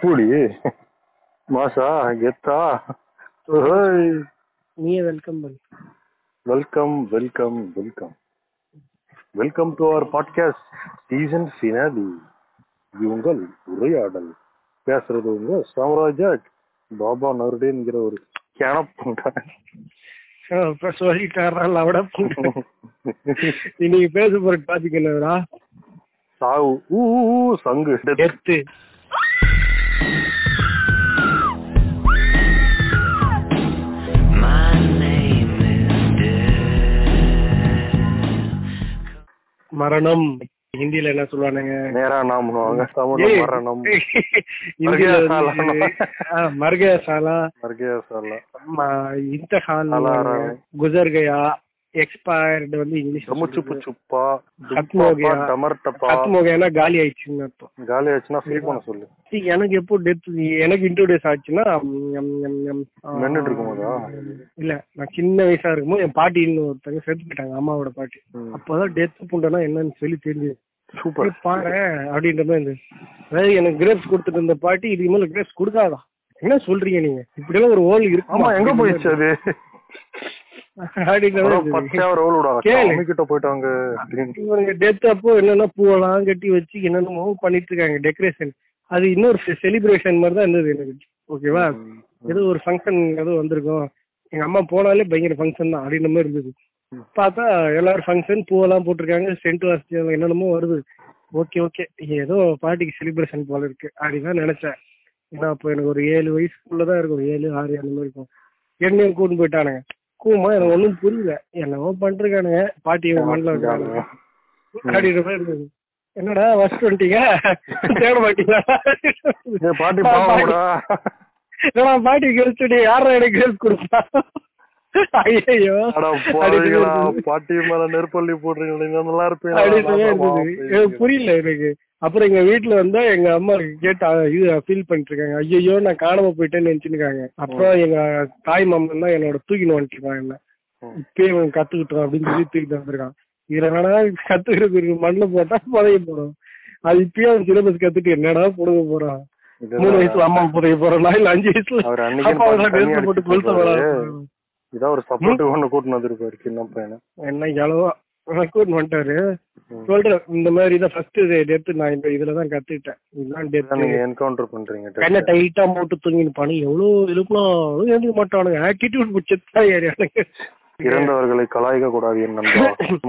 கூடி மாசா கெத்தா? ஓய் நீயே வெல்கம் பண்ணு. Welcome welcome welcome. Welcome to our podcast season finale. இது உங்கள் உரையாடல். பேசுறது உங்க சாம்ராஜாக் பாபா நருடேங்கிற ஒரு இப்ப சொல்லிட்டாரா லவட இன்னைக்கு பேச போற டாபிக் என்னதுடா? சாவு. ஊ, சங்கு. டெத்து மரணம். ஹிந்தில என்ன சொல்லுவானுங்க? நேரா நாம் மரணம். ஹிந்தில மர்கயா சாலா மர்கயா சாலா அலாரம். குஜர் கயா எக்ஸ்பயர்டு வந்து இங்கிலீஷ் ரொம்ப சுப்பு சுப்பா அத்மோகியா டமர்டப்பா அத்மோகியானா காலி ஆயிடுச்சுன்னு அர்த்தம் காலி ஆயிடுச்சுன்னா ஃபீல் பண்ண சொல்லு. எனக்கு எப்போ டெத் எனக்கு இன்ட்ரோடியூஸ் ஆச்சுன்னா நின்றுட்டு இருக்கும்போதா? இல்ல நான் சின்ன வயசா இருக்கும்போது என் பாட்டின்னு ஒருத்தங்க சேர்த்து போயிட்டாங்க அம்மாவோட பாட்டி. அப்பதான் டெத் புண்டனா என்னன்னு சொல்லி தெரிஞ்சது. சூப்பர். பாரு அப்படின்ற அதாவது எனக்கு கிரேப்ஸ் கொடுத்துட்டு இருந்த பாட்டி இதுக்கு மேல கிரேப்ஸ் கொடுக்காதான் என்ன சொல்றீங்க நீங்க? இப்படி எல்லாம் ஒரு ஓல் இருக்கு ஆமா எங்க போயிடுச்சு அது? அப்படின்னு. டெத் அப்போ என்னன்னா பூவெல்லாம் கட்டி வச்சு என்னென்னமோ பண்ணிட்டு இருக்காங்க. டெக்கரேஷன் அது இன்னொரு செலிப்ரேஷன் மாதிரி தான் இருந்தது எனக்கு. ஓகேவா ஏதோ ஒரு ஃபங்க்ஷன் ஏதோ வந்திருக்கும். எங்க அம்மா போனாலே பயங்கர ஃபங்க்ஷன் தான் அப்படின்ற மாதிரி இருந்தது. பார்த்தா எல்லாரும் ஃபங்க்ஷன் பூவெல்லாம் போட்டிருக்காங்க. சென்ட் வாசி என்னென்னமோ வருது. ஓகே ஓகே ஏதோ பார்ட்டிக்கு செலிப்ரேஷன் போல இருக்கு. அப்படிதான் நினைச்சேன். ஏன்னா அப்போ எனக்கு ஒரு ஏழு வயசுக்குள்ளதான் இருக்கும். ஏழு ஆறு அந்த மாதிரி இருக்கும். என்னையும் கூட்டு போயிட்டானுங்க. கூமா எனக்கு ஒன்றும் புரியல. என்னவோ பண்ணிருக்கானுங்க பாட்டி மண்ணில் வைக்கிறானுங்க அப்படின்ற மாதிரி இருந்தது. என்னடா ஃபர்ஸ்ட் வந்துட்டீங்க? தேட மாட்டீங்களா? பாட்டி என்னடா பாட்டி கழிச்சுட்டு யாரா எனக்கு கேஸ் கொடுத்தா? ஐயோ பாட்டி மேல நெருப்பள்ளி போடுறீங்க நல்லா எனக்கு புரியல எனக்கு. அப்புறம் எங்க வீட்டுல வந்தா எங்க அம்மா கேட்டு இது ஃபீல் பண்ணிட்டு இருக்காங்க ஐயோ நான் காணாம போயிட்டேன்னு நினைச்சுருக்காங்க அப்புறம் எங்க தாய் மாமன் தான் என்னோட தூக்கின்னு வந்துட்டு என்ன. இப்பயே இவன் கத்துக்கிட்டோம் அப்படின்னு சொல்லி தூக்கிட்டு வந்திருக்கான். இதுல என்னடா கத்துக்கிறது? இருக்கு மண்ணில் போட்டா புதைய போறோம் அது இப்பயே அவன் சிலபஸ் கத்துட்டு என்னடா புடுங்க போறான்? மூணு வயசுல அம்மா புதைய போறானா? இல்ல அஞ்சு வயசுல? போட்டு இதான் ஒரு சப்போர்ட் ஒண்ணு கூட்டினு வந்திருப்பாரு சின்ன பையனை. என்ன எவ்வளவோ கூட்டு வந்துட்டாரு. சொல்றேன் இந்த மாதிரி தான் ஃபர்ஸ்ட் டெத் நான் இந்த இதுல தான் கத்துக்கிட்டேன். இதுதான் டெத் இதான் நீங்க என்கவுண்டர் பண்றீங்க கண்ணை டைட்டா போட்டு தூங்கின்னு பானு எவ்வளவு எழுப்பலாம் எழுந்துக்க மாட்டானுங்க. ஆட்டிடியூட் பிடிச்சதான் ஏறியானுங்க இறந்தவர்களை கலாய்க்க கூடாது என்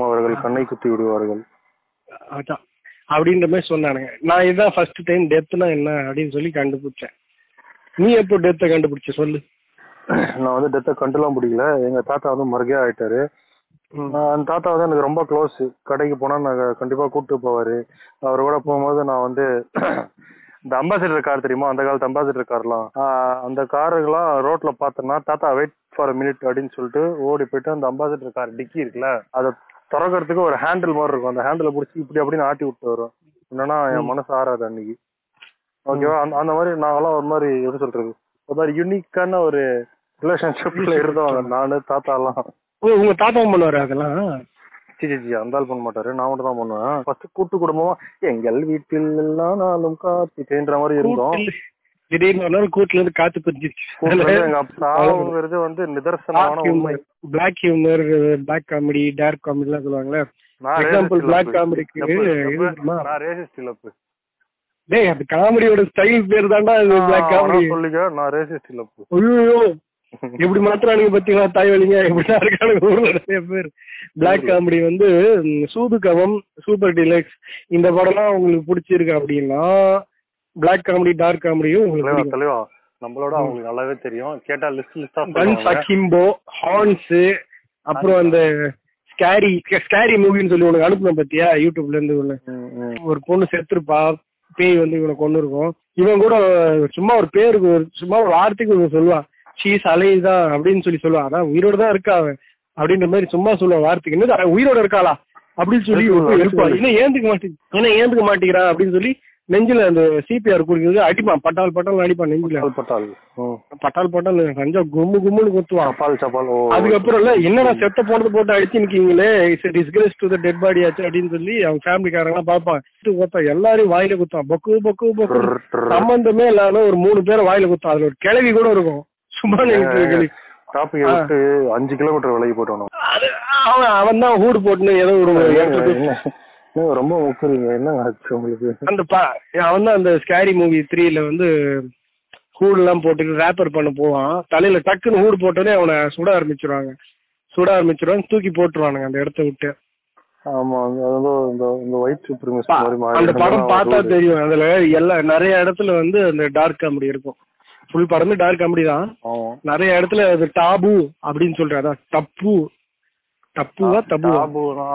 அவர்கள் கண்ணை குத்தி விடுவார்கள். அதான். அப்படின்ற மாதிரி சொன்னானுங்க. நான் இதுதான் ஃபர்ஸ்ட் டைம் டெத்னா என்ன அப்படின்னு சொல்லி கண்டுபிடிச்சேன். நீ எப்போ டெத்தை கண்டுபிடிச்ச சொல்லு. நான் வந்து டெத்தை கண்டுலாம் பிடிக்கல. எங்க தாத்தா வந்து மருகையா ஆயிட்டாரு. நான் அந்த தாத்தா வந்து எனக்கு ரொம்ப க்ளோஸ் கடைக்கு போனா நான் கண்டிப்பா கூப்பிட்டு போவாரு. அவர் கூட போகும்போது நான் வந்து இந்த அம்பாசிடர் கார் தெரியுமா? அந்த காலத்து அம்பாசிடர் கார்லாம் அந்த காருக்கெல்லாம் ரோட்ல பார்த்தோன்னா தாத்தா வெயிட் ஃபார் மினிட் அப்படின்னு சொல்லிட்டு ஓடி போயிட்டு அந்த அம்பாசிடர் கார் டிக்கி இருக்குல்ல அதை திறக்கிறதுக்கு ஒரு ஹேண்டில் மாதிரி இருக்கும். அந்த ஹேண்டில் பிடிச்சி இப்படி அப்படின்னு ஆட்டி விட்டு வரும். என்னன்னா என் மனசு ஆறாது அன்னைக்கு. ஓகேவா? அந்த அந்த மாதிரி நாங்கெல்லாம் ஒரு மாதிரி எப்படி சொல்றது? ஒரு மாதிரி யூனிக்கான ஒரு ரிலேஷன்ஷிப்ல இருந்தவங்க. நானு தாத்தா எல்லாம் ஓ உங்க தாத்தாவும் பண்ணுவாரு அதெல்லாம்? சி சி அந்த ஆள் பண்ண மாட்டாரு. நான் மட்டும் தான் பண்ணுவேன். ஃபர்ஸ்ட் கூட்டு குடும்பமா எங்கள் வீட்டில் எல்லாம் நாளும் காத்திட்டேன்ற மாதிரி இருந்தோம். திடீர்னு கூட்டுல இருந்து காத்து பிரிஞ்சிருச்சு வந்து நிதர்சனமான உண்மை. Black humour black comedy dark comedy எல்லாம் சொல்லுவாங்கல்ல? நான் Example, racist black இல்லப்பு. comedy க்கு எப்ப- இது எப்ப- தெரியுமா? நான் ரேசிஸ்ட் இல்லப்பு டேய் அது காமெடியோட ஸ்டைல் பேர் தான்டா பிளாக் காமெடி நான் சொல்லிக்க நான் ரேசிஸ்ட் இல்லப்பு ஐயோ எப்படி மாத்திரானுங்க பத்தீங்களா? தாய்வழிங்க எப்படிதான் இருக்கானுங்க ஊர்ல நிறைய பேர். பிளாக் காமெடி வந்து சூதுகவம் சூப்பர் டிலக்ஸ் இந்த படம்லாம் உங்களுக்கு பிடிச்சிருக்கு அப்படின்னா பிளாக் காமெடி டார்க் காமெடியும் உங்களுக்கு தெளிவா நம்மளோட அவங்களுக்கு நல்லாவே தெரியும். கேட்டா லிஸ்ட் லிஸ்டா கன்ஸ் அக்கிம்போ ஹார்ன்ஸ் அப்புறம் அந்த ஸ்கேரி ஸ்கேரி மூவின்னு சொல்லி உனக்கு அனுப்புனேன் பாத்தியா யூடியூப்ல இருந்து ஒண்ணு. ஒரு பொண்ணு செத்துருப்பா பேய் வந்து இவனை கொண்டு இருக்கும் இவன் கூட சும்மா ஒரு பேருக்கு ஒரு சும்மா ஒரு வார்த்தைக்கு இவன் சொல்லுவான். சீஸ் அலையுதா அப்படின்னு சொல்லி சொல்லுவான். அதான் உயிரோட தான் இருக்கா அவன் அப்படின்ற மாதிரி சும்மா சொல்லுவான் வார்த்தைக்கு. என்னது அவன் உயிரோட இருக்காளா? அப்படின்னு சொல்லி விடு. இன்னும் ஏந்துக்க மாட்டேங்க இன்னும் ஏந்துக்க மாட்டேங்கிறா அப்படின்னு சொல்லி நெஞ்சில அந்த சிபிஆர் குடிக்கிறது அடிப்பான். பட்டால் பட்டால் அடிப்பான் நெஞ்சில. பட்டால் பட்டால். பட்டால் கஞ்சா கும்மு கும்முன்னு குத்துவான். சப்பால் சப்பால் அதுக்கப்புறம் இல்ல என்னடா செத்த போனது போட்டு அடிச்சு நிக்கீங்களே it's disgrace to the dead body ஆச்சு அப்படின்னு சொல்லி அவங்க ஃபேமிலிக்காரங்க பாப்பான் குத்தா எல்லாரையும் வாயில குத்தான் பொக்கு பொக்கு பொக்கு. சம்பந்தமே இல்லாத ஒரு மூணு பேரை வாயில குத்தான் அதுல ஒரு கிழவி கூட இருக்கும். சும்மா டாபிக் விட்டு அஞ்சு கிலோமீட்டர் விலகி அது அவன் அவன் தான் ஹூடு போட்டுன்னு ஏதோ ஒரு ரொம்ப முக்குறீங்க. என்ன ஆச்சு உங்களுக்கு? அந்த அவன் தான் அந்த ஸ்கேரி மூவி த்ரீல வந்து ஹூட் எல்லாம் போட்டுட்டு ரேப்பர் பண்ண போவான். தலையில டக்குன்னு ஹூடு போட்டோடனே அவனை சுட ஆரம்பிச்சிருவாங்க. சுட ஆரம்பிச்சிருவாங்க தூக்கி போட்டுருவானுங்க அந்த இடத்த விட்டு. ஆமா அந்த படம் பார்த்தா. தெரியும். அதுல எல்லா நிறைய இடத்துல வந்து அந்த டார்க் காமெடி இருக்கும். ஃபுல் படமே டார்க் காமெடி தான். நிறைய இடத்துல அது டாபு அப்படின்னு சொல்ற அதான் தப்பு. தப்புவா டாபுனா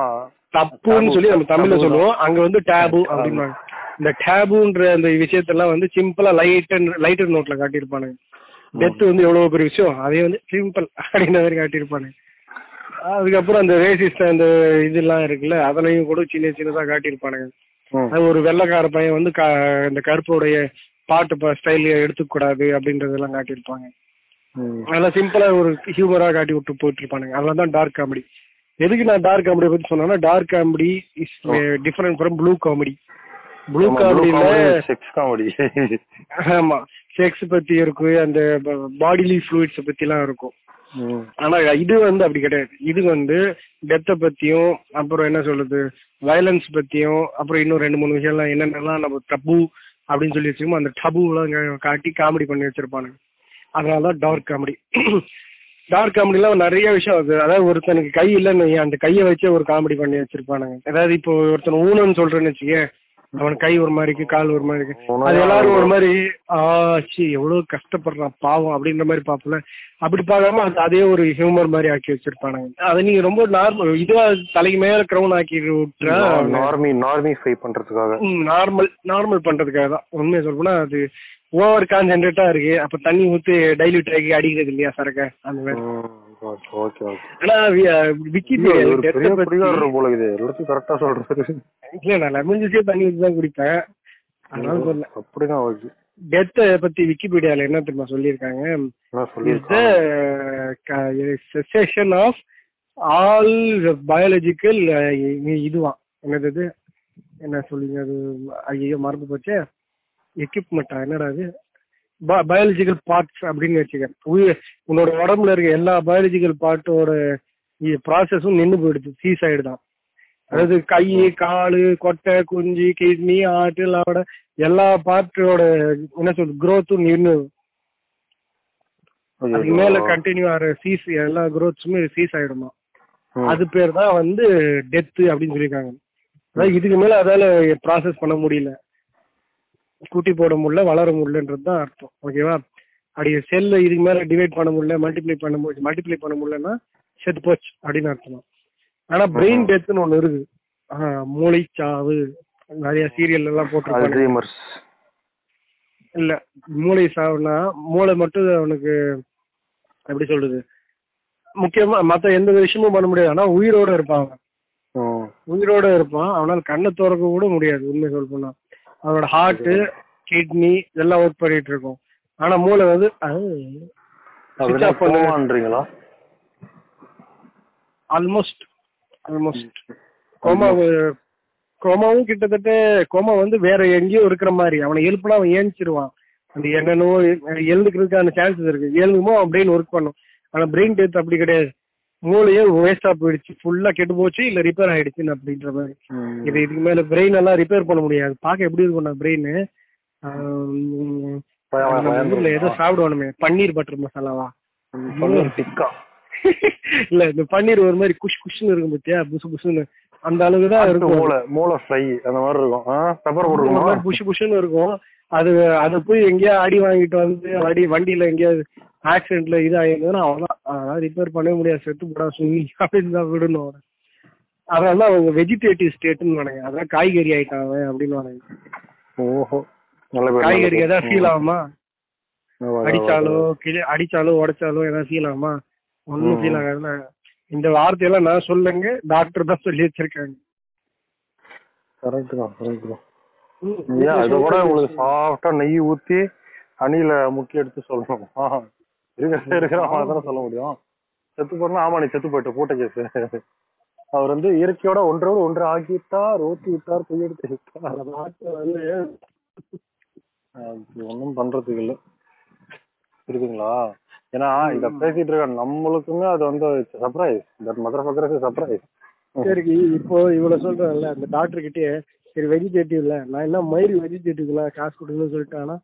தப்புன்னு சொல்லி நம்ம தமிழ்ல சொல்லுவோம். அங்க வந்து டேபு அப்படிம்பாங்க. இந்த டேபுன்ற அந்த விஷயத்தெல்லாம் வந்து சிம்பிளா லைட் லைட்டர் நோட்ல காட்டியிருப்பானுங்க. டெத் வந்து எவ்வளவு பெரிய விஷயம்? அதே வந்து சிம்பிள் அப்படின்ற மாதிரி காட்டியிருப்பானுங்க. அதுக்கப்புறம் அந்த ரேசிஸ்ட் அந்த இதெல்லாம் இருக்குல்ல அதனையும் கூட சின்ன சின்னதா காட்டியிருப்பானுங்க. ஒரு வெள்ளைக்கார பையன் வந்து இந்த கருப்புடைய பாட்டு ஸ்டைல் எடுத்துக்க கூடாது அப்படின்றதெல்லாம் காட்டியிருப்பாங்க. அதெல்லாம் சிம்பிளா ஒரு ஹியூமரா காட்டி விட்டு போயிட்டு இருப்பானுங்க அதெல்லாம் தான் டார்க் காமெடி எதுக்கு நான் டார்க் காமெடி பத்தி சொன்னேன்னா dark comedy is different from blue comedy blue காமெடியில comedy, sex comedy. ஆமா செக்ஸ் பத்தி இருக்கு அந்த பாடிலி ஃப்ளூயிட்ஸ் பத்தி எல்லாம் இருக்கும். ஆனா இது வந்து அப்படி கிடையாது. இது வந்து டெத்தை பத்தியும் அப்புறம் என்ன சொல்றது வயலன்ஸ் பத்தியும் அப்புறம் இன்னும் ரெண்டு மூணு விஷயம்லாம் என்னென்னலாம் நம்ம டபு அப்படின்னு சொல்லி வச்சுக்கோமோ அந்த டபுலாம் காட்டி காமெடி பண்ணி வச்சிருப்பானுங்க அதனாலதான் டார்க் காமெடி டார்க் காமெடிலாம் நிறைய விஷயம் அது அதாவது ஒருத்தனுக்கு கை இல்லைன்னு அந்த கையை வச்சே ஒரு காமெடி பண்ணி வச்சிருப்பானுங்க. அதாவது இப்போ ஒருத்தன் ஊனன்னு சொல்றேன்னு வச்சுக்கேன். அவன் கை ஒரு மாதிரி இருக்கு கால் ஒரு மாதிரி இருக்கு அது எல்லாரும் ஒரு. மாதிரி ஆச்சு எவ்வளவு கஷ்டப்படுறான் பாவம் அப்படின்ற மாதிரி பாப்பல அப்படி பார்க்காம அது அதே ஒரு ஹியூமர் மாதிரி ஆக்கி வச்சிருப்பானுங்க. அதை நீங்க ரொம்ப நார்மல் இதுவா தலைக்கு மேல கிரௌன் ஆக்கி விட்டுறா நார்மி நார்மிஃபை பண்றதுக்காக. நார்மல் நார்மல் பண்றதுக்காக தான். உண்மையை சொல்லப்போனா அது ஓவர் கான்சென்ட்ரேட்டா இருக்கு. அப்ப தண்ணி ஊத்தி டைல்யூட் ஆகி அடிக்கிறது இல்லையா சரக்க? அந்த மாதிரி. ஓகே ஓகே ஆனா விக்கிபீடியா போல இது எல்லாத்தையும் கரெக்டா சொல்றது. இல்ல நான் லெமன் ஜூஸே தண்ணி தான் குடிப்பேன். அதனால சொல்ல அப்படிதான் ஓகே டெத்தை பத்தி விக்கிபீடியால என்ன தெரியுமா சொல்லியிருக்காங்க? of all biological uh, இதுவான் என்னது? என்ன சொல்லுங்க அது ஐயோ மறந்து போச்சே. எக்யூப்மெண்டா என்னடா அது பயாலஜிக்கல் பார்ட்ஸ் அப்படின்னு வச்சுக்க உயிர் உன்னோட உடம்புல இருக்க எல்லா பயாலஜிக்கல் பார்ட்டோட ப்ராசஸும் நின்னு போயிடுது சீசைடு தான். அதாவது கை காலு கொட்டை குஞ்சு கிட்னி ஆட்டு லாவோட எல்லா பார்ட்டோட என்ன சொல்றது growth-உம் நின்னு. அதுக்கு மேல கண்டினியூ ஆகிற சீஸ் எல்லா growths-உமே சீஸ் ஆயிடுமா அது பேர் தான் வந்து டெத் அப்படின்னு சொல்லியிருக்காங்க. அதாவது இதுக்கு மேல அதால ப்ராசஸ் பண்ண முடியல. குட்டி போட முடியல வளர முடியலன்றது தான் அர்த்தம். ஓகேவா அப்படி செல்ல இதுக்கு மேல டிவைட் பண்ண முடியல மல்டிப்ளை பண்ண முடியல மல்டிப்ளை பண்ண முடியலன்னா செத்து போச்சு அப்படின்னு அர்த்தம் ஆனா பிரெயின் டெத்னு ஒண்ணு இருக்கு ஆஹ் மூளைச்சாவு நிறைய சீரியல் எல்லாம் அல்சைமர்ஸ் இல்ல மூளை சாவுனா மூளை மட்டும் அவனுக்கு எப்படி சொல்றது? முக்கியமா மத்த எந்த விஷயமும் பண்ண முடியாது. ஆனா உயிரோட இருப்பான். உயிரோட இருப்பான் அவனால கண்ணை திறக்க கூட முடியாது உண்மை சொல்ல போனா. அவனோட ஹார்ட் கிட்னி இதெல்லாம் ஒர்க் பண்ணிட்டு இருக்கும். ஆனா மூளை வந்து ஆல்மோஸ்ட் ஆல்மோஸ்ட் கோமா கோமாவும் கிட்டத்தட்ட கோமா வந்து வேற எங்கேயோ இருக்கிற மாதிரி. அவனை எழுப்புனா அவன் ஏஞ்சிருவான். அந்த என்னென்னோ எழுந்துக்கிறதுக்கான சான்சஸ் இருக்கு. எழுதுமோ அப்படின்னு ஒர்க் பண்ணும். ஆனா பிரெயின் டெத் அப்படி கிடையாது. மூளையே வேஸ்டா போயிடுச்சு. ஃபுல்லா கெட்டு போச்சு இல்ல ரிப்பேர் ஆயிடுச்சுன்னு அப்படின்ற மாதிரி. இது இதுக்கு மேல பிரெயின் எல்லாம் ரிப்பேர் பண்ண முடியாது. பார்க்க எப்படி இருக்கும் பிரெயின் ஊர்ல ஏதோ சாப்பிடுவானுமே பன்னீர் பட்டர் மசாலாவா? டிக்கா இல்ல இந்த பன்னீர் ஒரு மாதிரி குஷ் குஷ்னு இருக்கும் பத்தியா? புசு புசுன்னு. அந்த அளவுக்கு தான் இருக்கும். மூளை மூளை ஃப்ரை அந்த மாதிரி இருக்கும். பெப்பர் போட்டுருக்கோமா புஷு புஷுன்னு இருக்கும். அது அதை போய் எங்கேயா அடி வாங்கிட்டு வந்து அடி வண்டியில எங்கேயாவது ஆக்சிடென்ட்ல இது ஆயிருந்ததுன்னா அவ்வளவுதான். அதெல்லாம் ரிப்பேர் பண்ணவே முடியாது. செத்து போடா சுமி அப்படின்னு தான் விடணும் அவனை அதனால தான் அவங்க வெஜிடேட்டிவ் ஸ்டேட்னு நினைங்க அதான் காய்கறி ஆயிட்டாங்க அப்படின்னு நினைங்க ஓஹோ. காய்கறி பேர். ஃபீல் ஆகுமா? அடிச்சாலோ. கிளி அடிச்சாலோ உடைச்சாலோ ஏதாவது ஃபீல் ஆகுமா? ஒன்றும் ஃபீல் ஆகாதுல்ல. இந்த வார்த்தையெல்லாம் நான் சொல்லுங்க டாக்டர் தான் சொல்லி வச்சிருக்காங்க. கரெக்ட் தான் கரெக்ட் தான். அதை கூட உங்களுக்கு சாஃப்டா நெய் ஊத்தி அணில முக்கி எடுத்து சொல்லணும். இருக்கிற இருக்கிற தானே சொல்ல முடியும். செத்து போனா ஆமா நீ செத்து போயிட்ட பூட்ட கேஸ். அவர் வந்து இயற்கையோட ஒன்றோடு ஒன்று ஆக்கிட்டார் ஊத்தி விட்டார் பொய் எடுத்து விட்டார் அது பண்றதுக்கு இல்ல. புரியுதுங்களா? ஏன்னா இத பேசிட்டு இருக்க நம்மளுக்குமே அது வந்து surprise that mother fucker surprise சரி இப்போ இவ்வளவு சொல்றேன்ல அந்த டாக்டர் கிட்டே சரி வெஜிடேட்டிவ்ல நான் என்ன மயிறு வெஜிடேட்டிவ்லாம் காசு கொடுக்கணும்னு சொல்லிட்டானா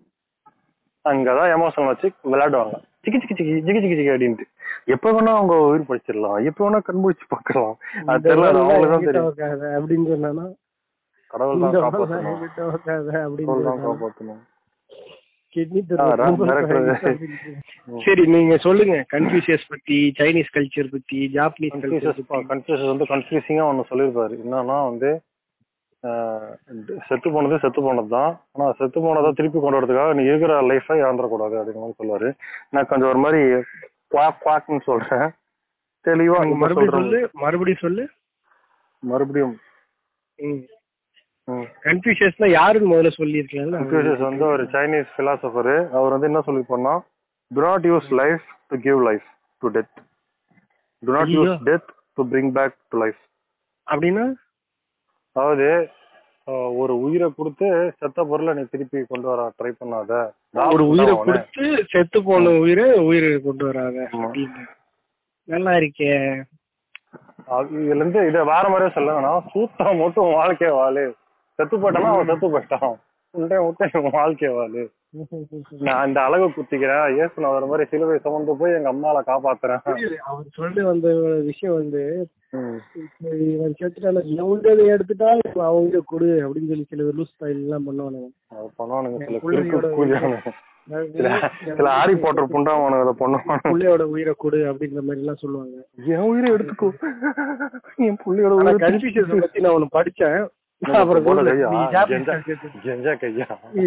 அங்கதான் எமோஷனல் வச்சு விளையாடுவாங்க. சிக்கி சிக்கி சிக்கி சிக்கி சிக்கி சிக்கி அப்படின்ட்டு. எப்ப வேணா அவங்க உயிர் படிச்சிடலாம். எப்ப வேணா கண் முடிச்சு பார்க்கலாம். அது தெரியல அவங்களுக்கு தெரியும். அப்படின்னு சொன்னானா? கடவுள் தான் காப்பாற்றணும். சரி நீங்க சொல்லுங்க. கன்ஃபியூசியஸ் பத்தி சைனீஸ் கல்ச்சர் பத்தி ஜாப்பனீஸ் கல்ச்சர் கன்ஃபியூசஸ் வந்து கன்ஃபியூசிங்கா ஒண்ணு சொல்லியிருப்பாரு. என்னன்னா வந்து செத்து போனது செத்து போனது தான் ஆனா செத்து போனதை திருப்பி கொண்டு வரதுக்காக நீ இருக்கிற லைஃபை இழந்துடக்கூடாது அப்படிங்கிற மாதிரி சொல்லுவாரு. நான் கொஞ்சம் ஒரு மாதிரி குவாக் குவாக்னு சொல்றேன். தெளிவா இப்ப மறுபடியும். சொல்லு மறுபடியும் சொல்லு. மறுபடியும். கன்ஃபியூஷியஸ்னா யாருன்னு முதல்ல சொல்லியிருக்கலாம்ல? கன்ஃபியூசியஸ் வந்து ஒரு சைனீஸ் பிலாசபர் அவர் வந்து என்ன சொல்லிருப்பார்னா to not use life to give life to death to not use. Death to bring back to life அப்படின்னா? அதாவது ஒரு உயிரை கொடுத்து செத்த பொருளை நீ திருப்பி கொண்டு வர ட்ரை பண்ணாத. ஒரு உயிரை அவனை. கொடுத்து செத்து போன உயிரை உயிரை கொண்டு வராத ஆமா. அப்படின்னு. நல்லா இருக்கே. அது இதுல இருந்து இதை வேற மாதிரியே சொல்லுங்கன்னா சூத்தம் மட்டும் உன் வாழ்க்கைய வாழு. செத்து போயிட்டானா அவன் செத்து போயிட்டான். உன்ட்டே உன் வாழ்க்கைய வாழு. நான் அந்த அளவு குத்திக்கிறேன். ஏசு நான் ஒரு மாதிரி சிலுவை சுமந்து போய் எங்க அம்மாவை காப்பாத்துறேன். அவர் சொல்ல வந்த விஷயம் வந்து இவன் செத்துட்டான எவன்டதை எடுத்துட்டா இப்ப அவங்க கொடு அப்படின்னு சொல்லி சில லூஸ் ஸ்டைல் எல்லாம் பண்ணுவானுங்க பண்ணுவானுங்க. சில ஹாரி போட்டர் புண்டாவானுங்க அதை பண்ணுவானுங்க. புள்ளையோட உயிரை கொடு அப்படிங்கிற மாதிரி எல்லாம் சொல்லுவாங்க. என் உயிரை எடுத்துக்கோ. என் புள்ளையோட உயிரை கன்ஃபியூஷன் பத்தி நான் ஒண்ணு படிச்சேன்.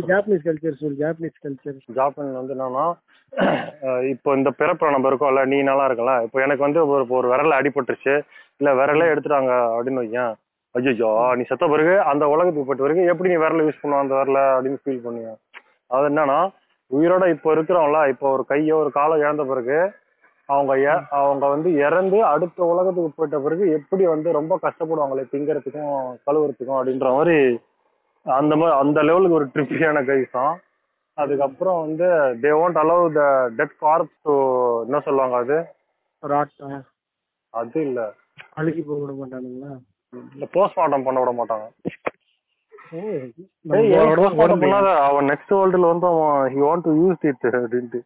ஜாப்பனீஸ் கல்ச்சர் சொல்லு ஜாப்பனீஸ் கல்ச்சர் ஜாப்பான்ல வந்து என்னன்னா இப்போ இந்த பிறப்புல நம்ம இருக்கோம்ல நீ நல்லா இருக்கல இப்போ எனக்கு வந்து ஒரு ஒரு விரல்ல அடிபட்டுருச்சு இல்ல விரலே எடுத்துட்டாங்க அப்படின்னு வையேன். ஐயோ நீ செத்த பிறகு அந்த உலகத்துக்கு போயிட்ட பிறகு எப்படி நீ விரல யூஸ் பண்ணுவ அந்த விரல அப்படின்னு ஃபீல் பண்ணுவேன் அது என்னன்னா உயிரோட இப்போ இருக்கிறோம்ல இப்போ ஒரு கையோ ஒரு காலோ இழந்த பிறகு அவங்க அவங்க வந்து இறந்து அடுத்த உலகத்துக்கு போயிட்ட பிறகு எப்படி வந்து ரொம்ப கஷ்டப்படுவாங்களே திங்கறதுக்கும் கழுவுறதுக்கும் அப்படின்ற மாதிரி அந்த மாதிரி அந்த லெவலுக்கு ஒரு ட்ரிப்பியான கைஸ் தான். அதுக்கப்புறம் வந்து they won't allow the dead corpse to என்ன சொல்லுவாங்க அது? அது இல்ல. அழுகி போக விட மாட்டானுங்களா? இல்ல போஸ்ட்மார்ட்டம் பண்ண விட மாட்டாங்க. அவன் நெக்ஸ்ட் வேர்ல்டுல வந்து அவன் he want to use it அப்படின்ட்டு.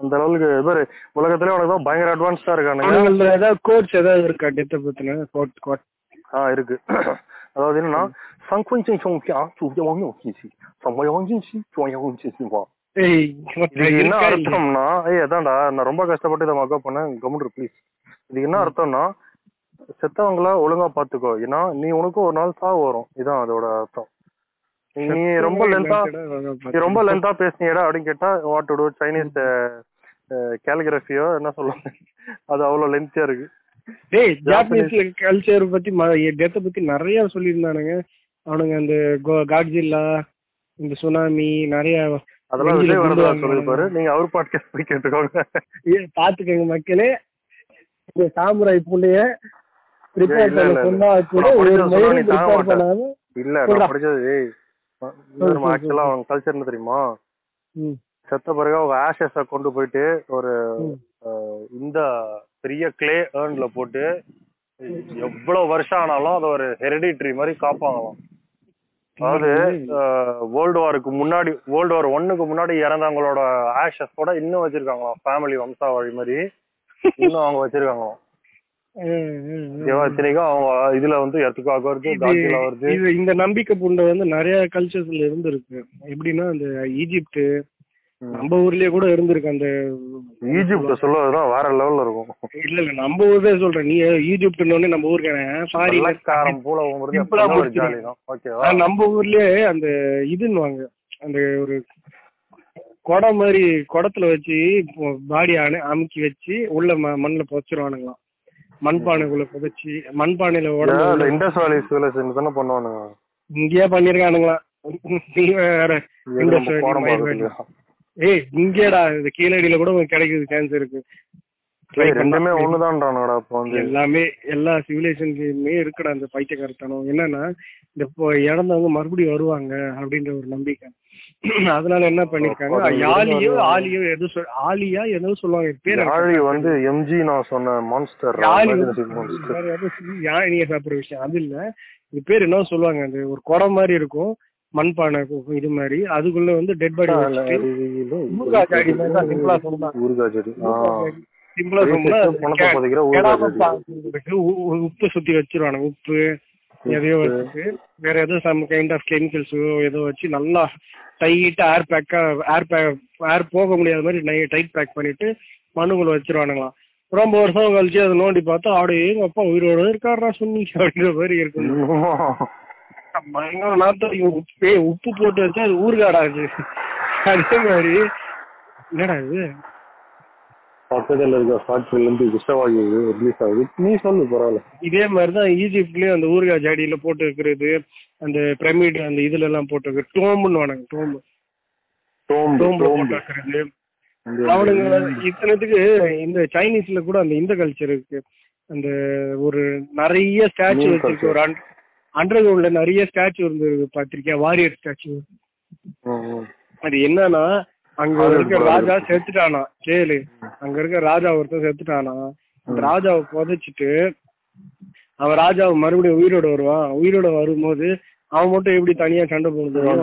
அந்த அளவுக்கு பேர் உலகத்துல உனக்கு தான் பயங்கர அட்வான்ஸ்டா இருக்கானுங்க. ஏதாவது கோர்ஸ் ஏதாவது இருக்கா டெத் பத்தின? கோட் கோட் ஆ இருக்கு. அதாவது என்னன்னா சங்குன் சிங் சோங் பியா சூய வாங்கி ஒக்கிசி சமய சி சோய வாங்கி சி என்ன அர்த்தம்னா ஏய் அதான்டா நான் ரொம்ப கஷ்டப்பட்டு இதை மக்கப் பண்ணேன். கவுண்டர் ப்ளீஸ் இது என்ன அர்த்தம்னா செத்தவங்கள ஒழுங்கா பாத்துக்கோ ஏன்னா நீ உனக்கும் ஒரு நாள் சாவு வரும். இதான் அதோட அர்த்தம். நீ ரொம்ப லென்தா நீ ரொம்ப லென்தா பேசுனியடா அப்படின்னு கேட்டா வாட் டு சைனீஸ் கேலிகிராஃபியோ என்ன சொல்லுவாங்க? அது அவ்வளவு லென்த்தியா இருக்கு. டேய் ஜாப்பனீஸ் கல்ச்சர் பத்தி டெத்தை பத்தி நிறைய சொல்லியிருந்தானுங்க. அவனுங்க அந்த காட்ஜில்லா இந்த சுனாமி நிறைய அதெல்லாம் விஜய் வரதா. சொல்லிருப்பாரு நீங்க அவர் பாட்காஸ்ட் போய் கேட்டுக்கோங்க. பாத்துக்கங்க மக்களே. இந்த சாமுராய் புள்ளைய ப்ரிப்பேர் இல்ல, பண்ண இல்ல, சொன்னா கூட நான் ஒரு படிச்சதை சொன்னா நீ மயிலும் தாங்க ப்ரிப்பேர் மாட்ட. பண்ணாம இல்ல சொல்றா. நான் படிச்சது ஏய் சொல்லு, ஆக்சுவலா அவங்க கல்ச்சர் என்ன தெரியுமா? செத்த பிறகு அவங்க ஆஷஸ கொண்டு போயிட்டு ஒரு இந்த பெரிய கிளே ஏர்ன்ல போட்டு எவ்வளவு வருஷம் ஆனாலும் அதை ஒரு ஹெரிடிட்ரி மாதிரி காப்பாங்களாம். அதாவது வேர்ல்டு வாருக்கு முன்னாடி வேர்ல்டு வார் ஒன்னுக்கு முன்னாடி இறந்தவங்களோட ஆஷஸோட இன்னும் வச்சிருக்காங்களாம். ஃபேமிலி வம்சாவழி மாதிரி இன்னும் அவங்க வச்சிருக்காங்களாம். இத்தனைக்கும் அவங்க இதுல வந்து எர்த்துக்காக வருது இந்த நம்பிக்கை புண்டை வந்து நிறைய கல்ச்சர்ஸ்ல இருந்திருக்கு. எப்படின்னா அந்த ஈஜிப்ட். நம்ம ஊர்லயே கூட இருந்திருக்கு அந்த ஈஜிப்ட் சொல்லுவதுதான் வேற லெவல்ல இருக்கும். இல்ல இல்ல நம்ம ஊர்லயே சொல்றேன். நீ ஈஜிப்ட்னு நம்ம ஊருக்காரன் சாரி போல நம்ம ஊர்லயே அந்த இதுன்னுவாங்க. அந்த ஒரு குடம் மாதிரி குடத்துல வச்சு பாடி அமுக்கி வச்சு உள்ள ம- மண்ணுல புதைச்சிருவானுங்களாம். மண்பானைக்குள்ள புதைச்சி மண்பானையில உடம்பு இண்டஸ் வேலி சிவிலைசேஷன் தானே பண்ணுவானுங்க. இங்கேயே பண்ணிருக்கானுங்களாம். நீ வேற இந்த? ஏய் இங்கேடா இந்த கீழடியில கூட உங்களுக்கு கிடைக்குது சான்ஸ் இருக்கு. ரெண்டுமே. ஒண்ணுதான்டானடா இப்ப வந்து. எல்லாமே எல்லா சிவிலைசேஷன்லயுமே இருக்குடா அந்த பைத்தியக்காரத்தனம். என்னன்னா இந்த இறந்தவங்க மறுபடியும் வருவாங்க அப்படின்ற ஒரு நம்பிக்கை. அதனால என்ன பண்ணிருக்காங்க? அது ஆலியோ எது சொல் ஆலியா ஏதோ சொல்லுவாங்க பேர் யாழி வந்து எம்ஜி நான் சொன்ன மான்ஸ்டர் யாழி மான்ஸ்டர் வேற ஏதோ சொல்லி யாழினிய சாப்பிடுற விஷயம். அது இல்ல. இது பேர் என்ன சொல்லுவாங்க அந்த ஒரு குடம் மாதிரி இருக்கும். மண்பானை இது மாதிரி. அதுக்குள்ள வந்து டெட் பாடி செடி செடி. சிம்பிளா சொன்னா உப்பு சுத்தி வச்சிருவானுங்க உப்பு எதையோ வச்சுட்டு வேற ஏதோ சம் கைண்ட் ஆஃப் கெமிக்கல்ஸ் ஏதோ வச்சு நல்லா டைட்டா ஏர் பேக்கா ஏர் பேக் ஏர் போக முடியாத மாதிரி டைட் பேக் பண்ணிட்டு மண்ணுக்குள்ள வச்சிருவானுங்களாம். ரொம்ப வருஷம் கழிச்சு அதை நோண்டி பார்த்தா அப்படியே எங்க அப்பா உயிரோட இருக்காரா சொன்னீங்க அப்படின்ற மாதிரி இருக்கும். பயங்கர நாத்தம் உப்பு உப்பு போட்டு வச்சா அது ஊறுகாடா அது அதே மாதிரி என்னடா இது? பக்கத்துல இருக்க ஃபேக்டரில இருந்து விஷவாயு ரிலீஸ் ஆகுது. நீ சொல்லு பரவாயில்ல. இதே மாதிரி தான் ஈஜிப்ட்லயும் அந்த ஊறுகாய் ஜாடியில போட்டு வைக்கிறது அந்த பிரமிட் அந்த இதுல எல்லாம் போட்டு டோம்புன்னு வாங்க டோம்பு டோம்பு டோம்பு போட்டு டோம்பு வைக்கிறது அவனுங்க இத்தனத்துக்கு இந்த சைனீஸ்ல கூட அந்த இந்த கல்ச்சர் இருக்கு. அந்த ஒரு நிறைய ஸ்டாச்சு வச்சிருக்கு. ஒரு அண்டர் கிரவுண்ட்ல நிறைய ஸ்டாச்சு இருந்தது பாத்திருக்கியா? Warrior statue. அது என்னன்னா அங்க இருக்க ராஜா செத்துட்டானா? கேளு. அங்க இருக்க ராஜா ஒருத்தன் செத்துட்டானா? ராஜாவை புதைச்சிட்டு அவன் ராஜாவை மறுபடியும் உயிரோட வருவான். உயிரோட வரும்போது அவன் மட்டும் எப்படி தனியா சண்டை இது அவன்.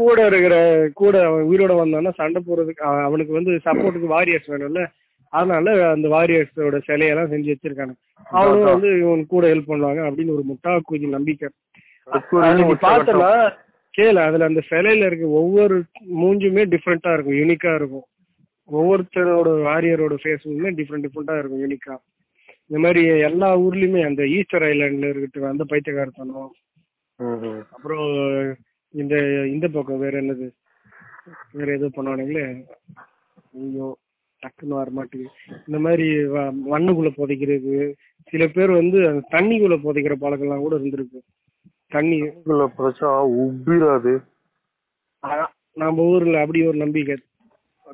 கூட இருக்கிற கூட அவன் உயிரோட வந்தான்னா சண்டை போடுறதுக்கு அவன் அவனுக்கு வந்து சப்போர்ட்டுக்கு வாரியர்ஸ் வேணும்ல? அதனால அந்த வாரியர்ஸோட சிலையெல்லாம் செஞ்சு வச்சிருக்காங்க. அவனும் வந்து இவன் கூட ஹெல்ப் பண்ணுவாங்க அப்படின்னு ஒரு முட்டா குதி நம்பிக்கை. பார்த்தனா கேளு அதுல அந்த சிலையில இருக்க ஒவ்வொரு மூஞ்சுமே டிஃப்ரெண்டா இருக்கும் யூனிக்கா இருக்கும். ஒவ்வொருத்தரோட வாரியரோட ஃபேஸுமே டிஃப்ரெண்ட் டிஃப்ரெண்டா இருக்கும் யூனிக்கா இந்த மாதிரி எல்லா ஊர்லயுமே அந்த ஈஸ்டர் ஐலாண்ட்ல இருக்கட்டும் அந்த பைத்தியக்காரத்தனம். ம், ம். அப்புறம் இந்த இந்த பக்கம் வேற என்னது? வேற ஏதோ பண்ணுவானுங்களே. ஐயோ. டக்குன்னு வர மாட்டேங்குது. இந்த மாதிரி வ- மண்ணுக்குள்ள புதைக்கிறது சில பேர் வந்து அந்த தண்ணிக்குள்ள புதைக்கிற பழக்கம்லாம் கூட இருந்திருக்கு. தண்ணி பிரச்சனை உப்பிராது. ஆனா, நம்ம ஊர்ல அப்படி ஒரு நம்பிக்கை.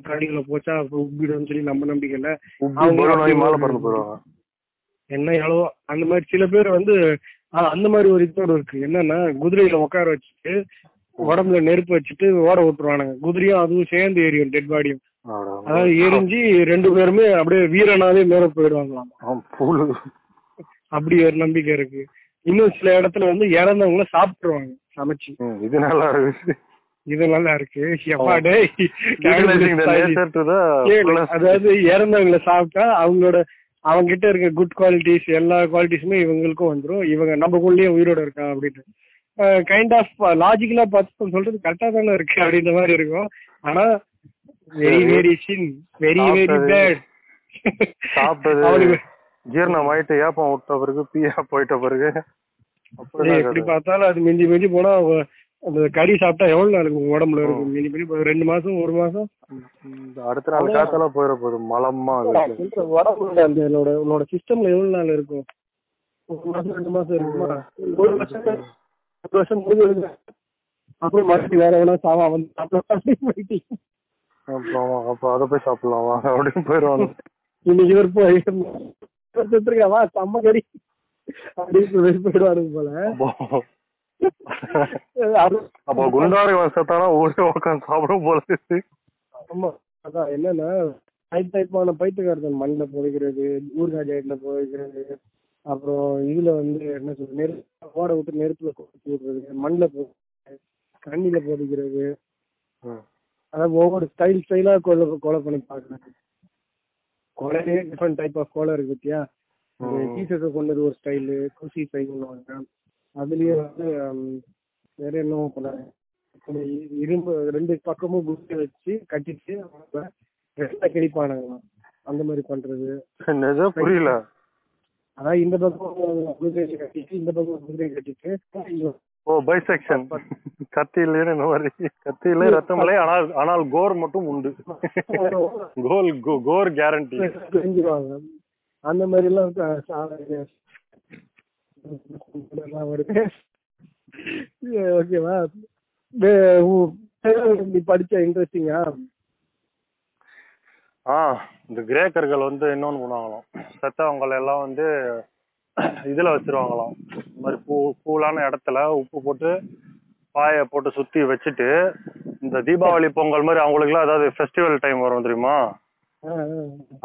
தண்ணிக்குள்ள போச்சா உப்பிடும்னு சொல்லி நம்ம நம்பிக்கை இல்ல. என்ன எவ்வளவோ அந்த மாதிரி சில பேர் வந்து அந்த மாதிரி ஒரு இது இருக்கு. என்னன்னா குதிரையில உட்கார வச்சுட்டு உடம்புல நெருப்பு வச்சுட்டு ஓட விட்டுருவானுங்க. குதிரையும் அதுவும் சேர்ந்து எரியும் டெட் பாடியும். அதாவது எரிஞ்சு ரெண்டு பேருமே அப்படியே வீரனாவே மேல போயிடுவாங்களாம். அப்படி ஒரு நம்பிக்கை இருக்கு. இன்னும் சில இடத்துல வந்து இறந்தவங்கள சாப்பிட்டுருவாங்க சமைச்சு. இது நல்லா இருக்கு. இது நல்லா இருக்கு. அதாவது இறந்தவங்கள சாப்பிட்டா அவங்களோட அவங்க கிட்ட இருக்க குட் குவாலிட்டிஸ் எல்லா குவாலிட்டிஸுமே இவங்களுக்கும் வந்துரும். இவங்க நமக்குள்ளேயே உயிரோட இருக்கான் அப்படின்னு கைண்ட் ஆஃப் லாஜிக்கலா பார்த்து சொல்றது கரெக்டா தானே இருக்கு அப்படின்ற மாதிரி இருக்கும். ஆனா very. Very sin very very bad சாப்பிட்டது. ஜீரணம் ஆயிட்டு ஏப்பம் விட்ட பிறகு பீயா போயிட்ட பிறகு எப்படி. பார்த்தாலும் அது மிஞ்சி மிஞ்சி போனா அந்த கறி சாப்பிட்டா எவ்வளவு நாளுக்கு உடம்புல இருக்கும் மிஞ்சி மிஞ்சி ரெண்டு மாசம் ஒரு மாசம். அடுத்த நாள் காத்தால போயிட போகுது. மலமா உடம்புல அந்த உன்னோட உன்னோட சிஸ்டம்ல எவ்வளவு நாள் இருக்கும் ஒரு மாசம் ரெண்டு மாசம் இருக்குமா? ஒரு வருஷம் ஒரு வருஷம் முடிஞ்சு அப்புறம் மறுபடியும் வேற எவ்வளவு சாவா வந்து சாப்பிட அப்புறம் அப்ப அதை போய் சாப்பிடலாம்? வாங்க அப்படின்னு போயிடுவாங்க. இன்னைக்கு இவர் போய் செத்துருக்கா வா செம்ம கறி. அப்படின்னு சொல்லி போயிடுவாருங்க போல. அப்போ- குண்டாரி வசத்தானா ஊரே உட்காந்து சாப்பிடும் போல. ஆமா அதான் என்னன்னா டைப் டைப்பான பைத்துக்காரத்தன் மண்ணில் புதைக்கிறது ஊர்காய் ஜாயிட்ல புதைக்கிறது அப்புறம் இதுல வந்து என்ன சொல்றது நெருப்பு ஓட விட்டு நெருப்புல கொத்தி விடுறது மண்ணில் போ தண்ணியில புதைக்கிறது. அதாவது ஒவ்வொரு ஸ்டைல் ஸ்டைலா கொலை கொலை பண்ணி பாக்குறாங்க கொலையே டிஃப்ரெண்ட் டைப் ஆஃப் கொலை இருக்கு பத்தியா? ம். டீசர்ட்டை கொண்டது ஒரு ஸ்டைலு குசி ஸ்டைல்னுவாங்க அதுலயே வந்து வேற இந்த இ- இரும்பு ரெண்டு பக்கமும் குச்சி வச்சு கட்டிட்டு ரெண்டா கிழிப்பானுங்களாம் அந்த மாதிரி பண்றது. புரியல. அதாவது இந்த பக்கம் கட்டிட்டு இந்த பக்கம் கட்டிட்டு ஓ பைசெக்ஷன் கத்தி இல்லைன்னு இந்த மாதிரி. கத்தி இல்லை ரத்தம் இல்லை ஆனால் ஆனால் கோர் மட்டும் உண்டு. கோல் கோர் கேரண்டி அந்த மாதிரி எல்லாம் ஓகேவா? நீ படிச்ச இன்ட்ரெஸ்டிங்கா ஆ? இந்த கிரேக்கர்கள் வந்து இன்னொன்னு பண்ணுவாங்களாம் செத்தவங்களை எல்லாம் வந்து இதுல வச்சிருவாங்களாம். இந்த மாதிரி பூ கூலான இடத்துல உப்பு போட்டு பாயை போட்டு சுத்தி வச்சுட்டு இந்த தீபாவளி பொங்கல் மாதிரி அவங்களுக்குலாம் ஏதாவது ஃபெஸ்டிவல் டைம் வரும் தெரியுமா?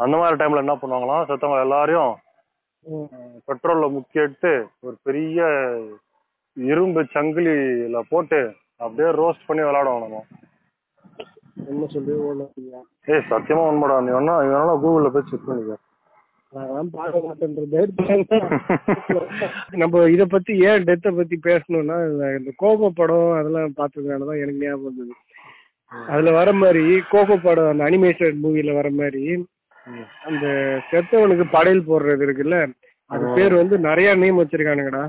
அந்த மாதிரி டைம்ல என்ன பண்ணுவாங்களாம்? செத்தவங்க எல்லாரையும் பெட்ரோல்ல முக்கி எடுத்து ஒரு பெரிய இரும்பு சங்கிலியில போட்டு அப்படியே ரோஸ்ட் பண்ணி விளையாடுவாங்க என்ன சொல்லி ஏய் சத்தியமா உண்மைடா. நீ வேணா நீ வேணா கூகுள்ல போய் செக் பண்ணிக்க. நான் பார்க்க மாட்டேன்றது. நம்ம இத பத்தி ஏன் டெத்தை பத்தி பேசணும்னா இந்த கோப படம் அதெல்லாம் பார்த்ததுனாலதான் எனக்கு ஞாபகம் வந்தது. அதுல வர மாதிரி கோப படம் அந்த அனிமேஷன் மூவில வர மாதிரி அந்த செத்தவனுக்கு படையல் போடுறது இருக்குல்ல அது பேர் வந்து நிறைய name வச்சிருக்கானுங்கடா.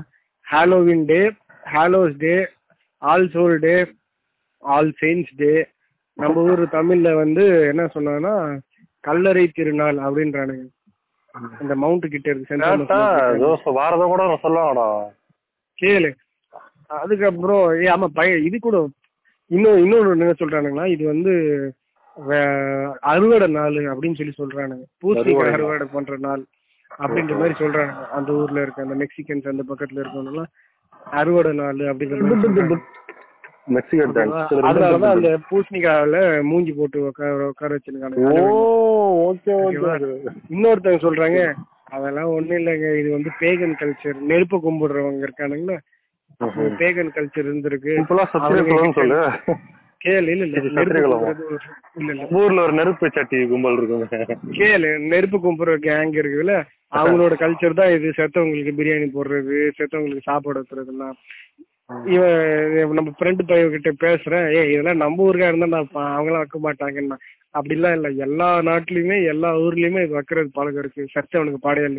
Halloween day hallows day all soul day all saints day நம்ம ஊர் தமிழ்ல வந்து என்ன சொன்னாங்கன்னா கல்லறை திருநாள் அப்படின்றானுங்க. இந்த மவுண்ட் கிட்ட இருக்கு வாரத கூட சொல்லுவாங்கடா கேளு. அதுக்கப்புறம் ஏ ஆமா பய இது கூட இன்னும் இன்னொரு என்ன சொல்றானுங்களா இது வந்து அறுவடை நாள் அப்படின்னு சொல்லி சொல்றானுங்க. பூசணிக்காய் அறுவடை பண்ற நாள் அப்படின்ற மாதிரி சொல்றானுங்க. அந்த ஊர்ல இருக்க அந்த மெக்சிகன்ஸ் அந்த பக்கத்துல இருக்கவங்க அறுவடை நாள் அப்படிங்கிற மெக்சிகன் டான்ஸ் அதனாலதான் அந்த பூசணிக்காயில மூஞ்சி போட்டு உட்கார உட்கார வச்சிருக்காங்க ஓகே இன்னொருத்தவங்க சொல்றாங்க அதெல்லாம் ஒண்ணும் இல்லைங்க. இது வந்து பேகன் கல்ச்சர் நெருப்ப கும்பிடுறவங்க இருக்கானுங்களா? பேகன் கல்ச்சர் இருந்திருக்கு. சொல்லு. கேளு இல்ல இல்ல. ஊர்ல ஒரு நெருப்பு சட்டி கும்பல் இருக்குங்க. கேளு நெருப்பு கும்பிடுற கேங் இருக்குல்ல அவங்களோட கல்ச்சர் தான் இது. செத்தவங்களுக்கு பிரியாணி போடுறது செத்தவங்களுக்கு சாப்பாடு வைக்கிறதுலாம் இவன் நம்ம ஃப்ரெண்டு பையன் கிட்ட பேசுறேன். ஏ இதெல்லாம் நம்ம ஊருக்கா இருந்தா நான் அவங்களாம் வைக்க மாட்டாங்கன்னா அப்படிலாம் இல்ல. எல்லா நாட்டுலயுமே எல்லா ஊர்லயுமே இது வைக்கிறது பழக்கம் இருக்கு சத்தவனுக்கு பாடையல்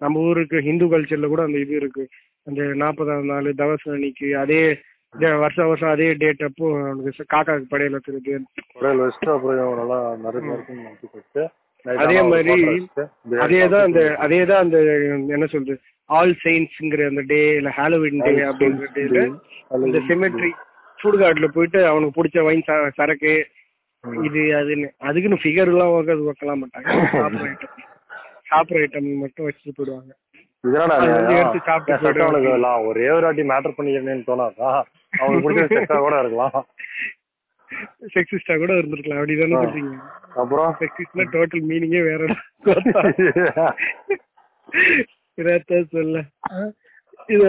நம்ம ஊருக்கு ஹிந்து கல்ச்சர்ல கூட அந்த இது இருக்கு. அந்த நாற்பதாம் நாள் தவச அன்னைக்கு அதே வருஷம் வருஷம் அதே டேட் அப்போ அவனுக்கு காக்காக்கு படையல் வைக்கிறது அதே மாதிரி அதேதான் அந்த அதேதான் அந்த என்ன சொல்றது ஆல் செயின்ஸ்ங்கிற அந்த டே இல்ல ஹாலோவின் டே அப்படிங்கிற டேல இந்த செமெட்ரி சுடுகாட்டுல போயிட்டு அவனுக்கு பிடிச்ச வைன் சரக்கு இது அதுன்னு. அதுக்குன்னு ஃபிகர் எல்லாம் வைக்க வைக்கலாம் மாட்டாங்க. சாப்பிட்ற ஐட்டம் சாப்பிட்ற ஐட்டம் மட்டும் வச்சுட்டு போயிடுவாங்க. அது ஒரே ஒரு வாட்டி மேட்டர் பண்ணிக்கிறேன்னு தோணாதா அவனுக்கு பிடிச்ச கூட இருக்கலாம். செக்ஸிஸ்டா கூட இருந்திருக்கலாம். அப்படிதானே சொல்றீங்க. அப்புறம்? செக்ஸிஸ்ட்னா டோட்டல் மீனிங்கே வேற சொல்ல. இது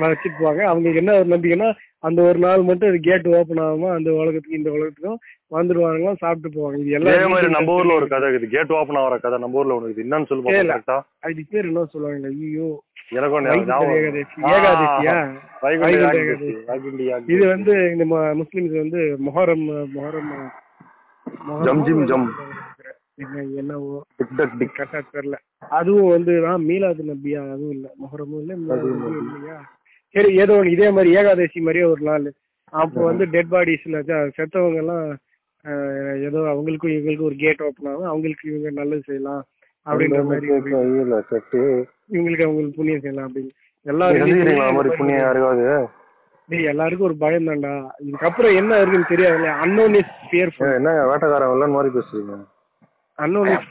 வச்சுட்டு போவாங்க அவங்களுக்கு என்ன ஒரு நம்பிக்கைன்னா அந்த ஒரு நாள் மட்டும் அது கேட் ஓபன் ஆகாம அந்த உலகத்துக்கு இந்த உலகத்துக்கும் வந்துருவாங்க சாப்பிட்டு போவாங்க. இது எல்லாம் மாதிரி நம்ம ஊர்ல ஒரு கதை இருக்குது. கேட் ஓபன் ஆகிற கதை நம்ம ஊர்ல ஒண்ணு என்னன்னு சொல்லுவாங்க அதுக்கு பேர் என்ன சொல்லுவாங்க? ஐயோ. இது வந்து இந்த முஸ்லிம்ஸ் வந்து மொஹரம் மொஹரம் ஜம் ஜிம் ஜம். என்ன என்னவோ. கரெக்டா தெரியல. அதுவும் வந்து தான் மீலாது நபியா அதுவும் இல்ல. மொஹரமும் இல்ல இல்லையா? சரி ஏதோ ஒண்ணு இதே மாதிரி ஏகாதசி மாதிரியே ஒரு நாள். அப்போ வந்து டெட் பாடிஸ்ல செத்தவங்க எல்லாம் ஏதோ அவங்களுக்கும் இவங்களுக்கும் ஒரு கேட் ஓப்பன் ஆகும். அவங்களுக்கு இவங்க நல்லது செய்யலாம் அப்படின்ற மாதிரி. இவங்களுக்கு அவங்களுக்கு புண்ணியம் செய்யலாம் அப்படின்னு. எல்லா நீங்க செஞ்சுக்கிறீங்களா அந்த மாதிரி religion புண்ணியம் யாருக்காவது டேய் எல்லாருக்கும் ஒரு பயம் தான்டா. இதுக்கப்புறம் என்ன இருக்குன்னு தெரியாது அன்னோன் இஸ் ஃபியர்ஃபுல் என்ன வேட்டைக்காரன் எல்லாம் மாதிரி பேசுறீங்க. அன்னோன் இஸ்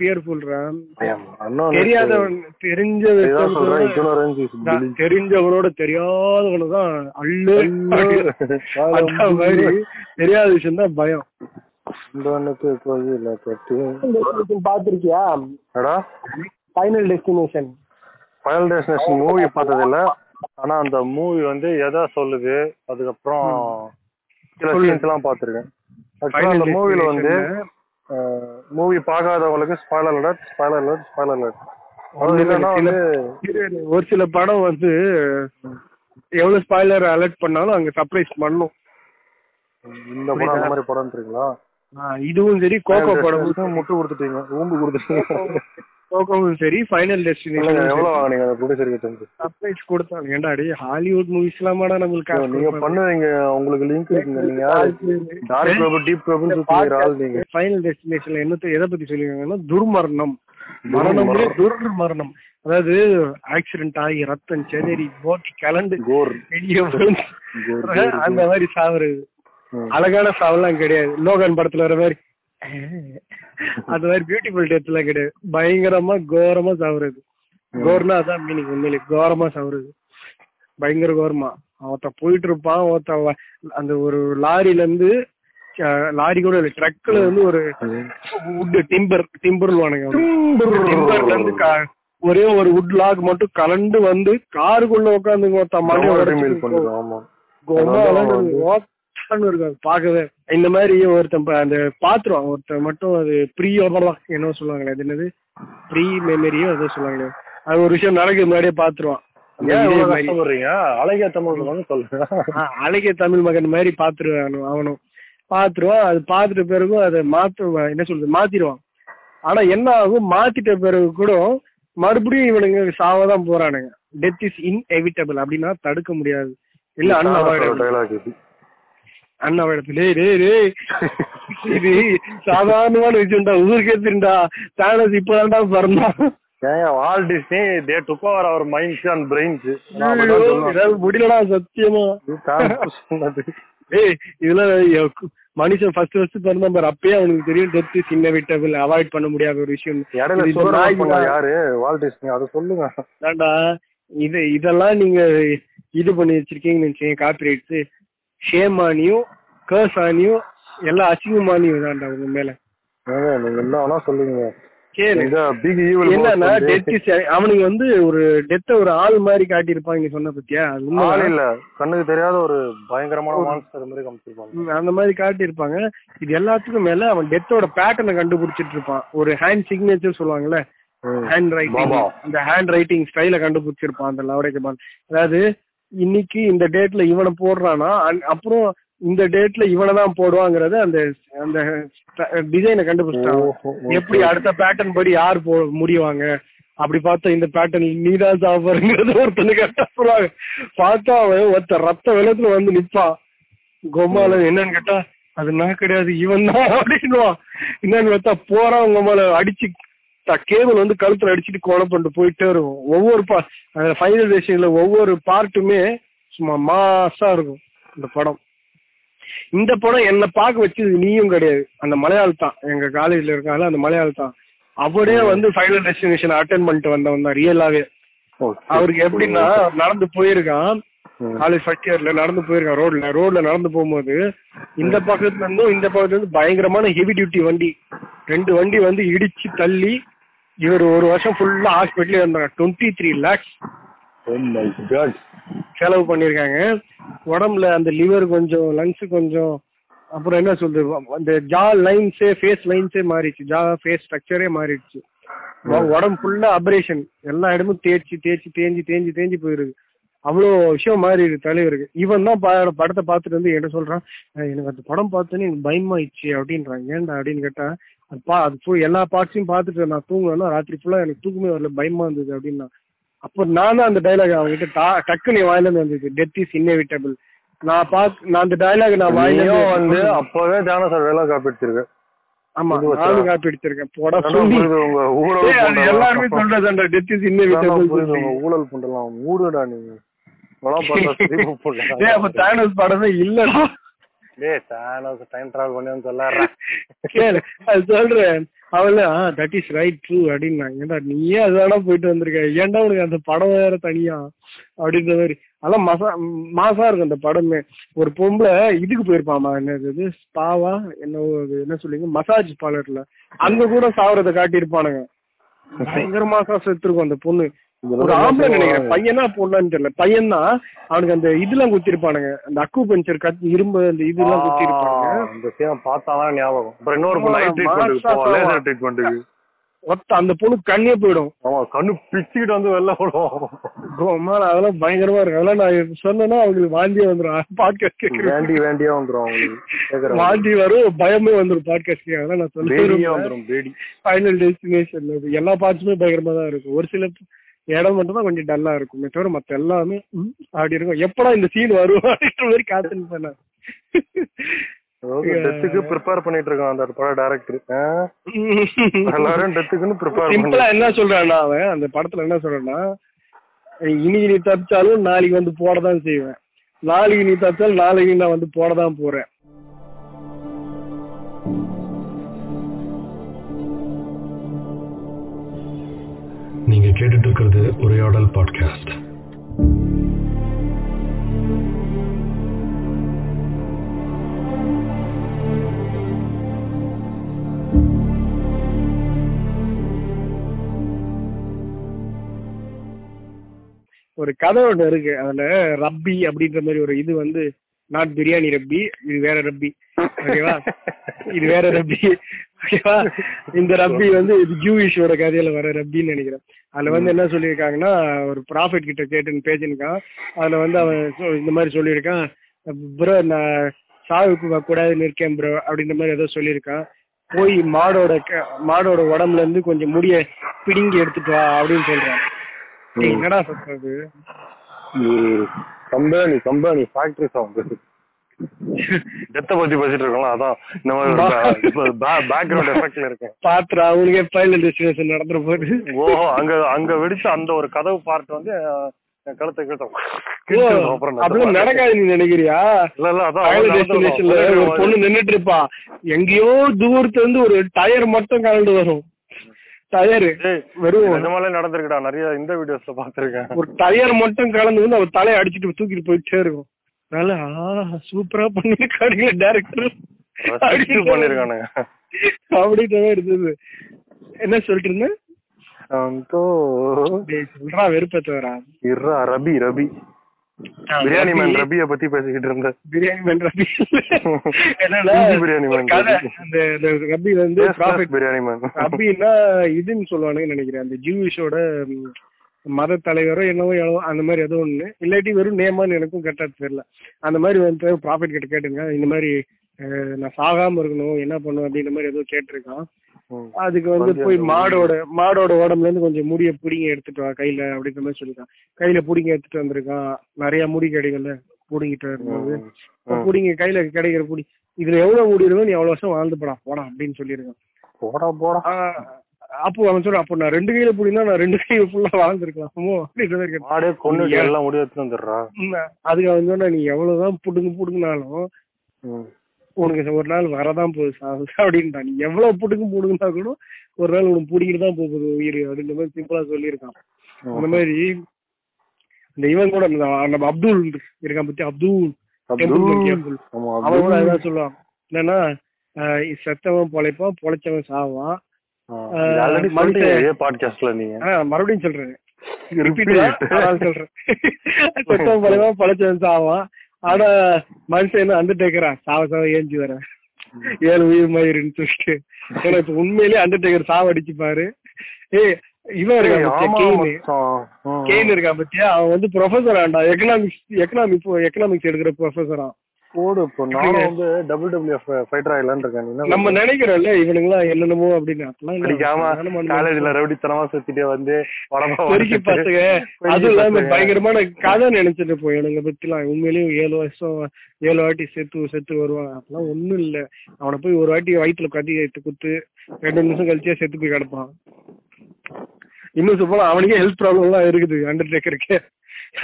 தெரியாதவன் தெரிஞ்ச இதான் சொல்றேன். விஷயத்தோட- ignorance is தான் bliss. தெரிஞ்சவனோட தெரியாதவனு தான் அள்ளு. மாதிரி. தெரியாத விஷயம் தான் பயம் பாத்திருக்கியா Final Destination Final Destination movie பார்த்தது இல்ல ஆனா அந்த மூவி வந்து எதை சொல்லுது? அதுக்கப்புறம் சில சீன்ஸ் எல்லாம் பார்த்திருக்கேன். ஆக்சுவலா அந்த மூவில வந்து movie பார்க்காதவங்களுக்கு spoiler alert spoiler alert spoiler alert ஒரு சில படம் வந்து எவ்வளவு ஸ்பாய்லர் அலர்ட் பண்ணாலும் அங்க சர்ப்ரைஸ் பண்ணும். இந்த படம் அந்த மாதிரி படம் இருக்கீங்களா ஆஹ் இதுவும் சரி கோகோ படமும் முட்டு கொடுத்துட்டீங்க ஊம்பு கொடுத்துட்டீங்க. கோகோவும் சரி ஃபைனல் டெஸ்டினேஷன் எவ்வளவு வாங்குனீங்க? அந்த ப்ரொடியூசர் கிட்ட இருந்து. சர்ப்ரைஸ் கொடுத்தாங்க. ஏன்டா டேய் ஹாலிவுட் மூவிஸ் எல்லாமாடா நம்மளுக்கு நீங்க? பண்ணுவீங்க உங்களுக்கு லிங்க் இருக்குங்க நீங்க டார்க் பிரபு டீப் பிரபுன்னு சுத்திக்கிற ஆள் நீங்க. ஃபைனல் டெஸ்டினேஷன்ல என்ன எதை பத்தி சொல்லிருக்காங்கன்னா துர்மரணம். மரணம் துர் மரணம் அதாவது ஆக்சிடென்ட் ஆகி ரத்தம் செதறி போட்டி கலண்டு வெளியே கோர், அந்த மாதிரி சாவுறது. அழகான சாவெல்லாம் கிடையாது. லோகன் படத்துல வர மாதிரி. அந்த மாதிரி பியூட்டிஃபுல் டெத் எல்லாம் கிடையாது. பயங்கரமா கோரமா சாவுறது. கோர்னா அதான் மீனிங் உண்மையிலே. கோரமா சாவுறது. பயங்கர கோரமா. ஒருத்த போயிட்டு இருப்பான். ஒருத்த அந்த ஒரு லாரில இருந்து லாரி கூட இல்ல ட்ரக்ல இருந்து ஒரு வுட் டிம்பர் டிம்பர்வானுங்க டிம்பர்ல இருந்து ஒரே ஒரு வுட் லாக் மட்டும் கலண்டு வந்து காருக்குள்ள உட்காந்து ஒருத்த டமால் மழை மீல் இந்த மாதிரி ஒருத்தன் அந்த பாத்துருவான். ஒருத்தன் மட்டும் அது ப்ரீ ஓவர்லாம் என்ன சொல்லுவாங்களே அது என்னது? ப்ரீ மெமரியோ ஏதோ சொல்லுவாங்களே. அது ஒரு விஷயம் நடக்குது முன்னாடியே பாத்துருவான். அழகிய தமிழ் வந்து சொல்லுங்க. அழகிய தமிழ் மகன் மாதிரி பாத்துருவான் அவனும். பாத்துருவான் அது பாத்துட்ட பிறகும் அதை மாத்து என்ன சொல்றது மாத்திடுவான். ஆனா என்ன ஆகும் மாத்திட்ட பிறகு கூட மறுபடியும் இவனுங்க சாவதான் போறானுங்க. டெத் இஸ் இன்எவிட்டபிள் அப்படின்னா தடுக்க முடியாது. இல்ல அன்அவாய்டபிள் அண்ணாவிடத்துல டேய் டேய் இது சாதாரணமான விஷயம்டா ஊருக்கே தெரியும்டா. தானஸ் இப்பதான்டா பிறந்தான் ஏன் Walt Disney they took over our minds and brains ஏதாவது முடியலடா சத்தியமா. சொன்னது. ஏய் இதெல்லாம் எ- மனுஷன் ஃபர்ஸ்ட் ஃபர்ஸ்ட் பிறந்தான் பாரு. அப்பயே அவனுக்கு தெரியும் டெத் இஸ் இன்னவிட்டபிள் அவாய்ட் பண்ண முடியாத ஒரு விஷயம். யாரு? வால் டிஸ்னி அதை சொல்லுங்க. தான்டா இது இதெல்லாம் நீங்க இது பண்ணி வச்சிருக்கீங்கன்னு நினைச்சீங்க காப்பிரைட்ஸ் ஷேம் ஆனியும் கேர்ஸ் ஆனியும் எல்லாம் அசிங்கமானியும் தான்டா உங்க மேல. நீங்க என்ன வேணா சொல்லுங்க என்னன்னா டெத் அவனுக்கு வந்து ஒரு டெத்த ஒரு ஆள் மாதிரி காட்டியிருப்பாங்க நீ சொன்ன பத்தியா? ஆள் இல்ல. கண்ணுக்கு தெரியாத ஒரு பயங்கரமான மான்ஸ்டர் மாதிரி காமிச்சிருப்பாங்க. அந்த மாதிரி காட்டியிருப்பாங்க. இது எல்லாத்துக்கும் மேல அவன் டெத்தோட பேட்டர்னை கண்டுபிடிச்சிட்டு இருப்பான் ஒரு ஹேண்ட் சிக்னேச்சர் சொல்லுவாங்கல்ல. Hand writing. அந்த ஹேண்ட் ரைட்டிங் ஸ்டைல கண்டுபிடிச்சிருப்பான் அந்த லவரேஜபான் அதாவது இன்னைக்கு இந்த டேட்ல இவனை போடுறானா அப்புறம் இந்த டேட்ல இவனை தான் போடுவாங்கிறத அந்த அந்த டிசைனை ஓகே. எப்படி அடுத்த பேட்டர்ன் படி யார் போ முடிவாங்க? அப்படி பார்த்தா இந்த பேட்டர்ன் நீதான் சாப்பிடுறது ஒருத்தனு கேட்டா சொல்லுவாங்க. பார்த்தா அவன் ஒருத்த ரத்த வெள்ளத்துல வந்து நிப்பான். கோமால என்னன்னு கேட்டா அது நான் கிடையாது இவன் தான் அப்படின்னுவான். என்னன்னு பார்த்தா போறான் கோமால அடிச்சு கேபிள் வந்து கழுத்துல அடிச்சுட்டு கொலை பண்ணிட்டு போயிட்டே இருக்கும். ஒவ்வொரு பா ஃபைனல் டெசிஷன்ல ஒவ்வொரு பார்ட்டுமே சும்மா மாசா இருக்கும் இந்த படம். இந்த படம் என்ன பார்க்க வச்சது நீயும் கிடையாது. அந்த மலையாள் தான். எங்க காலேஜ்ல இருக்காங்க அந்த மலையாள் தான். அவரே வந்து ஃபைனல் டெஸ்டினேஷன் அட்டன் பண்ணிட்டு வந்தவன் தான் ரியலாவே. அவருக்கு எப்படின்னா நடந்து போயிருக்கான். காலேஜ் ஃபர்ஸ்ட் இயர்ல நடந்து போயிருக்கான் ரோட்ல ரோட்ல நடந்து போகும்போது இந்த பக்கத்துல இருந்தும் இந்த பக்கத்துல இருந்து பயங்கரமான ஹெவி டியூட்டி வண்டி. ரெண்டு வண்டி வந்து இடிச்சு தள்ளி இவர் ஒரு வருஷம் ஃபுல்லா ஹாஸ்பிட்டலே இருந்தாங்க. Twenty three lakhs Oh. செலவு பண்ணிருக்காங்க. உடம்புல அந்த லிவர் கொஞ்சம் லங்ஸ் கொஞ்சம் அப்புறம் என்ன சொல்றது? அந்த ஜா லைன்ஸே ஃபேஸ் லைன்ஸே மாறிடுச்சு. ஜா ஃபேஸ் ஸ்ட்ரக்சரே மாறிடுச்சு. உடம்பு ஃபுல்லா அபரேஷன் எல்லா இடமும் தேய்ச்சி தேய்ச்சி தேஞ்சி தேஞ்சி தேஞ்சி போயிருது அவ்வளோ விஷயம் மாறிடுது தலைவருக்கு. இவன் தான் படத்தை பார்த்துட்டு வந்து என்ன சொல்றான் "அஹ் எனக்கு அந்த படம் பார்த்தோன்னே எனக்கு பயமாயிடுச்சு அப்படின்றான் ஏன்டா அப்படின்னு கேட்டா அது பா அது full எல்லா பார்ட்ஸையும் பார்த்துட்டு நான் தூங்குவேன்னா ராத்திரி ஃபுல்லா எனக்கு தூக்கமே வரல பயமா இருந்தது அப்படின்னா. அப்போ நான் தான் அந்த டைலாக் அவங்ககிட்ட டா- டக்குன்னு என் வாயில இருந்து வந்தது. டெத் இஸ் இன்னெவிட்டபிள் நான் பாத் நான் அந்த டைலாக் நான் வாயில நீயும் இருந்து வந்து அப்பவே தியான சார் வேலை காப்பிடுச்சிருக்க ஆமா? நானும் காப்பி அடிச்சிருக்கேன். போட சொல்லி. ஏய். எல்லாருமே சொல்றதாண்டா டெத் இஸ் இன்னெவிட்டபிள் உங்க ஊழல் புண்டெல்லாம் மூடுடா நீங்க பார்த்தா. டேய் அப்ப தானஸ் படமே இல்லடா. டேய் தானோஸ் டைம் டிராவல் பண்ணி வந்து சொல்லுறேன் கேளு. அது சொல்றேன். அவள தட் இஸ் ரைட் ட்ரூ அப்படின்னாங்க. ஏன்டா நீயே அதுதானா போயிட்டு வந்திருக்க? ஏன்டா உனக்கு அந்த படம் வேற தனியா? அப்படின்ற மாதிரி. அதெல்லாம் மசா மாசா இருக்கும் அந்த படமே. ஒரு பொம்பளை இதுக்கு போயிருப்பாமா என்னது இது? ஸ்பாவா? என்னவோ என்ன சொல்லுங்க மசாஜ் பார்லர்ல. அங்க கூட சாவறத காட்டியிருப்பானுங்க. பயங்கர மாசா செத்துருக்கும் அந்த பொண்ணு. ஒரு ஆம்பளை நினைக்கிறேன். பையனா பொண்ணான்னு தெரியல. பையன் தான் அவனுக்கு அந்த இதெல்லாம் குத்திருப்பானுங்க. அந்த அக்கு பஞ்சர் கத் இரும்பு அந்த இதெல்லாம் குத்திருப்பானுங்க. சீன் பார்த்தாதான் ஞாபகம். அப்புறம் இன்னொரு. ட்ரீட்மெண்ட்டுக்கு ஒத்த அந்த பொண்ணு கண்ணே போயிடும். ஆமா கண்ணு பிச்சுக்கிட்டு வந்து வெளில அம்மா அதெல்லாம் பயங்கரமா இருக்கு அதெல்லாம் நான் சொன்னேன்னா அவங்களுக்கு வாந்தியே வந்துடும் பாட்காஸ்ட் வேண்டி வேண்டியா வந்துரும் அவங்களுக்கு. வாந்தி வரும் பயமே வந்துடும் பாட்காஸ்ட் அதெல்லாம் நான் சொல்லுவேன் ஃபைனல் டெஸ்டினேஷன் எல்லா பார்ட்ஸுமே பயங்கரமா தான் இருக்கும். ஒரு சில இடம் மட்டும் தான் கொஞ்சம் டல்லா இருக்குமே தவிர மத்த எல்லாமே அப்படி இருக்கும். எப்படா இந்த சீன் வரும் அப்படின்ற மாதிரி காத்துன்னு டெத்துக்கு ப்ரிப்பேர் பண்ணிட்டு இருக்கான் அந்த பட டைரக்டர் எல்லாரும் டெத்துக்குன்னு ப்ரிப்பேர் சிம்பிளா என்ன சொல்றான்னா அவன் அந்த படத்துல என்ன சொல்றான்னா இன்னைக்கு நீ தப்பிச்சாலும் நாளைக்கு வந்து போடதான் செய்வேன். நாளைக்கு நீ தப்பிச்சாலும் நாளைக்கு நான் வந்து போடதான் போறேன். நீங்க கேட்டுட்டு இருக்கிறது உரையாடல் பாட்காஸ்ட் ஒரு கதை ஒன்று இருக்கு. அதுல ரப்பி அப்படின்ற மாதிரி ஒரு இது வந்து நாட் பிரியாணி ரப்பி இது வேற ரப்பி ஓகேவா இது வேற ரப்பி ஓகேவா இந்த ரப்பி வந்து இது ஜூயிஷோட கதையில வர ரப்பின்னு நினைக்கிறேன். அதுல வந்து என்ன சொல்லியிருக்காங்கன்னா ஒரு ப்ராஃபிட் கிட்ட கேட்டுன்னு பேசியிருக்கான். அதுல வந்து அவன் இந்த மாதிரி சொல்லியிருக்கான். ப்ரோ நான் சாவுக்கு கூடாதுன்னு இருக்கேன் ப்ரோ அப்படின்ற மாதிரி ஏதோ சொல்லியிருக்கான். போய் மாடோட மாடோட உடம்புல இருந்து கொஞ்சம் முடிய பிடுங்கி எடுத்துட்டு வா அப்படின்னு சொல்றான். என்னடா சொல்றது? கம்பெனி கம்பெனி ஃபேக்டரி சவுண்ட் டெத்த பத்தி பேசிட்டு இருக்கோம்ல அதான் இந்த மாதிரி பேக்ரவுண்ட் எஃபெக்ட்ல இருக்கேன். பாத்துறா அவனுக்கே ஃபைனல் டெஸ்டினேஷன் நடந்துற போது ஓ அங்க அங்க வெடிச்ச அந்த ஒரு கதவு பார்ட் வந்து கழுத்தை நடந்தது. நடக்காது நீ நினைக்கிறியா? இல்ல இல்ல அதான் பொண்ணு நின்னுட்டு இருப்பா. எங்கேயோ தூரத்துல இருந்து ஒரு டயர் மட்டும் கலந்து வரும். டயர். வெறும் நிஜமாலே நடந்திருக்குடா. நிறைய இந்த வீடியோஸ்ல பாத்திருக்கேன் ஒரு டயர் மட்டும் கலந்து வந்து அவ தலையை அடிச்சிட்டு தூக்கிட்டு போயிட்டே இருக்கும். ஆ சூப்பரா பண்ணிருக்காருங்க டேரக்டர் பண்ணிருக்கானுங்க அப்படின்ற மாதிரி இருந்தது. என்ன சொல்லிட்டு இருந்தேன்? சொல்றா வெறுப்பத்த வரா இர்ரா ரபி ரபி. பிரியாணி மேன் ரபிய பத்தி பேசிக்கிட்டு இருந்த பிரியாணி மேன் ரபி. என்னன்னா பிரியாணி மேன். அந்த ரபி வந்து ப்ராஃபிட் பிரியாணி மேன். ரபின்னா இதுன்னு சொல்லுவானுங்க நினைக்கிறேன். அந்த ஜூவிஷோட மத தலைவரோ என்னவோ என்னவோ அந்த மாதிரி ஏதோ ஒண்ணு. இல்லாட்டி வெறும் நேமான்னு எனக்கும் கரெக்டா தெரியல. அந்த மாதிரி வந்து ப்ராஃபிட் கிட்ட கேட்டுங்க இந்த மாதிரி நான் சாகாம இருக்கணும் என்ன பண்ணுவேன் அப்படின்ற மாதிரி ஏதோ கேட்டிருக்கான். அதுக்கு வந்து போய் மாடோட மாடோட உடம்புல இருந்து கொஞ்சம் முடிய பிடிங்க எடுத்துட்டு வா கையில அப்படின்ற மாதிரி சொல்லிருக்கான் கையில புடிங்க எடுத்துட்டு வந்திருக்கான். நிறைய முடி கிடைக்கல புடிங்கிட்டு வரும்போது. புடிங்க கையில கிடைக்கிற புடி இதுல எவ்வளவு முடி இருக்கோ நீ எவ்வளவு வருஷம் வாழ்ந்து போடா போடா அப்படின்னு சொல்லியிருக்கான். போடா போடா. அப்போ அவன் சொல்றான் அப்போ நான் ரெண்டு கையில புடினா நான் ரெண்டு கையில ஃபுல்லா வாழ்ந்துருக்கலாமோ உம், அதுக்கு அவன் சொன்னா நீ எவ்வளவுதான் புடுங்க புடுங்கினாலும். உனக்கு ஒரு நாள் வரதான் போகுது சாவு அப்படின்ட்டான் நீ எவ்வளவு புடுங்க புடுங்கினா கூட ஒரு நாள் உனக்கு புடிக்கிட்டு தான் போகுது உயிர் அப்படின்ற மாதிரி சிம்பிளா சொல்லியிருக்கான். அந்த மாதிரி இந்த இவன் கூட நம்ம அப்துல் இருக்கான் பத்தி அப்துல் அவன் கூட. அதான் சொல்லுவான். என்னன்னா செத்தவன் பொழைப்பான் பொழைச்சவன் சாவான். மறுபடியும் சொல்றேன். சொல்றேன். செத்தவன் பொழைப்பான் பொழைச்சவன் சாவான். ஆனா மனுஷன் என்ன அண்டர்டேக்கரா சாவ ஏஞ்சி வர ஏழு உயிர் மயிருன்னு சொல்லிட்டு. ஏன்னா இப்ப உண்மையிலேயே அண்டர்டேக்கர் சாவ அடிச்சு பாரு. ஏய் இவன் இருக்கான் கெயின் இருக்கான் பத்தியா? அவன் வந்து ப்ரொஃபசர் ஆண்டா. எக்கனாமிக்ஸ் எக்கனாமிக் எக்கனாமிக்ஸ் எடுக்கிற ப்ரொஃபஸரா போடு இப்போ நானும் வந்து டபுள் டபிள்யூ ஃபைட்டர் ஆயிலான்னு இருக்கேன் நம்ம நினைக்கிறோம்ல இவனுங்களாம் என்னென்னமோ அப்படின்னு. மனுஷன். காலேஜ்ல ரவுடித்தனமா சுத்திட்டே வந்து உடம்ப பசங்க பொறுக்கி அதுவும் இல்லாம. பயங்கரமான கதை நினைச்சிட்டு இருப்போம். இவனுங்க பத்திலாம் உண்மையிலேயும் ஏழு வருஷம் ஏழு வாட்டி செத்து செத்து வருவான் அப்பெல்லாம் ஒண்ணும் இல்ல. அவனை போய் ஒரு வாட்டி வயிற்றுல கத்தி எடுத்து குத்து ரெண்டு நிமிஷம் கழிச்சே செத்து போய் கிடப்பான். இன்னும் சொல்ல அவனுக்கே ஹெல்த் ப்ராப்ளம் எல்லாம் இருக்குது அண்டர்டேக்கருக்கு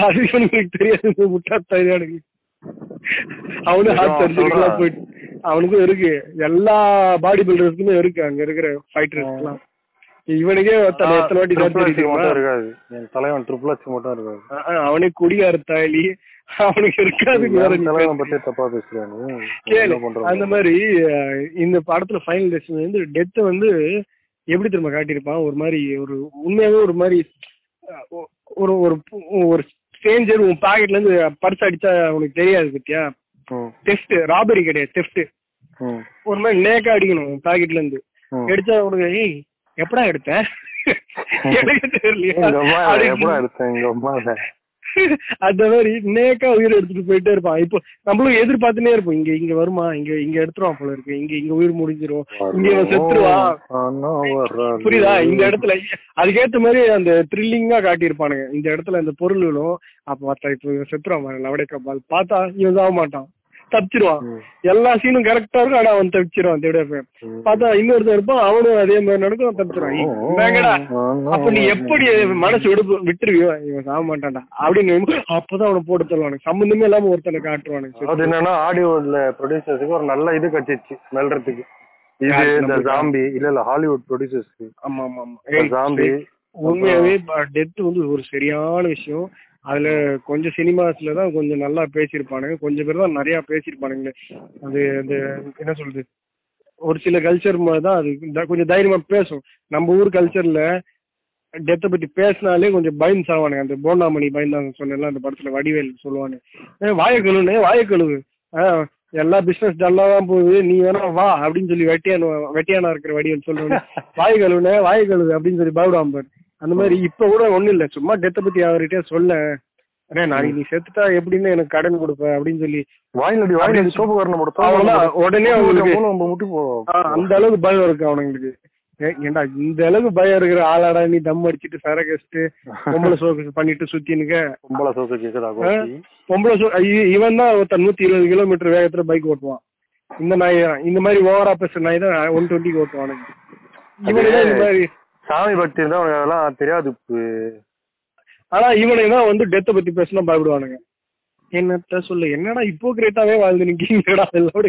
அது இவனுக்கு தெரியாது. முட்டா தயாரிக்கு அவனும் ஹார்ட் சர்ஜரிக்கெல்லாம் போயிட்டு அவனுக்கும் இருக்கு. எல்லா பாடி பில்டர்ஸ்க்குமே இருக்கு அங்க இருக்கிற ஃபைட்டர்ஸ்க்குலாம் இவனுக்கே எத்தனை வாட்டி சர்ஜரி இருக்காது. என் தலைவன் ட்ரிபிள் எச் மட்டும் இருக்காது. அவனே குடியார தாலி அவனுக்கு இருக்காது தப்பா பண்றது? அந்த மாதிரி இந்த படத்துல ஃபைனல் டெஸ்டினி வந்து டெத் வந்து எப்படி திரும்ப காட்டியிருப்பான்? ஒரு மாதிரி ஒரு உண்மையாவே ஒரு மாதிரி ஒரு ஒரு ஸ்ட்ரேஞ்சர் உன் பாக்கெட்ல இருந்து பர்ஸ் அடிச்சா உனக்கு தெரியாது பத்தியா டெஸ்ட் ராபரி கிடையாது டெஸ்ட் ஒரு மாதிரி நேக்கா அடிக்கணும் பாக்கெட்ல இருந்து. எடுத்தா உனக்கு ஏய் எப்படா எடுத்தேன்? அந்த மாதிரி நேக்கா உயிர் எடுத்துட்டு போயிட்டே இருப்பான். இப்போ நம்மளும் எதிர்பார்த்துனே இருப்போம். இங்க இங்க வருமா? இங்க இங்க எடுத்துருவான் போல இருக்கு. இங்க இங்க உயிர் முடிஞ்சிரும். இங்க இவன் செத்துருவான். புரியுதா? இந்த இடத்துல அதுக்கேத்த மாதிரி அந்த த்ரில்லிங்கா காட்டியிருப்பானுங்க. இந்த இடத்துல இந்த பொருள் விழும். அப்ப பார்த்தா இப்போ இவன் செத்துருவான் லவடை கபால் பார்த்தா இவன் சாக மாட்டான். தப்பிச்சிருவான். எல்லா சீனும் கரெக்டா இருக்கும். ஆனா அவன் தப்பிச்சிருவான். தேட இருப்பேன். பார்த்தா இன்னொருத்தன் இருப்பான். அவனும் அதே மாதிரி நடக்கும். தப்பிச்சிருவான். அப்ப நீ எப்படி மனசு விடுப்பு விட்டுருவியோ? இவன் சாக மாட்டான்டா. அப்படின்னு அப்பதான் அவனை போட்டு தருவானுங்க சம்பந்தமே இல்லாம ஒருத்தனை காட்டுவானுங்க. அது என்னன்னா ஆடியோல ப்ரொடியூசர்ஸ்க்கு ஒரு நல்ல இது கட்டிச்சு மெல்றதுக்கு. இது இந்த? ஜாம்பி இல்ல இல்ல ஹாலிவுட் ப்ரொடியூசர்ஸ்க்கு ஆமா ஆமா ஆமா. ஜாம்பி உண்மையாவே டெத் வந்து ஒரு சரியான விஷயம். அதுல கொஞ்சம் சினிமாஸ்ல தான் கொஞ்சம் நல்லா பேசியிருப்பானுங்க. கொஞ்சம் பேர் தான் நிறைய பேசியிருப்பானுங்களே. அது அந்த என்ன சொல்றது? ஒரு சில கல்ச்சர் தான் அது. த- கொஞ்சம் தைரியமா பேசும். நம்ம ஊர் கல்ச்சர்ல டெத்தை பத்தி பேசினாலே கொஞ்சம் பயந்து சாவானுங்க. அந்த போண்டாமணி பயந்தாங்க சொன்னேன்ல அந்த படத்துல வடிவேல் சொல்லுவானு ஏ வாய கழுவுனே வாய கழுவு. ஆஹ் எல்லா பிசினஸ் டல்லா தான் போகுது. நீ வேணா வா அப்படின்னு சொல்லி வெட்டியான வெட்டியானா இருக்கிற வடிவேல் சொல்லுவானு. வாய கழுவுனே வாய கழுவு அப்படின்னு சொல்லி பயவிடாம பாரு. அந்த மாதிரி இப்ப கூட ஒண்ணும் இல்ல. சும்மா டெத்தை பத்தி அவர்கிட்ட சொல்ல. அண்ணே நாளைக்கு நீ செத்துட்டா எப்படின்னு எனக்கு கடன் கொடுப்ப அப்படின்னு சொல்லி. வாயிலடி வாயிலடி சோப்பு அவ்வளவுதான். உடனே அவங்களுக்கு முட்டி அந்த அளவுக்கு பயம் இருக்கு அவனுங்களுக்கு. ஏ- ஏன்டா இந்த அளவுக்கு பயம் இருக்கிற ஆளாடா நீ தம் அடிச்சிட்டு வச்சுட்டு பொம்பளை சோக்கு பண்ணிட்டு சுத்தினுக்க. ஆ, கோபி? பொம்பளை சோ இவன் தான் ஒருத்தன் நூத்தி இருபது கிலோமீட்டர் வேகத்துல பைக் ஓட்டுவான். இந்த நாய் இந்த மாதிரி ஓவரா பேசுற நாய் தான் ஒன் டுவெண்ட்டிக்கு ஓட்டுவானுங்க இவனுக்கு தான் இந்த மாதிரி சாமி பக்தி இருந்தா அதெல்லாம் தெரியாது. ஆனா இவனுக்கு தான் வந்து டெத்தை பத்தி பேசினா பயப்படுவானுங்க. என்னத்த சொல்லு என்னடா இப்போ கிரேட்டாவே வாழ்ந்து நிக்கீங்கடா அதோட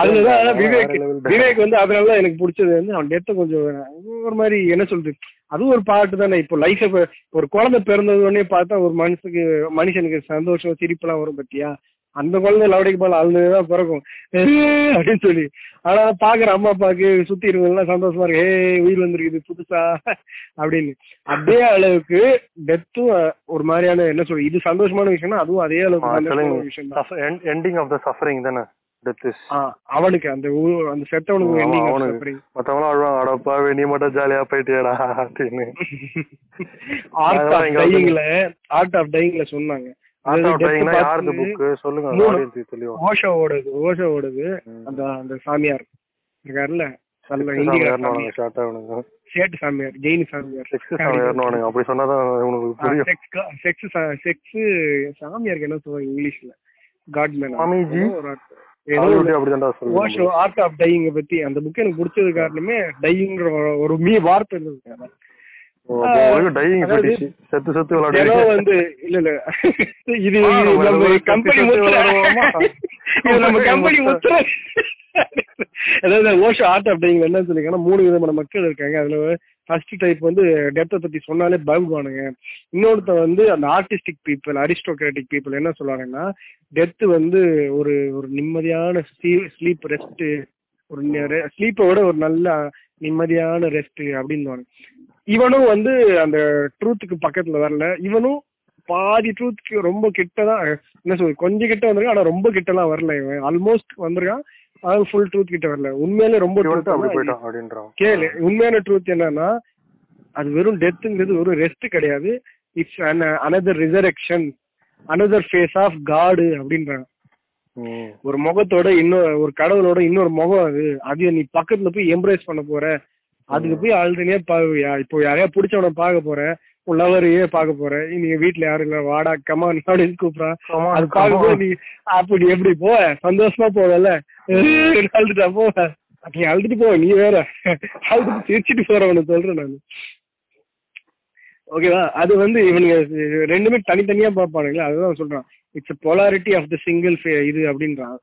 அதுலதான் விவேக். விவேக் வந்து அதனால எனக்கு பிடிச்சது வந்து அவன் டெத்த கொஞ்சம் ஒரு மாதிரி என்ன சொல்றது? அதுவும் ஒரு பாட்டு தானே இப்போ லைஃப் ஒரு குழந்தை பிறந்தது உடனே பார்த்தா ஒரு மனுஷனுக்கு மனுஷனுக்கு சந்தோஷம் சிரிப்பெல்லாம் வரும் பத்தியா? அந்த குழந்தை லவடிக்கு பால் அழுதுதான் பிறக்கும். அப்படின்னு சொல்லி. ஆனா பாக்குற அம்மா அப்பாக்கு சுத்தி இருக்கவங்க சந்தோஷமா இருக்கு. ஏய் உயிர் வந்திருக்குது புதுசா. அப்படின்னு. அதே அளவுக்கு டெத்தும் ஒரு மாதிரியான என்ன சொல்றது இது சந்தோஷமான விஷயம்னா அதுவும் அதே அளவுக்கு விஷயம் எண்டிங் ஆஃப் த சஃபரிங் தானே? அவனுக்கு அந்த அந்த செத்தவனுக்கு ending of suffering. மத்தவங்க அழுவாங்க அடப்பாவே நீ மட்டும் ஜாலியா போயிட்டியடா அப்படின்னு. ஆர்ட் ஆஃப் டையிங்ல ஆர்ட் ஆஃப் டையிங்ல சொன்னாங்க. ஓஷோவோடது ஓஷோவோடது அந்த அந்த சாமியார் இருக்காருல்ல? சேட்டு சாமியார் ஜெயின் சாமியார். அப்படி சொன்னாதான் செக்ஸ் செக்ஸ் சாமியாருக்கு என்ன சொல்லுவாங்க இங்கிலீஷ்ல? காட் மேன் சாமிஜி? ஓஷோ ஆர்ட் ஆஃப் டையிங் பத்தி அந்த புக் எனக்கு பிடிச்சது காரணமே டையிங்ன்ற ஒரு மீ வார்த்தை இருந்தது. செத்து செத்து தினம் விளையாடுறீங்க வந்து இல்ல இல்ல. இது நம்ம கம்பெனி நம்ம கம்பெனி அதாவது ஓஷோ ஆர்ட் அப்படிங்கிற என்ன சொல்லிங்கன்னா மூணு விதமான மக்கள் இருக்காங்க. அதுல ஃபர்ஸ்ட் டைப் வந்து டெத்தை பத்தி சொன்னாலே பயப்படுவானுங்க. இன்னொருத்த வந்து அந்த ஆர்டிஸ்டிக் பீப்புள் அரிஸ்டோக்ராட்டிக் பீப்புள் என்ன சொல்லுவாங்கன்னா டெத் வந்து ஒரு ஒரு நிம்மதியான ஸ்லீப் ரெஸ்ட் ஒரு ஸ்லீப்பை விட ஒரு நல்ல நிம்மதியான ரெஸ்ட் அப்படின்னு இவனும் வந்து அந்த ட்ரூத்துக்கு பக்கத்துல வரல. இவனும் பாதி ட்ரூத்துக்கு ரொம்ப கிட்டதான் என்ன சொல்றது கொஞ்சம் கிட்ட வந்திருக்கான் ஆனா ரொம்ப கிட்டலாம் வரல இவன். ஆல்மோஸ்ட் வந்திருக்கான் அதாவது ஃபுல் ட்ரூத் கிட்ட வரல. உண்மையிலே ரொம்ப கேளு. உண்மையான ட்ரூத் என்னன்னா அது வெறும் டெத்துங்கிறது வெறும் ரெஸ்ட் கிடையாது. It's another resurrection another phase of god அப்படின்றாங்க. ஒரு முகத்தோட இன்னொரு ஒரு கடவுளோட இன்னொரு முகம் அது. அது நீ பக்கத்துல போய் எம்ப்ரேஸ் பண்ண போற. அதுக்கு போய் ஆல்ரெடியே இப்போ யாரையா பிடிச்சவன பார்க்க போற உன் லவரையே பார்க்க போற நீங்க வீட்டுல யாரும் இல்ல. வாடா கமான் அப்படின்னு கூப்பிடா அது on. நீ அப்படி எப்படி போவ? சந்தோஷமா போவல அழுதுட்டா போவ. நீ அழுதுட்டு போ நீ வேற. அழுதுட்டு சிரிச்சிட்டு போறவன சொல்றேன் நான். ஓகேவா அது வந்து இவனுங்க ரெண்டுமே தனித்தனியா பார்ப்பானுங்களா அதுதான் சொல்றான். It's polarity of the single இது அப்படின்றான்.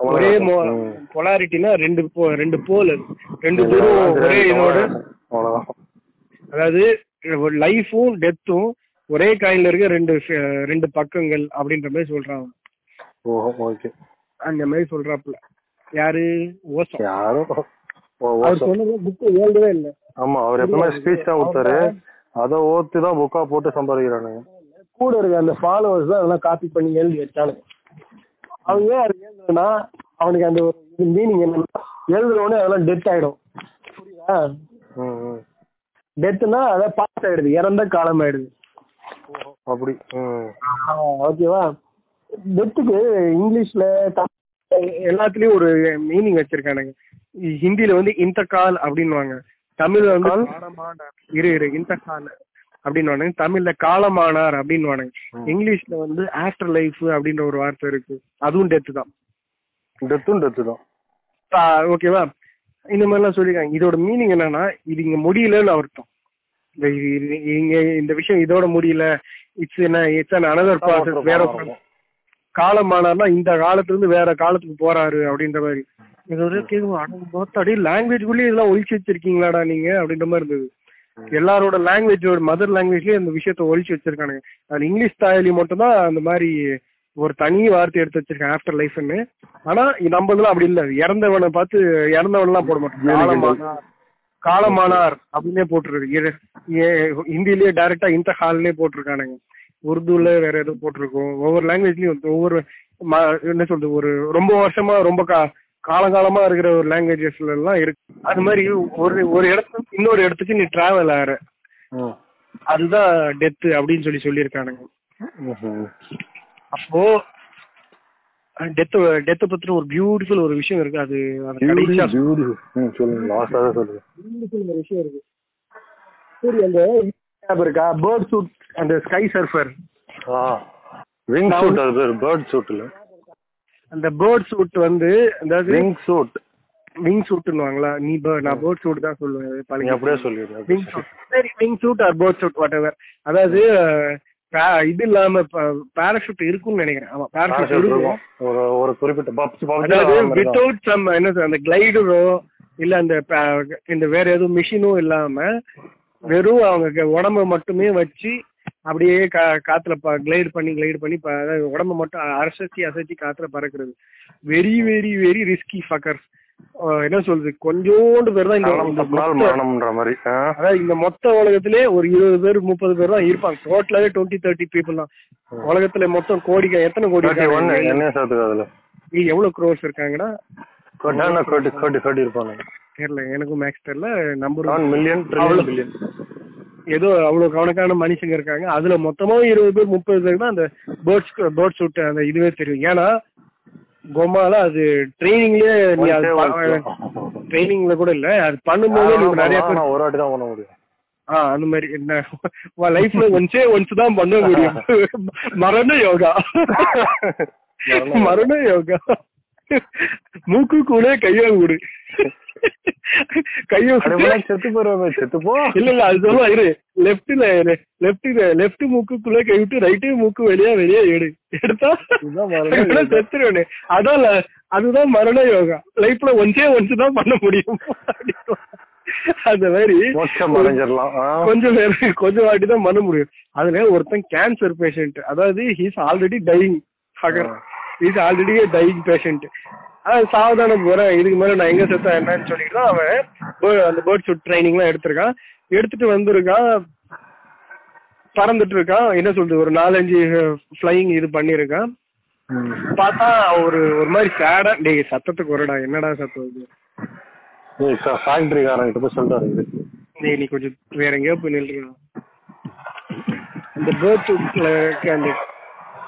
ஒரே. பொலாரிட்டினா ரெண்டு ரெண்டு போல் ரெண்டு தூரம் ஒரே இதோட. அதாவது லைஃபும் டெத்தும் ஒரே காயின்ல இருக்க ரெண்டு ரெண்டு பக்கங்கள் அப்படின்ற மாதிரி சொல்றான் ஓஹோ ஓகே அந்த மாதிரி சொல்றாப்புல. யாரு? ஓசம். யாரோ? ஓ, அவர் ஓசம். சொன்னது புக் எழுதவே இல்லை. ஆமா அவர் எப்பவுமே ஸ்பீச் தான் கொடுத்தாரு. அதை ஓத்து தான் புக்கா போட்டு சம்பாதிக்கிறானுங்க. கூட இருக்க அந்த ஃபாலோவர்ஸ் தான் அதெல்லாம் காப்பி பண்ணி எழுதி வச்சானுங்க. அவங்க ஏன் அது எழுதுனா அவனுக்கு அந்த ஒரு மீனிங் என்னன்னா எழுதுன உடனே அதெல்லாம் டெத் ஆயிடும். புரியுதா. டெத்துனா அதான் பாஸ் ஆயிடுது இறந்த காலம் ஆயிடுது. அப்படி. ஓகேவா டெத்துக்கு இங்கிலீஷ்ல தமிழ் எல்லாத்துலயும் ஒரு மீனிங் வச்சிருக்கானுங்க. ஹிந்தில வந்து இந்த கால் அப்படின்னுவாங்க. தமிழ்ல வந்து இரு இரு இந்த கால் அப்படின்னு தமிழ்ல காலமானார் அப்படின்னு இங்கிலீஷ்ல வந்து ஆஃப்டர் லைஃப் அப்படின்ற ஒரு வார்த்தை இருக்கு. அதுவும் டெத்து தான். டெத்தும் டெத்து தான். ஓகேவா இந்த மாதிரிலாம் சொல்லிருக்காங்க இதோட மீனிங் என்னன்னா இது இங்க முடியலன்னு அர்த்தம். இது- இது- இங்க இந்த விஷயம் இதோட முடியல. இட்ஸ் என்ன இட்ஸ் அன் அனதர் ப்ராசஸ் வேற ஒரு- காலமானார்னா இந்த காலத்துல இருந்து வேற காலத்துக்கு போறாரு அப்படின்ற மாதிரி. இதோட கேட்கும் பார்த்தாடி லாங்குவேஜ்குள்ளேயே இதெல்லாம் ஒழிச்சு வச்சிருக்கீங்களாடா நீங்க அப்படின்ற மாதிரி இருந்தது. எல்லாரோட லாங்குவேஜோட மதர் லாங்குவேஜ்லயே அந்த விஷயத்த ஒழிச்சு வச்சிருக்கானுங்க. அது இங்கிலீஷ் தாயலி மட்டும்தான் அந்த மாதிரி ஒரு தனி வார்த்தை எடுத்து வச்சிருக்கேன் ஆஃப்டர் லைஃப்னு ஆனா நம்ம இதெல்லாம் அப்படி இல்ல. இறந்தவனை பார்த்து இறந்தவன்லாம் போட மாட்டோம் காலமானார் அப்படின்னே போட்டுருக்கு ஹிந்திலேயே டைரக்டா இந்த ஹால்னே போட்டிருக்கானுங்க. உருதுல வேற எதுவும் போட்டிருக்கோம். ஒவ்வொரு லாங்குவேஜ்லயும் ஒவ்வொரு என்ன சொல்றது ஒரு ரொம்ப வருஷமா ரொம்ப கா காலங்காலமா இருக்கிற ஒரு லாங்குவேஜஸ்ல எல்லாம் இருக்கு. அது மாதிரி ஒரு ஒரு இடத்துக்கு இன்னொரு இடத்துக்கு நீ டிராவல் ஆற. அதுதான் டெத்து அப்படின்னு சொல்லி சொல்லியிருக்கானுங்க. அப்போ டெத் டெத்தை பத்தின ஒரு பியூட்டிஃபுல் ஒரு விஷயம் இருக்கு. அது ஒரு விஷயம் இருக்கு. சரி அந்த இருக்கா? பேர்ட் சூட் அந்த ஸ்கை சர்ஃபர் விங் சூட் அது பேர் பேர்ட் சூட் இல்ல அந்த பேர்ட் சூட் வந்து அதாவது விங் சூட் விங் சூட்னுவாங்களா நீ bird, நான் பேர்ட் சூட் தான் சொல்லுவேன் பழகி அப்படியே சொல்லிடுங்க விங் சூட் சரி. Wing suit or bird suit whatever அதாவது இது இல்லாம பேராஷூட் இருக்கும்னு நினைக்கிறேன். ஆமா பேராஷூட் இருக்கும். ஒரு ஒரு குறிப்பிட்ட வித்தவுட் சம் என்ன சொல்றது, அந்த கிளைடரோ இல்ல அந்த இந்த வேற எதுவும் மிஷினும் இல்லாம வெறும் அவங்க உடம்ப மட்டுமே வச்சு அப்படியே கா காத்துல கிளைட் பண்ணி கிளைட் பண்ணி ப- அதாவது உடம்ப மட்டும் அசைச்சி அசைச்சி காத்துல பறக்கிறது. Very very very risky fucker என்ன சொல்றது? கொஞ்சோண்டு பேர் தான் இந்த மொத்த- மரணம்ன்ற மாதிரி. ஆ? அதாவது இந்த மொத்த உலகத்திலே ஒரு இருபது பேர் முப்பது பேர் தான் இருப்பாங்க. டோட்டலாவே டுவெண்ட்டி தேர்ட்டி பீப்புள் தான். உலகத்துல மொத்தம் கோடிக்க எத்தனை கோடி 31 இருக்காங்க? என்ன சேர்த்துக்கு அதுல. ஏய், எவ்வளவு க்ரோஸ் கட்டி கட்டி கட்டி இருப்பாங்க தெரியல எனக்கும் மேக்ஸ் தெரியல நம்பர் ஒன் மில்லியன் பில்லியன் ஏதோ அவ்வளவு கணக்கான மனுஷங்க இருக்காங்க. அதுல மொத்தமா இருபது பேர் முப்பது பேர் தான் அந்த பேர்ட்ஸ் பேர்ட் ஷூட் அந்த இதுவே தெரியும். ஏன்னா கொமால அது ட்ரைனிங்லயே நீ அது ட்ரைனிங்ல கூட இல்ல. அது பண்ணும்போது நீங்க நிறைய பேர் ஒரு வாட்டி தான் பண்ண முடியும். ஆ அந்த மாதிரி. என்ன லைஃப்ல ஒன்ஸே ஒன்ஸ் தான் பண்ண முடியும். மரண யோகா. மரண யோகா. மூக்கு கூட கையா விடு கைய செத்து. போயிருவாங்க செத்து போ. இல்ல இல்ல அது சொல்லுவா இரு. லெப்ட்ல லெப்ட் லெப்ட் மூக்குக்குள்ள கை விட்டு ரைட்டு மூக்கு வெளியா வெளியே எடு எடுத்தா. செத்துருவேனே. அதான் அதுதான் மரண யோகா லைஃப்ல ஒன்ஸே ஒன்ஸ் தான் பண்ண முடியும். அந்த மாதிரி. கொஞ்சம் பேர் கொஞ்சம் வாட்டி தான் பண்ண முடியும். அதுல ஒருத்தன் கேன்சர் பேஷண்ட் அதாவது he's already dying hugger is already dying patient அது சாவதானம் போறேன். இதுக்கு மேல நான் எங்க செத்தா என்னன்னு சொல்லிட்டு தான் அவன் அந்த பேர்ட் ஷூட் ட்ரைனிங்லாம் எடுத்திருக்கான். எடுத்துட்டு வந்திருக்கான். பறந்துட்டு இருக்கான். என்ன சொல்றது? ஒரு நாலஞ்சு ஃப்ளையிங் இது பண்ணியிருக்கான் ம். பார்த்தா ஒரு ஒரு மாதிரி சேடா டேய் சத்தத்துக்கு வரடா. என்னடா சத்தம் இது? காரங்கிட்ட போய் இது. டேய் நீ கொஞ்சம் வேற எங்கேயோ போய் நில்லுங்க அந்த பேர்ட் அந்த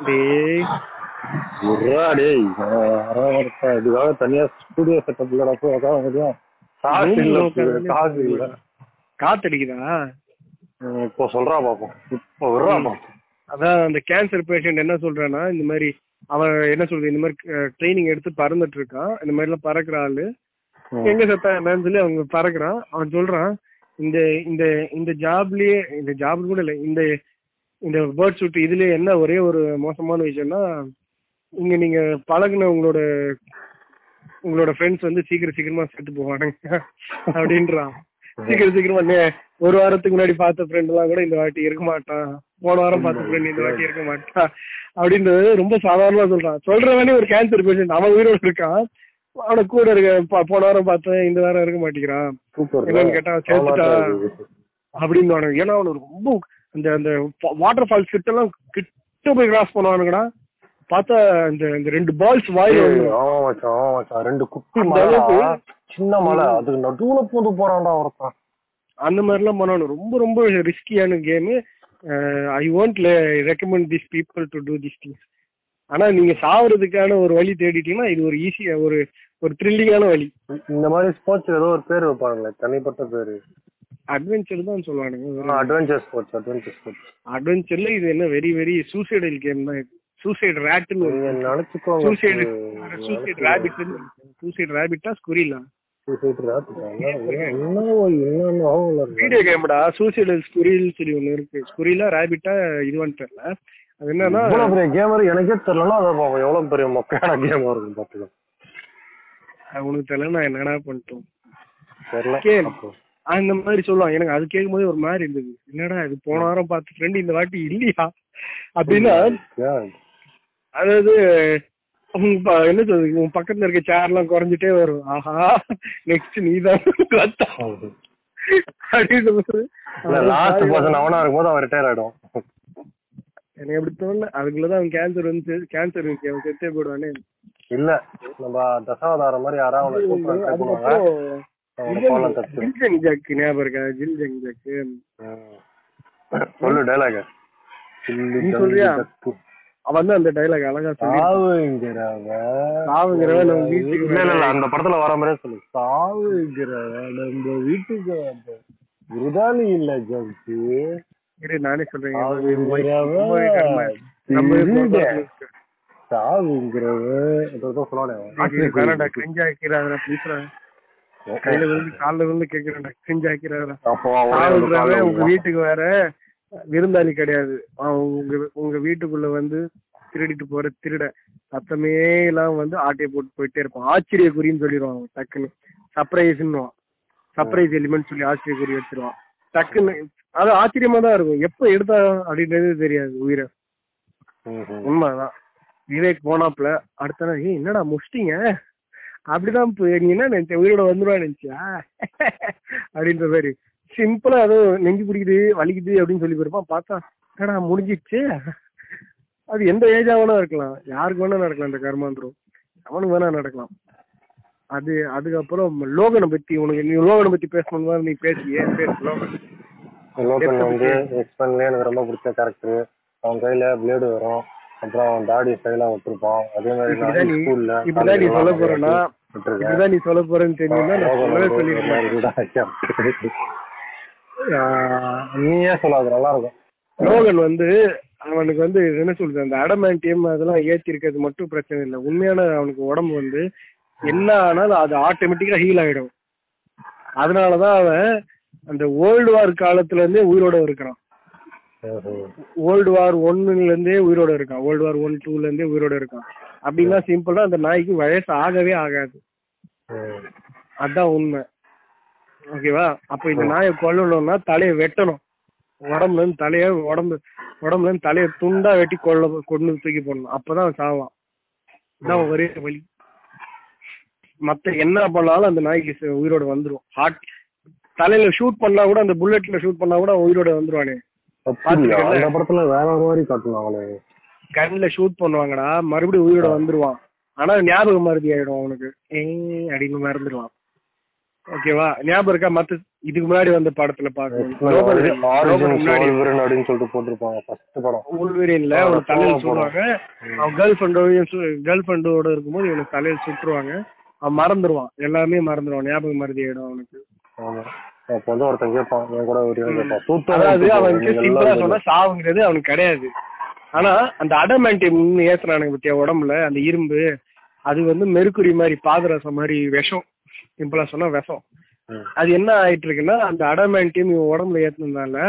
டேய் இதுக்காக தனியா ஸ்டுடியோ செட்டப் இல்லடா போய் உட்கார முடியும் காசு இல்ல. காசு இல்ல. காத்தடிக்குதா? ம், இப்போ சொல்றா பாப்போம். இப்போ விடுறா பாப்போம். அதான் அந்த கேன்சர் பேஷண்ட் என்ன சொல்றான்னா இந்த மாதிரி அவன் என்ன சொல்றது இந்த மாதிரி ட்ரைனிங் எடுத்து பறந்துட்டு இருக்கான் இந்த மாதிரி எல்லாம் பறக்குற ஆளு. எங்க செத்தா என்னன்னு சொல்லி அவங்க பறக்குறான். அவன் சொல்றான் இந்த இந்த இந்த ஜாப்லயே இந்த ஜாப் கூட இல்ல இந்த இந்த பேர்ட் ஷூட் இதுலயே என்ன ஒரே ஒரு மோசமான விஷயம்னா இங்க நீங்க பழகுன உங்களோட உங்களோட ஃப்ரெண்ட்ஸ் வந்து சீக்கிரம் சீக்கிரமா செத்து போவானுங்க அப்படின்றான். சீக்கிரம் சீக்கிரமா ஒரு வாரத்துக்கு முன்னாடி பார்த்த ஃப்ரெண்ட் எல்லாம் கூட இந்த வாட்டி இருக்க மாட்டான். போன வாரம் பார்த்த ஃப்ரெண்ட் இந்த வாட்டி இருக்க மாட்டான். அப்படின்றது ரொம்ப சாதாரணமா சொல்றான். சொல்றவனே ஒரு கேன்சர் பேஷண்ட் அவன் உயிரோடு இருக்கான். அவன கூட இருக்க போன வாரம் பார்த்தேன் இந்த வாரம் இருக்க மாட்டேங்கிறான். என்னன்னு கேட்டா சேர்த்துட்டா அப்படின்னு ஏன்னா அவனுக்கு ரொம்ப அந்த அந்த வாட்டர் ஃபால்ஸ் கிட்ட எல்லாம் கிட்ட போய் கிராஸ் பண்ணுவானுங்கடா. பார்த்தா இந்த இந்த ரெண்டு பால்ஸ் வாயில. ஆமா ஆமா ரெண்டு குட்டி மலை சின்ன மலை. அதுக்கு நடுவுல பூந்து போறான்டா ஒருத்தன். அந்த மாதிரிலாம் பண்ணணும். ரொம்ப ரொம்ப ரிஸ்கியான game I won't recommend this people to do this things ஆனா நீங்க சாவறதுக்கான ஒரு வழி தேடிட்டீங்கன்னா இது ஒரு ஈஸியா ஒரு ஒரு த்ரில்லிங்கான வழி. இந்த மாதிரி ஸ்போர்ட்ஸ் ஏதோ ஒரு பேர் வைப்பாங்களே தனிப்பட்ட பேரு. அட்வென்ச்சர் தான் சொல்லுவானுங்க. அட்வென்ச்சர் ஸ்போர்ட்ஸ் அட்வென்ச்சர் ஸ்போர்ட்ஸ் அட்வென்ச்சர்ல இது என்ன வெரி வெரி சூசைடல் கேம் தான் இது. சூசைட் ரேட்னு நீங்க நினைச்சுக்கோங்க. சூசைட் சூசைட் ரேபிட் சூசைட் ரேபிட்டா ஸ்குரிலா வீடியோ கேம்டா சூசைடல் ஸ்குரில் சொல்லி ஒண்ணு இருக்கு. ஸ்குரிலா ரேபிட்டா இதுவான்னு தெரியல அது என்னன்னா பெரிய கேமர் எனக்கே தெரியலன்னா அதை பாப்போம் எவ்வளவு பெரிய மொக்கையான கேம் இருக்கும் அது உனக்கு தெரியல நான் என்னடா பண்ணிட்டோம்? தெரியல. அந்த மாதிரி சொல்லுவான் எனக்கு அது கேட்கும்போது ஒரு மாதிரி இருந்தது. என்னடா இது போன வாரம் பார்த்த ஃப்ரெண்ட் இந்த வாட்டி இல்லையா? அப்படின்னா. அதாவது என்ன சொல்றது உன் பக்கத்துல இருக்க சேர் எல்லாம் குறைஞ்சிட்டே வரும். ஆஹா நெக்ஸ்ட் நீ தான் அப்படின்னு போது லாஸ்ட் பர்சன் அவனா இருக்கும்போது அவன் ரிட்டையர் ஆயிடும். எனக்கு எப்படி தோணல. அதுக்குள்ளதான் அவன் கேன்சர் வந்து கேன்சர் இருக்கு. அவன் செத்தே போடுவானே இல்ல நம்ம தசாவதாரம் மாதிரி யாராவது அவனை கூப்பிட்டு ட்ரை பண்ணுவாங்க அவனை கோலம் தட்டு. ஜில்ஜங் ஜாக் ஞாபகம் இருக்கா? ஜில்ஜங் ஜாக் ம். சொல்லு டைலாக் நீ சொல்றியா? அவன் வந்து அந்த டைலாக் அழகா சொல்லி சாவுங்கிறவன் நம்ம வீட்டுக்கு அந்த படத்துல வர மாதிரியே சொல்லு. சாவுங்கிறவன் நம்ம வீட்டுக்கு வந்த விருதாளி இல்ல ஜம்சி நானே சொல்றேன். ஏதோ சொல்லுவானே கிரிஞ்சா ஆக்கிறாங்க பேசுறேன் கையில விழுந்து கால்ல விழுந்து கேக்குறேன்டா கிரிஞ்சா ஆக்கிறாங்க உங்க. வீட்டுக்கு வேற விருந்தாளி கிடையாது. அவன் உங்க உங்க வீட்டுக்குள்ள வந்து திருடிட்டு போற திருட. சத்தமே எல்லாம் வந்து ஆட்டையை போட்டு போயிட்டே இருப்பான். ஆச்சரிய குறின்னு சொல்லிடுவான் டக்குன்னு. சர்ப்ரைஸ்ன்னுவான் சர்ப்ரைஸ் எலிமெண்ட் சொல்லி ஆச்சரிய குறி வச்சிருவான். டக்குன்னு அது ஆச்சரியமா தான் இருக்கும். எப்ப எடுத்தா அப்படின்றது தெரியாது உயிரை. உண்மைதான். விவேக் போனாப்ல அடுத்த நாள் ஏய் என்னடா முடிச்சிட்டீங்க அப்படிதான் நீ என்ன நினைச்ச? உயிரோட வந்துருவா நினைச்சியா? அப்படின்ற மாதிரி. சிம்பிளா ஏதோ நெஞ்சு பிடிக்குது வலிக்குது அப்படின்னு சொல்லி போயிருப்பான். பார்த்தா என்னடா முடிஞ்சிடுச்சு. அது எந்த ஏஜா வேணா இருக்கலாம். யாருக்கு வேணா நடக்கலாம் இந்த கர்மாந்திரம் அவனுக்கு வேணா நடக்கலாம். அது அதுக்கப்புறம் லோகனை பத்தி உனக்கு நீ லோகனை பத்தி பேசணும் நீ பேசியே பேசு லோகன் வந்து எக்ஸ்பென்ல எனக்கு ரொம்ப பிடிச்ச கேரக்டர் அவன் கையில பிளேடு வரும். அப்புறம் அவன் தாடி ஸ்டைலா விட்டுருப்பான். அதே மாதிரி இப்படிதான் நீ ஸ்கூல்ல இப்படிதான் நீ சொல்ல போறேன்னா இப்படிதான் நீ சொல்ல போறேன்னு தெரியுமா நான் சொல்லவே நீ ஏன் சொல்லாது நல்லா இருக்கும் லோகன் வந்து அவனுக்கு வந்து என்ன சொல்றது அந்த அடமான்டியம் அதெல்லாம் ஏத்தி இருக்கிறது மட்டும் பிரச்சனை இல்லை. உண்மையான அவனுக்கு உடம்பு வந்து என்ன ஆனாலும் அது ஆட்டோமேட்டிக்கா ஹீல் ஆயிடும். அதனாலதான் அவன் அந்த வேர்ல்டு வார் காலத்துல இருந்தே உயிரோட இருக்கிறான். வேர்ல்டு வார் ஒன்னுல இருந்தே உயிரோட இருக்கான். வேர்ல்டு வார் ஒன் டூல இருந்தே உயிரோட இருக்கான். அப்படின்னா சிம்பிளா அந்த நாய்க்கு வயசு ஆகவே ஆகாது. அதான் உண்மை. ஓகேவா? அப்ப இந்த நாயை கொல்லணும்னா தலையை வெட்டணும். உடம்புல இருந்து தலைய உடம்பு உடம்புல இருந்து தலையை துண்டா வெட்டி கொல்ல கொண்டு தூக்கி போடணும். அப்பதான் அவன் சாவான். இதான் ஒரே வழி. மத்த என்ன பண்ணாலும் அந்த நாய்க்கு உயிரோட வந்துரும். ஹார்ட் தலையில ஷூட் பண்ணா கூட அந்த புல்லட்ல ஷூட் பண்ணா கூட உயிரோட வந்துருவானே? அந்த படத்துல வேற மாதிரி காட்டுனாங்களே கண்ணில் ஷூட் பண்ணுவாங்கடா. மறுபடியும் உயிரோட வந்துருவான். ஆனா ஞாபக மருதி ஆயிடும் அவனுக்கு. ஏய் அப்படின்னு மறந்துடுவான் ஓகேவா? ஞாபகம் இருக்கா? மத்த இதுக்கு முன்னாடி வந்த படத்துல அப்படின்னு சொல்லிட்டு போட்டிருப்பாங்க ஃபர்ஸ்ட் படம். உள்வெரியன்ல அவன் தலையில சொல்லுவாங்க அவன் கேர்ள் ஃப்ரெண்டோடையும் கேர்ள் ஃப்ரெண்டோட இருக்கும்போது இவனுக்கு தலையில சுட்டுருவாங்க. அவன் மறந்துடுவான் எல்லாமே மறந்துடுவான் ஞாபக மருதி ஆயிடும் அவனுக்கு. அப்ப வந்து ஒருத்தன் கேட்பான் என் கூட ஒரு கேட்பான். சூத்தம் அதாவது எடுத்து அவனுக்கு சிம்பிளா சொன்னா சாவுங்கிறது அவனுக்கு கிடையாது. ஆனா அந்த அடமான்டியம் ஏத்துறானுங்க பத்தியா உடம்புல அந்த இரும்பு அது வந்து மெருக்குரி மாதிரி பாதரசம் மாதிரி விஷம். சிம்பிளா சொன்னா விஷம். அது என்ன ஆயிட்டு இருக்குன்னா அந்த அடமான்டியம் இவன் உடம்புல ஏத்துனதால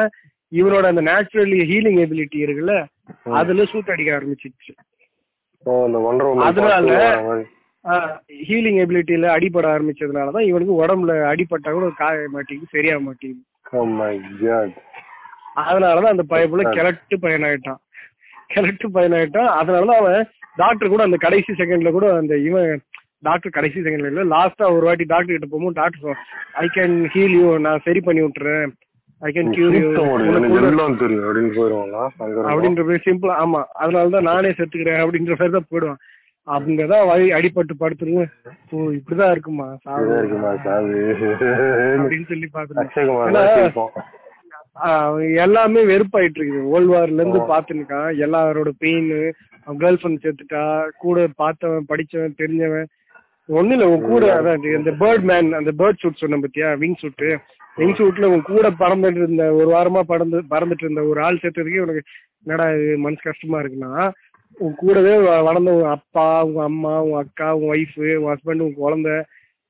இவனோட அந்த நேச்சுரலி ஹீலிங் எபிலிட்டி இருக்குல்ல அதுல சூட் அடிக்க ஆரம்பிச்சிச்சு அதனால-. ஹீலிங் எபிலிட்டியில அடிபட ஆரம்பிச்சதுனால தான் இவனுக்கு உடம்புல அடிபட்டா கூட காய மாட்டேங்குது சரியாக மாட்டேங்குது. Oh my God. அதனாலதான் அந்த பையப்புல கிழட்டு பையனாயிட்டான். கிழட்டு பையனாயிட்டான். அதனாலதான் அவன் டாக்டர் கூட அந்த கடைசி செகண்ட்ல கூட அந்த இவன் டாக்டர் கடைசி செகண்ட்ல இல்ல லாஸ்டா ஒரு வாட்டி டாக்டர் கிட்ட போகும்போது doctor I can heal you நான் சரி பண்ணி விட்டுறேன். ஐ கேன் கியூர் யூ அப்படின்னு போயிடுவாங்களா. அப்படின்ற மாதிரி சிம்பிளா ஆமா. அதனாலதான் நானே செத்துக்கிறேன் அப்படின்ற மாதிரி தான் போயிடுவான் அப்படிங்கதான் வழி அடிபட்டு படுத்துருவேன் ஓ இப்படிதான் இருக்குமா? சாவு. இருக்குமா சாவு? அப்படின்னு சொல்லி தான் ஆஹ் எல்லாமே வெறுப்பாயிட்டு இருக்குது வேர்ல்டு வார்ல இருந்து பாத்துருக்கான் எல்லாரோட பெயின் கேர்ள் ஃபிரெண்ட் செத்துட்டா கூட பார்த்தவன் படிச்சவன் தெரிஞ்சவன் ஒண்ணு இல்ல உன் கூட அதான் இந்த பேர்ட் மேன் அந்த பேர்ட் சூட் சொன்ன பத்தியா? விங் சூட் விங் சூட்ல உன் கூட பறந்துட்டு இருந்த ஒரு வாரமா பறந்து பறந்துட்டு இருந்த ஒரு ஆள் சேர்த்ததுக்கே உனக்கு என்னடா இது மனசு கஷ்டமா இருக்குன்னா உன் கூடவே வளர்ந்த உன் அப்பா உங்க அம்மா உன் அக்கா உன் ஒய்ஃப் உன் ஹஸ்பண்ட் உன் குழந்தை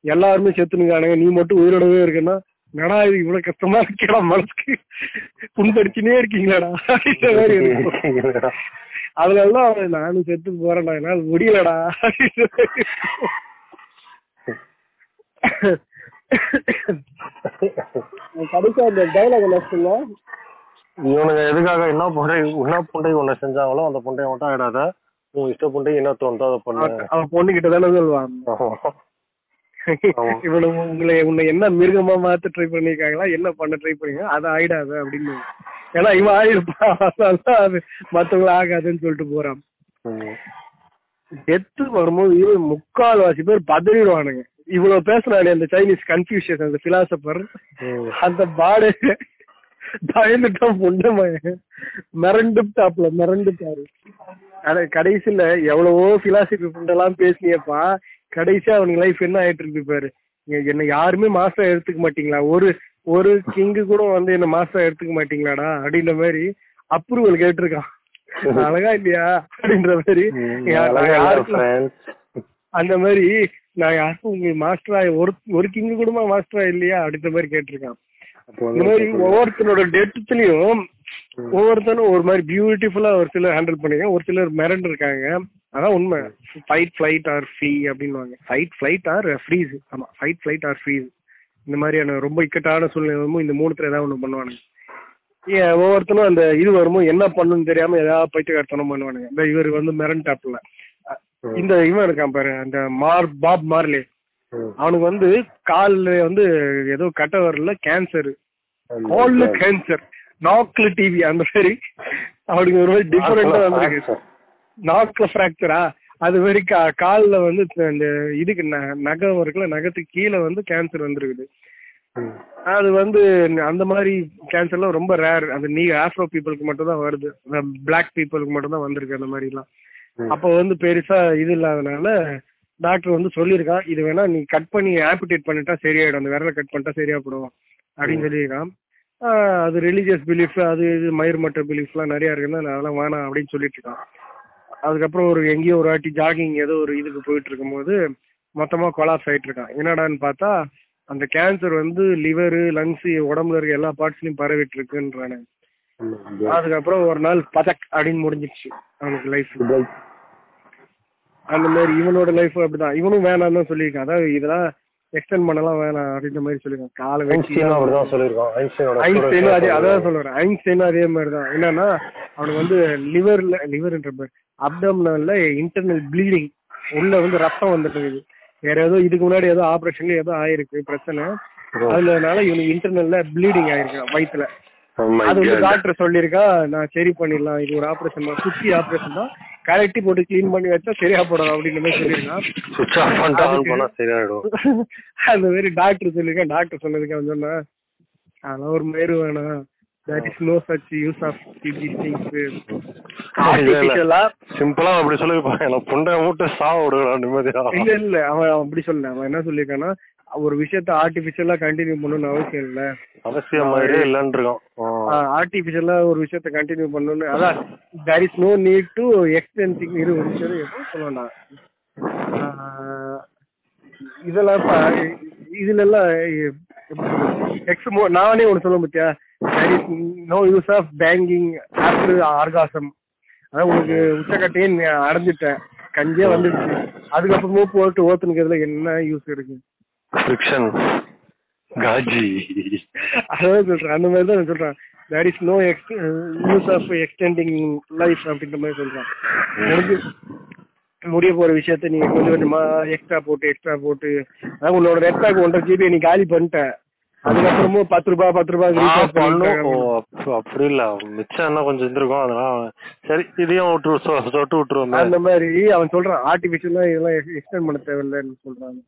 எல்லாருமே செத்துனுங்கானுங்க நீ மட்டும் உயிரோடவே இருக்குன்னா என்னடா இது இவ்வளவு கஷ்டமா இருக்கேடா மனசுக்கு? புண்படுத்தினே இருக்கீங்களாடா. அதனாலதான் அவன் நானும் செத்து போறேன்டா. என்னால முடியலடா. கடைசியா அந்த டைலாக் என்ன இவனுங்க எதுக்காக என்ன புண்டை என்ன புண்டை ஒண்ணு செஞ்சாங்களோ அந்த புண்டையை மட்டும் ஆயிடாத. உன் இஷ்ட புண்டை என்ன தோணுதோ அதை பண்ணு. அவன் பொண்ணு கிட்ட தானே சொல்லுவான். இவனு உங்களை உன்னை என்ன மிருகமா மாத்த ட்ரை பண்ணிருக்காங்களா என்ன பண்ண ட்ரை பண்ணீங்க அது ஆயிடாது அப்படின்னு. ஏன்னா இவன் ஆயிருப்பான் அது மத்தவங்கள ஆகாதுன்னு சொல்லிட்டு போறான். ம். டெத்து வரும்போது முக்கால் வாசி பேர் பதறிடுவானுங்க. இவ்வளவு பேசுனானே அந்த சைனீஸ் கன்ஃபியூஷன் அந்த பிலாசபர். அந்த பாடு பயந்துட்டான் பொண்ணு மிரண்டுட்டாப்ல மிரண்டுட்டாரு. அட கடைசியில எவ்வளவோ பிலாசபி புண்டெல்லாம் பேசினியப்பா. கடைசியா அவனுக்கு லைஃப் என்ன ஆயிட்டு இருக்கு பாரு. என்ன யாருமே மாஸ்டர் எடுத்துக்க மாட்டீங்களா? ஒரு ஒரு கிங்கு கூட வந்து என்ன மாஸ்டர் எடுத்துக்க மாட்டீங்களாடா? அப்படின்ற மாதிரி அப்ரூவல் கேட்டிருக்கான். அழகா இல்லையா? அப்படின்ற மாதிரி. அந்த மாதிரி நான் யாருக்கும் உங்க மாஸ்டரா ஒரு ஒரு கிங்கு கூடமா மாஸ்டரா இல்லையா? அப்படின்ற மாதிரி கேட்டிருக்கான். இந்த மாதிரி ஒவ்வொருத்தனோட டெத்துலயும் ஒவ்வொருத்தனும் ஒரு மாதிரி பியூட்டிஃபுல்லா ஒரு சிலர் ஹேண்டில் பண்ணிருக்காங்க. ஒரு சிலர் மிரண்டு இருக்காங்க அதான் உண்மை. ஃபைட் ஃபிளைட் ஆர் ஃப்ரீ அப்படின்னுவாங்க. ஃபைட் ஃபிளைட் ஆர் ஃப்ரீஸ் ஆமா ஃபைட் ஃபிளைட் ஆர் ஃப்ரீஸ் இந்த மாதிரியான ரொம்ப இக்கட்டான சூழ்நிலை இந்த மூணுத்துல ஏதாவது ஒண்ணு பண்ணுவானுங்க. ஒவ்வொருத்தனும் அந்த இது வரும்போது என்ன பண்ணணும்னு தெரியாம ஏதாவது பைத்தியக்காரத்தனம் பண்ணுவானுங்க. இந்த இவர் வந்து மிரண்டாப்ல இந்த இவன் இருக்கான் பாரு அந்த மார் பாப் மார்லே. அவனுக்கு வந்து கால்ல வந்து ஏதோ கட்ட வரல கேன்சர் கால்ல கேன்சர் நாக்ல டிவி அந்த மாதிரி. அவனுக்கு ஒரு மாதிரி டிஃபரெண்டா வந்திருக்கு. நாக்ல ஃப்ராக்சரா அது மாதிரி கா- கால்ல வந்து இந்த இதுக்கு நகம் இருக்குல்ல நகத்துக்கு கீழே வந்து கேன்சர் வந்திருக்குது. அது வந்து அந்த மாதிரி கேன்சர்லாம் ரொம்ப ரேர் அந்த நீ ஆஃப்ரோ பீப்புளுக்கு மட்டும் தான் வருது. பிளாக் பீப்புளுக்கு மட்டும் தான் வந்திருக்கு அந்த மாதிரிலாம். அப்போ வந்து பெருசா இது இல்லாதனால டாக்டர் வந்து சொல்லியிருக்கான் இது வேணா நீ கட் பண்ணி ஆம்பிடேட் பண்ணிட்டா சரியாயிடும் அந்த விரலை கட் பண்ணிட்டா சரியா போடும் அப்படின்னு சொல்லியிருக்கான். அது ரிலீஜியஸ் பிலீஃப் அது இது மயிர் மட்ட பிலீஃப்லாம் நிறைய இருக்குன்னா அதெல்லாம் வேணாம் அப்படின்னு சொல்லிட்டு இருக்கான் அதுக்கப்புறம் ஒரு எங்கேயோ ஒரு வாட்டி ஜாகிங் ஏதோ ஒரு இதுக்கு போயிட்டு இருக்கும்போது மொத்தமா கொலாப்ஸ் ஆயிட்டு இருக்கான் என்னடான்னு பார்த்தா அந்த கேன்சர் வந்து லிவர் லங்ஸ் உடம்புல இருக்க எல்லா பார்ட்ஸ்லயும் பரவிட்டு இருக்குன்றானு அதுக்கப்புறம் ஒரு நாள் பதக் அப்படின்னு முடிஞ்சிடுச்சு அவனுக்கு லைஃப் அந்த மாதிரி இவனோட லைஃப் அப்படிதான். இவனும் வேணாம்னு தான் சொல்லியிருக்கான். அதாவது இதெல்லாம் எக்ஸ்டெண்ட் பண்ணலாம் வேணாம் அப்படின்ற மாதிரி சொல்லியிருக்கான். காலை ஐன்ஸ்டீனும் அப்படிதான் சொல்லியிருக்கான். ஐன்ஸ்டீனோட ஐன்ஸ்டைனும் அதே அதான் சொல்றேன். ஐன்ஸ்டைனும் அதே மாதிரி தான் என்னன்னா அவனுக்கு வந்து லிவர்ல லிவர்ன்ற அப்டம்னல்ல இன்டர்னல் ப்ளீடிங் உள்ள வந்து ரத்தம் வந்துட்டு இருக்குது. வேற ஏதோ இதுக்கு முன்னாடி ஏதோ ஆபரேஷன்ல ஏதோ ஆயிருக்கு பிரச்சனை. அதுலனால இவனுக்கு இன்டர்னல்ல ப்ளீடிங் ஆயிருக்கு வயித்துல. my அது வந்து. டாக்டர் சொல்லியிருக்கா நான் சரி பண்ணிடலாம் இது ஒரு ஆபரேஷன் தான் குச்சி ஆபரேஷன் தான். கரெக்டி போட்டு க்ளீன் பண்ணி வச்சா சரியா போடும் அப்படின்ற மாதிரி சொல்லியிருக்கான் அந்த மாதிரி டாக்டர் சொல்லியிருக்கேன் டாக்டர் சொன்னதுக்கு அவன் சொன்னா அதெல்லாம் ஒரு மயிறு வேணாம். That is no such use of these things சிம்பிளா அப்படி சொல்லிருப்பாங்க எனக்கு புண்டை மூட்டை சாவ நிம்மதியா இல்ல இல்ல அவன் அப்படி சொல்லல. அவன் என்ன சொல்லியிருக்கான்னா ஒரு விஷயத்த ஆர்டிபிஷியலா கண்டினியூ பண்ணணும்னு அவசியம் இல்ல. அவசியம் இருக்கான் ஆர்டிபிஷியலா ஒரு விஷயத்த கண்டினியூ பண்ணணும்னு அதான் there is no need to extending இரு ஒரு விஷயம் எப்போ சொல்லணும்னா ஆஹ் இதெல்லாம் இதுல எல்லாம் எக்ஸ் நானே ஒன்று சொல்ல பத்தியா? There is no use of banging after orgasm அதான் உனக்கு உச்சக்கட்டையே அடைஞ்சிட்டேன். கஞ்சே வந்துடுச்சு. அதுக்கப்புறமும் போட்டு ஓத்துனுக்கிறதுல என்ன யூஸ் இருக்கு? ஃபிரிக்ஷன் காஜி அதான் சொல்றேன். அந்த மாதிரி தான் சொல்றேன். There is no use of extending life அப்படின்ற மாதிரி சொல்றான். முடிய போற விஷயத்த நீ கொஞ்சம் கொஞ்சமா எக்ஸ்ட்ரா போட்டு எக்ஸ்ட்ரா போட்டு அதாவது உன்னோட நெட் பேக் ஒன்றரை ஜிபி நீ காலி பண்ணிட்ட அதுக்கப்புறமும் பத்து ரூபாய் பத்து ரூபாய் பண்ணும். அப்படி இல்ல. மிச்சம் என்ன கொஞ்சம் இருந்திருக்கும். அதனால சரி இதையும் விட்டு விட்டுருவோமே. அந்த மாதிரி அவன் சொல்றான். ஆர்டிபிஷியலா இதெல்லாம் எக்ஸ்டெண்ட் பண்ண தேவையில்லைன்னு சொல்றாங்க.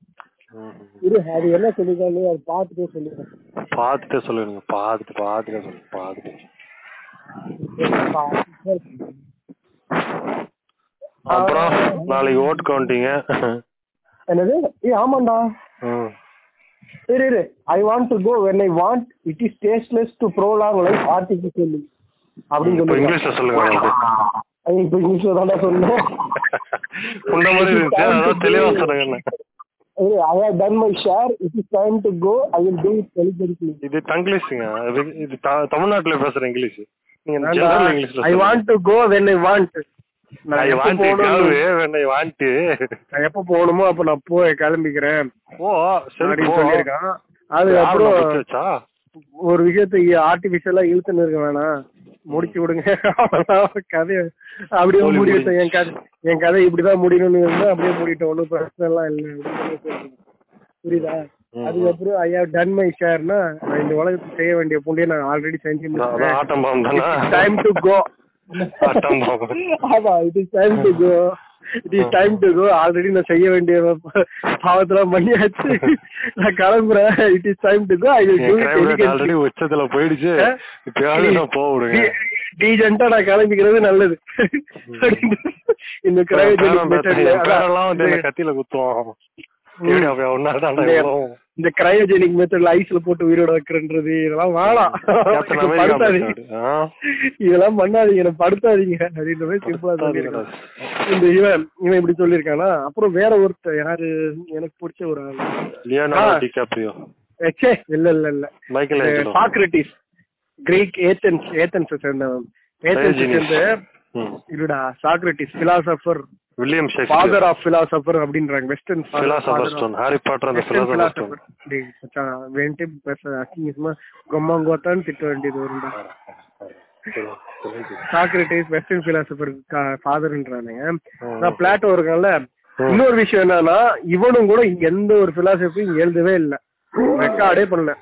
இரு அது என்ன சொல்லிருக்காங்க அது பார்த்துட்டே சொல்லிடுறேன் பார்த்துட்டே சொல்லுங்க பார்த்துட்டு பார்த்துட்டே சொல்லுங்க பார்த்துட்டு. அப்புறம் நாளைக்கு ஓட் கவுண்டிங்க. என்னது? ஏ ஆமாண்டா. இரு இரு. I want to go when I want it is tasteless to prolong life artificially அப்படின்னு சொல்லி இங்கிலீஷ்ல சொல்லுங்க. இப்ப இங்கிலீஷ்ல தான்டா சொன்னேன். உன்ன மாதிரி இருந்துச்சு. அதான் தெளிவா சொல்லுங்க time to go I will do it elegantly இது தங்கிலீஷுங்க. இது தமிழ்நாட்டுல பேசுற இங்கிலீஷ். நீங்க ஜெனரல் இங்கிலீஷ்ல I want to go when I want I want போகணும் வென் ஐ வாண்ட் நான் எப்ப போகணுமோ அப்ப நான் போய் கிளம்பிக்கிறேன். சரி போ. பத்தி வச்சா? ஒரு விஷயத்த ஆர்டிபிஷியலா இழுத்துன்னு இருக்க வேணாம். முடிச்சு விடுங்க. கதைய அப்படியே முடிவிட்டேன் என் கதை என் கதை இப்படிதான் முடியணும்னு இருந்தா அப்படியே முடிட்டோம். ஒன்றும் பிரச்சனை எல்லாம் இல்லை. புரியுதா. அதுக்கப்புறம் ஐ ஹவ் டன் மை ஷேர்னா இந்த உலகத்துக்கு செய்ய வேண்டிய புண்ணிய நான் ஆல்ரெடி செஞ்சு டைம் டு கோ ஆமா it is time to go it is time to go already நான் செய்ய வேண்டிய பாவத்தெல்லாம் பண்ணியாச்சு. நான் கிளம்புறேன். It is time to go I already உச்சத்துல போயிடுச்சு. இப்பயாவது நான் போக விடுங்க டீஜென்ட்டா நான் கிளம்பிக்கிறது நல்லது. இந்த மெத்தட்ல கத்தியில குத்துவோம் இந்த- கிரையோஜெனிக் மெத்தட்ல ஐஸ்ல போட்டு உயிரோட வைக்கிறன்றது இதெல்லாம் வேணாம். படுத்தாதீங்க? இதெல்லாம் பண்ணாதீங்க எனக்கு படுத்தாதீங்க. அப்படின்ற மாதிரி சிம்பிளா சொல்லியிருக்கான். இந்த இவன் இவன் இப்படி சொல்லியிருக்கானா? அப்புறம் வேற ஒருத்தர் யாரு? எனக்கு பிடிச்ச ஒரு இல்ல இல்ல இல்ல. சாக்ரட்டிஸ் கிரீக் ஏத்தன்ஸ் ஏத்தன்ஸ் சேர்ந்தவன். ஏத்தன்ஸ். சேர்ந்த. இருடா Socrates philosopher William father of philosopher அப்படின்றாங்க. Western philosopher stone Harry Potter அந்த பிலாசபர் ஸ்டோன் வேண்டே பேச அசிங்கமா கொம்மாங்கோத்தான்னு திட்ட வேண்டியது வரும்டா. சாக்ரட்டிஸ் வெஸ்டர்ன் பிலாசபர் ஃபாதர்ன்றானுங்க நான் பிளாட்டோ இருக்கான்ல. இன்னொரு விஷயம் என்னன்னா இவனும் கூட எந்த ஒரு பிலாசபியும் எழுதவே இல்ல. ரெக்கார்டே பண்ணல.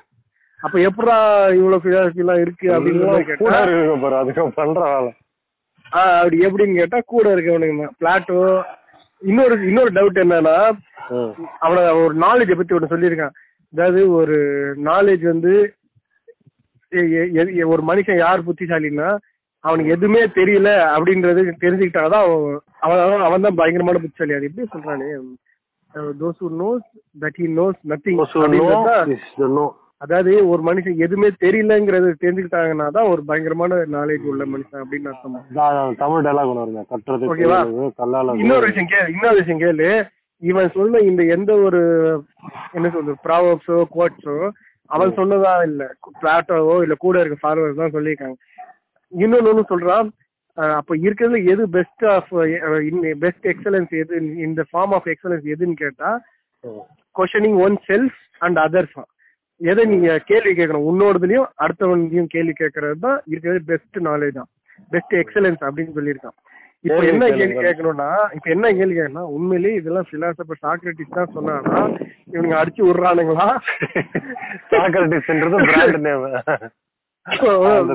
அப்ப எப்படா இவ்வளவு பிலாசபி எல்லாம் இருக்கு அப்படின்னு அதுக்கு பண்ற வேலை ஆஹ் அப்படி எப்படின்னு கேட்டா கூட இருக்கவனுங்க பிளாட்டோ இன்னொரு இன்னொரு டவுட் என்னன்னா. அவன ஒரு நாலேஜை பத்தி ஒண்ணு சொல்லியிருக்கான். அதாவது ஒரு நாலேஜ் வந்து ஒரு மனுஷன் யார் புத்திசாலின்னா அவனுக்கு எதுவுமே தெரியல அப்படின்றது தெரிஞ்சுக்கிட்டாதான் அவன் அவன் அவன் தான் பயங்கரமான புத்திசாலி. அது எப்படி சொல்றானே? Those knows that he knows nothing அதாவது ஒரு மனுஷன் எதுவுமே தெரியலங்கிறது தெரிஞ்சுக்கிட்டாங்கன்னா தான் ஒரு பயங்கரமான நாலேஜ் உள்ள மனுஷன் அப்படின்னு அர்த்தம் தமிழ் டைலாக் ஒன்று கட்டுறது ஓகேவா? இன்னொரு விஷயம் கேளு இன்னொரு விஷயம் கேளு. இவன் சொன்ன இந்த எந்த ஒரு என்ன சொல்றது ப்ராவப்ஸோ கோட்ஸோ அவன் சொன்னதா இல்ல. பிளாட்டோவோ இல்ல கூட இருக்க ஃபார்வர்ஸ் தான் சொல்லியிருக்காங்க. இன்னொன்னு ஒண்ணு சொல்றான். அப்ப இருக்கிறதுல எது பெஸ்ட் ஆஃப் பெஸ்ட் எக்ஸலன்ஸ் எது இந்த ஃபார்ம் ஆஃப் எக்ஸலன்ஸ் எதுன்னு கேட்டா questioning one self and others எதை நீங்க கேள்வி கேட்கணும்? உன்னோடதுலயும் அடுத்தவனையும் கேள்வி கேட்கறது தான் இருக்கிறது பெஸ்ட் நாலேஜ் தான். பெஸ்ட் எக்ஸலன்ஸ் அப்படின்னு சொல்லியிருக்கான். இப்போ என்ன கேள்வி. கேட்கணும்னா இப்போ என்ன கேள்வி கேட்கணும்னா உண்மையிலேயே இதெல்லாம் பிலாசபர் சாக்ரட்டிஸ் தான் சொன்னானா இவனுங்க அடிச்சு விடுறானுங்களா? சாக்ரட்டிஸ்ன்றது பிராண்ட் நேம் இந்த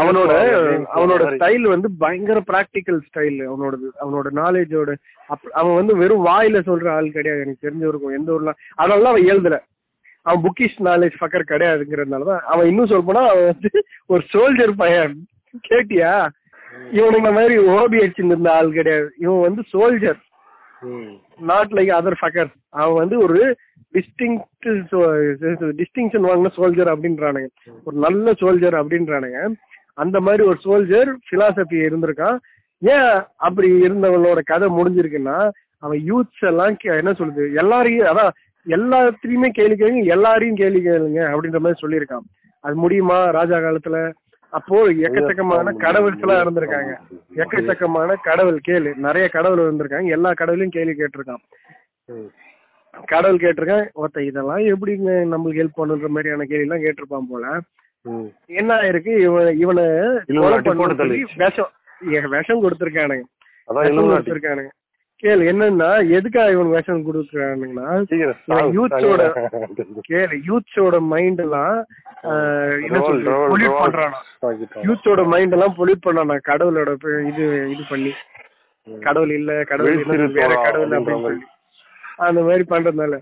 அவனோட அவனோட. ஸ்டைல் வந்து பயங்கர பிராக்டிக்கல் ஸ்டைல் அவனோடது அவனோட நாலேஜோட அவன் வந்து வெறும் வாயில சொல்ற ஆள் கிடையாது. எனக்கு தெரிஞ்சவருக்கும் எந்த ஊர்ல அதனால அவன் எழுதல அவன் புக்கிஷ் நாலேஜ் ஃபக்கர் கிடையாதுங்கிறதுனாலதான் அவன் இன்னும் சொல்ல போனா அவன் வந்து ஒரு சோல்ஜர் பையன். கேட்டியா? இவனுங்க மாதிரி ஓபி அடிச்சிருந்த ஆள் கிடையாது. இவன் வந்து soldier. Not like other fucker அவன் வந்து ஒரு டிஸ்டிங் டிஸ்டிங்ஷன் வாங்கின சோல்ஜர் அப்படின்றானுங்க. ஒரு நல்ல சோல்ஜர் அப்படின்றானுங்க. அந்த மாதிரி ஒரு சோல்ஜர் பிலாசபி இருந்திருக்கான். ஏன் அப்படி இருந்தவனோட கதை முடிஞ்சிருக்குன்னா அவன் யூத்ஸ் எல்லாம் என்ன சொல்லுது எல்லாரையும் அதான் எல்லாத்தையுமே கேள்வி கேளுங்க எல்லாரையும் கேள்வி கேளுங்க அப்படின்ற மாதிரி சொல்லியிருக்கான். அது முடியுமா? ராஜா காலத்துல அப்போ எக்கச்சக்கமான கடவுள்ஸ் எல்லாம் இருந்திருக்காங்க எக்கச்சக்கமான கடவுள் கேளு நிறைய கடவுள் இருந்திருக்காங்க எல்லா கடவுளையும் கேள்வி கேட்டிருக்கான். கடவுள் கேட்டிருக்கான் ஒருத்த இதெல்லாம் எப்படிங்க நம்மளுக்கு ஹெல்ப் பண்ணுன்ற மாதிரியான கேள்வி எல்லாம் கேட்டிருப்பான் போல. என்ன ஆயிருக்கு இவன் இவனை. விஷம் விஷம் கொடுத்திருக்கானுங்க. கொடுத்திருக்கானுங்க கேளு என்னன்னா எதுக்காக இவன் விஷம் கொடுக்குறானுங்கன்னா. யூத்ஸோட கேளு யூத்ஸோட மைண்ட் எல்லாம் பொல்யூட். பண்றானா. யூத்தோட மைண்ட் எல்லாம் பொல்யூட் பண்ணானா? கடவுளோட இது இது பண்ணி. கடவுள் இல்ல கடவுள் வேற கடவுள் அப்படின்னு. சொல்லி. அந்த மாதிரி பண்றதுனால.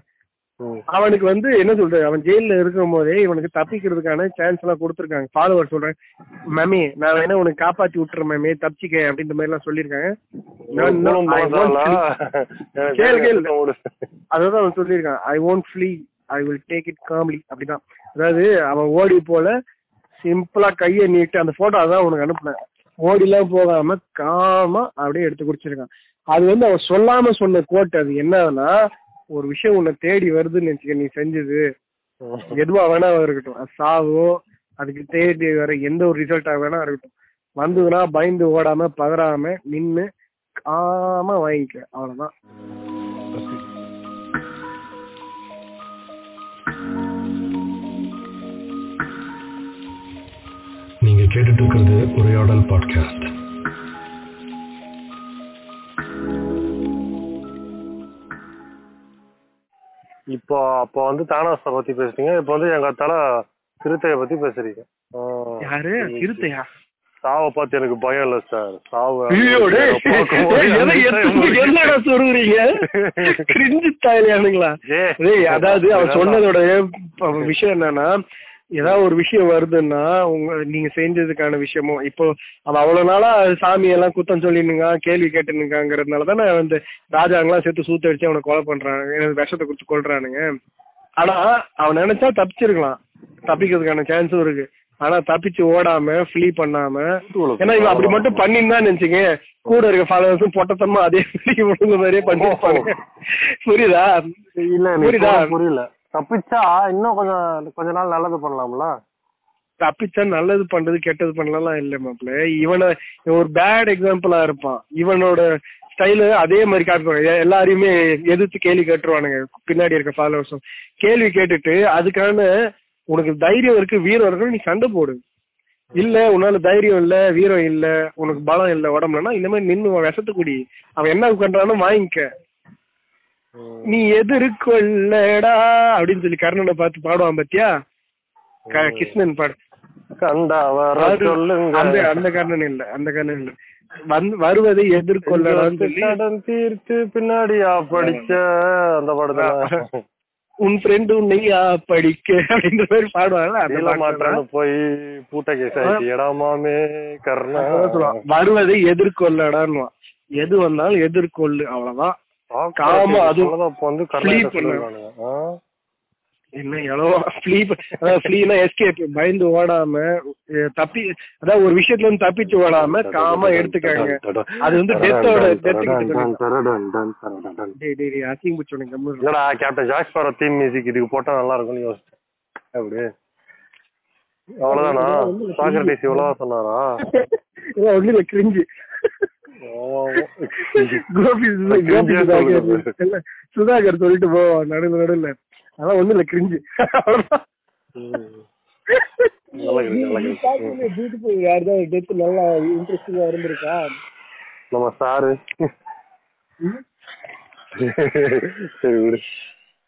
அவனுக்கு வந்து என்ன சொல்றது? அவன் ஜெயில்ல இருக்கும் போதே இவனுக்கு தப்பிக்கிறதுக்கான சான்ஸ் எல்லாம் கொடுத்துருக்காங்க. ஃபாலோவர் சொல்றேன். மேமே நான் வேணா உனக்கு காப்பாத்தி விட்டுறேன் மேமே தப்பிச்சிக்க அப்படின்ற மாதிரி எல்லாம் சொல்லியிருக்காங்க. அதான் அவன் சொல்லியிருக்கான். I won't flee I will take it calmly அப்படிதான். அதாவது அவன் ஓடி போல சிம்பிளா கையை நீட்டு அந்த போட்டோ அதான் உனக்கு அனுப்புனேன். ஓடிலாம் போகாம காமா அப்படியே எடுத்து குடிச்சிருக்கான். அது வந்து அவன் சொல்லாம சொன்ன கோட் அது என்னன்னா ஒரு விஷயம் உன்னை தேடி வருதுன்னு நினைச்சுக்க நீ செஞ்சது. எதுவா வேணா இருக்கட்டும். அது சாவோ அதுக்கு தேடி வர எந்த ஒரு ரிசல்ட்டா வேணா இருக்கட்டும். வந்ததுன்னா பயந்து ஓடாம பதறாம நின்னு காம வாங்கிக்க. அவ்வளவுதான். கேட்டுட்டு இருக்கிறது உரையாடல் பாட்காஸ்ட் இப்போ அப்போ வந்து தானாசை பத்தி பேசுறீங்க இப்போ வந்து எங்க தல சிறுத்தைய பத்தி பேசுறீங்க. யாரு? சிறுத்தையா சாவை பார்த்து எனக்கு பயம் இல்ல சார். சாவு என்னடா சொல்றீங்க? கிரிஞ்சு அதாவது அவன் சொன்னதோட விஷயம் என்னன்னா ஏதாவது ஒரு விஷயம் வருதுன்னா உங்க நீங்க செஞ்சதுக்கான விஷயமும் இப்போ அவன் அவ்வளவு நாளா சாமி எல்லாம் குத்தம் சொல்லினுங்க கேள்வி கேட்டுனுங்கிறதுனால தானே வந்து ராஜாங்கெல்லாம் சேர்த்து சூத்த அடிச்சு அவனை கொலை பண்றாங்க எனக்கு விஷத்தை கொடுத்து கொல்றானுங்க. ஆனா அவன் நினைச்சா தப்பிச்சிருக்கலாம். தப்பிக்கிறதுக்கான சான்ஸும் இருக்கு. ஆனா தப்பிச்சு ஓடாம ஃப்ளீ பண்ணாம ஏன்னா இவன் அப்படி மட்டும் பண்ணிருந்தான்னு நினைச்சுங்க. கூட இருக்க ஃபாலோவர்ஸும் பொட்டத்தமா அதே மாதிரி மாதிரியே பண்ணிருப்பாங்க. புரியுதா? புரியுதா? புரியல. தப்பிச்சா இன்னும் கொஞ்சம் கொஞ்ச நாள் நல்லது பண்ணலாம்ல? தப்பிச்சா நல்லது பண்றது கெட்டது பண்ணலாம் இல்ல மாப்பிள்ள. இவனை ஒரு பேட் எக்ஸாம்பிளா இருப்பான். இவனோட ஸ்டைலு அதே மாதிரி காட்டுவாங்க எல்லாரையுமே எதிர்த்து கேள்வி கேட்டுருவானுங்க பின்னாடி இருக்க ஃபாலோவர்ஸும் கேள்வி கேட்டுட்டு அதுக்கான உனக்கு தைரியம் இருக்கு வீரம் இருக்கு நீ சண்டை போடு. இல்ல உன்னால தைரியம் இல்ல வீரம் இல்ல உனக்கு பலம் இல்ல உடம்புலன்னா இந்த மாதிரி நின்னு உன் அவன் என்ன பண்றானோ வாங்கிக்க. நீ எதிர்கொள்ளடா அப்படின்னு சொல்லி கர்ணனை பார்த்து பாடுவான் பாத்தியா? க- கிருஷ்ணன் பாடு. அந்த அந்த கர்ணன் இல்ல அந்த கர்ணன் இல்ல. வந்து வருவதை கடன் தீர்த்து பின்னாடியா படிச்ச அந்த படத்துல. உன் ஃப்ரெண்டு உன்னையா படிக்க அப்படின்ற மாதிரி மாற்றான்னு போய் பூட்ட கேஸ் ஆயிடுச்சு எடாமாமே கர்ணா. வருவதை எதிர்கொள்ளடான்னு எது வந்தாலும் எதிர்கொள்ளு அவ்வளவுதான். காமா, அது வந்து? என்ன எவ்வளவோ ஃப்ளீ ஃப்ளீனா எஸ்கேப் பயந்து ஓடாம தப்பி அதாவது ஒரு விஷயத்துல இருந்து தப்பிச்சு ஓடாம காமா எடுத்துக்காங்க. அது வந்து டெத்தோட இல்லடா captain Jack Sparrow theme music இதுக்கு போட்டா நல்லா இருக்கும்னு யோசிச்சேன் அப்படி அவ்வளவுதானா? சாக்ரட்டிஸ் இவ்வளவுதான் சொன்னாரா? ஒண்ணு இல்ல கிரிஞ்சு கோபி கோபி சுதாகர். சொல்லிட்டு போவான் நடுவு நடுவுல. அதெல்லாம் ஒண்ணு இல்ல கிரிஞ்சு. பியூட்டிஃபுல் யாருதான் டெத் நல்லா இன்ட்ரெஸ்டிங்கா இருந்திருக்கா? நம்ம சாரு சரி விடு.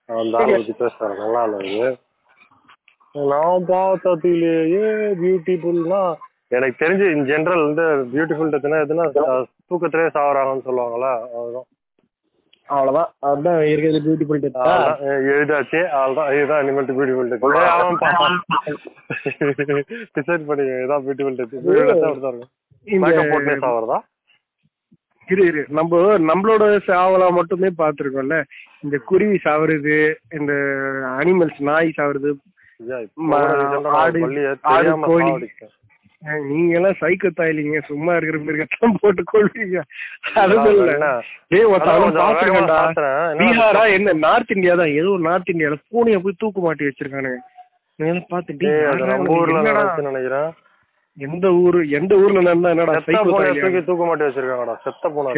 பத்தி நல்லா இல்ல நான் பார்த்ததிலேயே பியூட்டிஃபுல்னா எனக்கு தெரிஞ்சு இன் ஜெனரல் வந்து பியூட்டிஃபுல் டெத்னா எதுனா தூக்கத்திலே சாவறாங்கன்னு சொல்லுவாங்கல்ல அதுதான். அவ்வளவுதான். அதுதான் இருக்கிறது பியூட்டிஃபுல் டெத் அவ்வளவுதான். எழுதாச்சு அவ்வளவுதான். இதுதான் இனிமேல் பியூட்டிஃபுல் டெத் அவன் டிசைட் பண்ணி இதான் பியூட்டிஃபுல் டெத் இருக்கும். சாவறதா? இரு இரு. நம்ம நம்மளோட சாவலா மட்டுமே பார்த்திருக்கோம்ல. இந்த குருவி சாவறது இந்த அனிமல்ஸ் நாய் சாவறது ஆடு- கோழி. நீங்க எல்லாம் சைக்கோ தாயிலிங்க சும்மா இருக்கிற பேருக்கெல்லாம் போட்டு கொள்வீங்க. பீகாரா என்ன நார்த் இந்தியா தான் ஏதோ நார்த் இந்தியால பூனைய போய் தூக்கு மாட்டி வச்சிருக்கானுங்க. நினைக்கிறேன். எந்த ஊரு எந்த ஊர்ல நடந்தா என்னடா செத்த சைக்கோ பூனைய தாயிலியா தூக்கி தூக்க மாட்டி வச்சிருக்காங்கடா. செத்த பூனை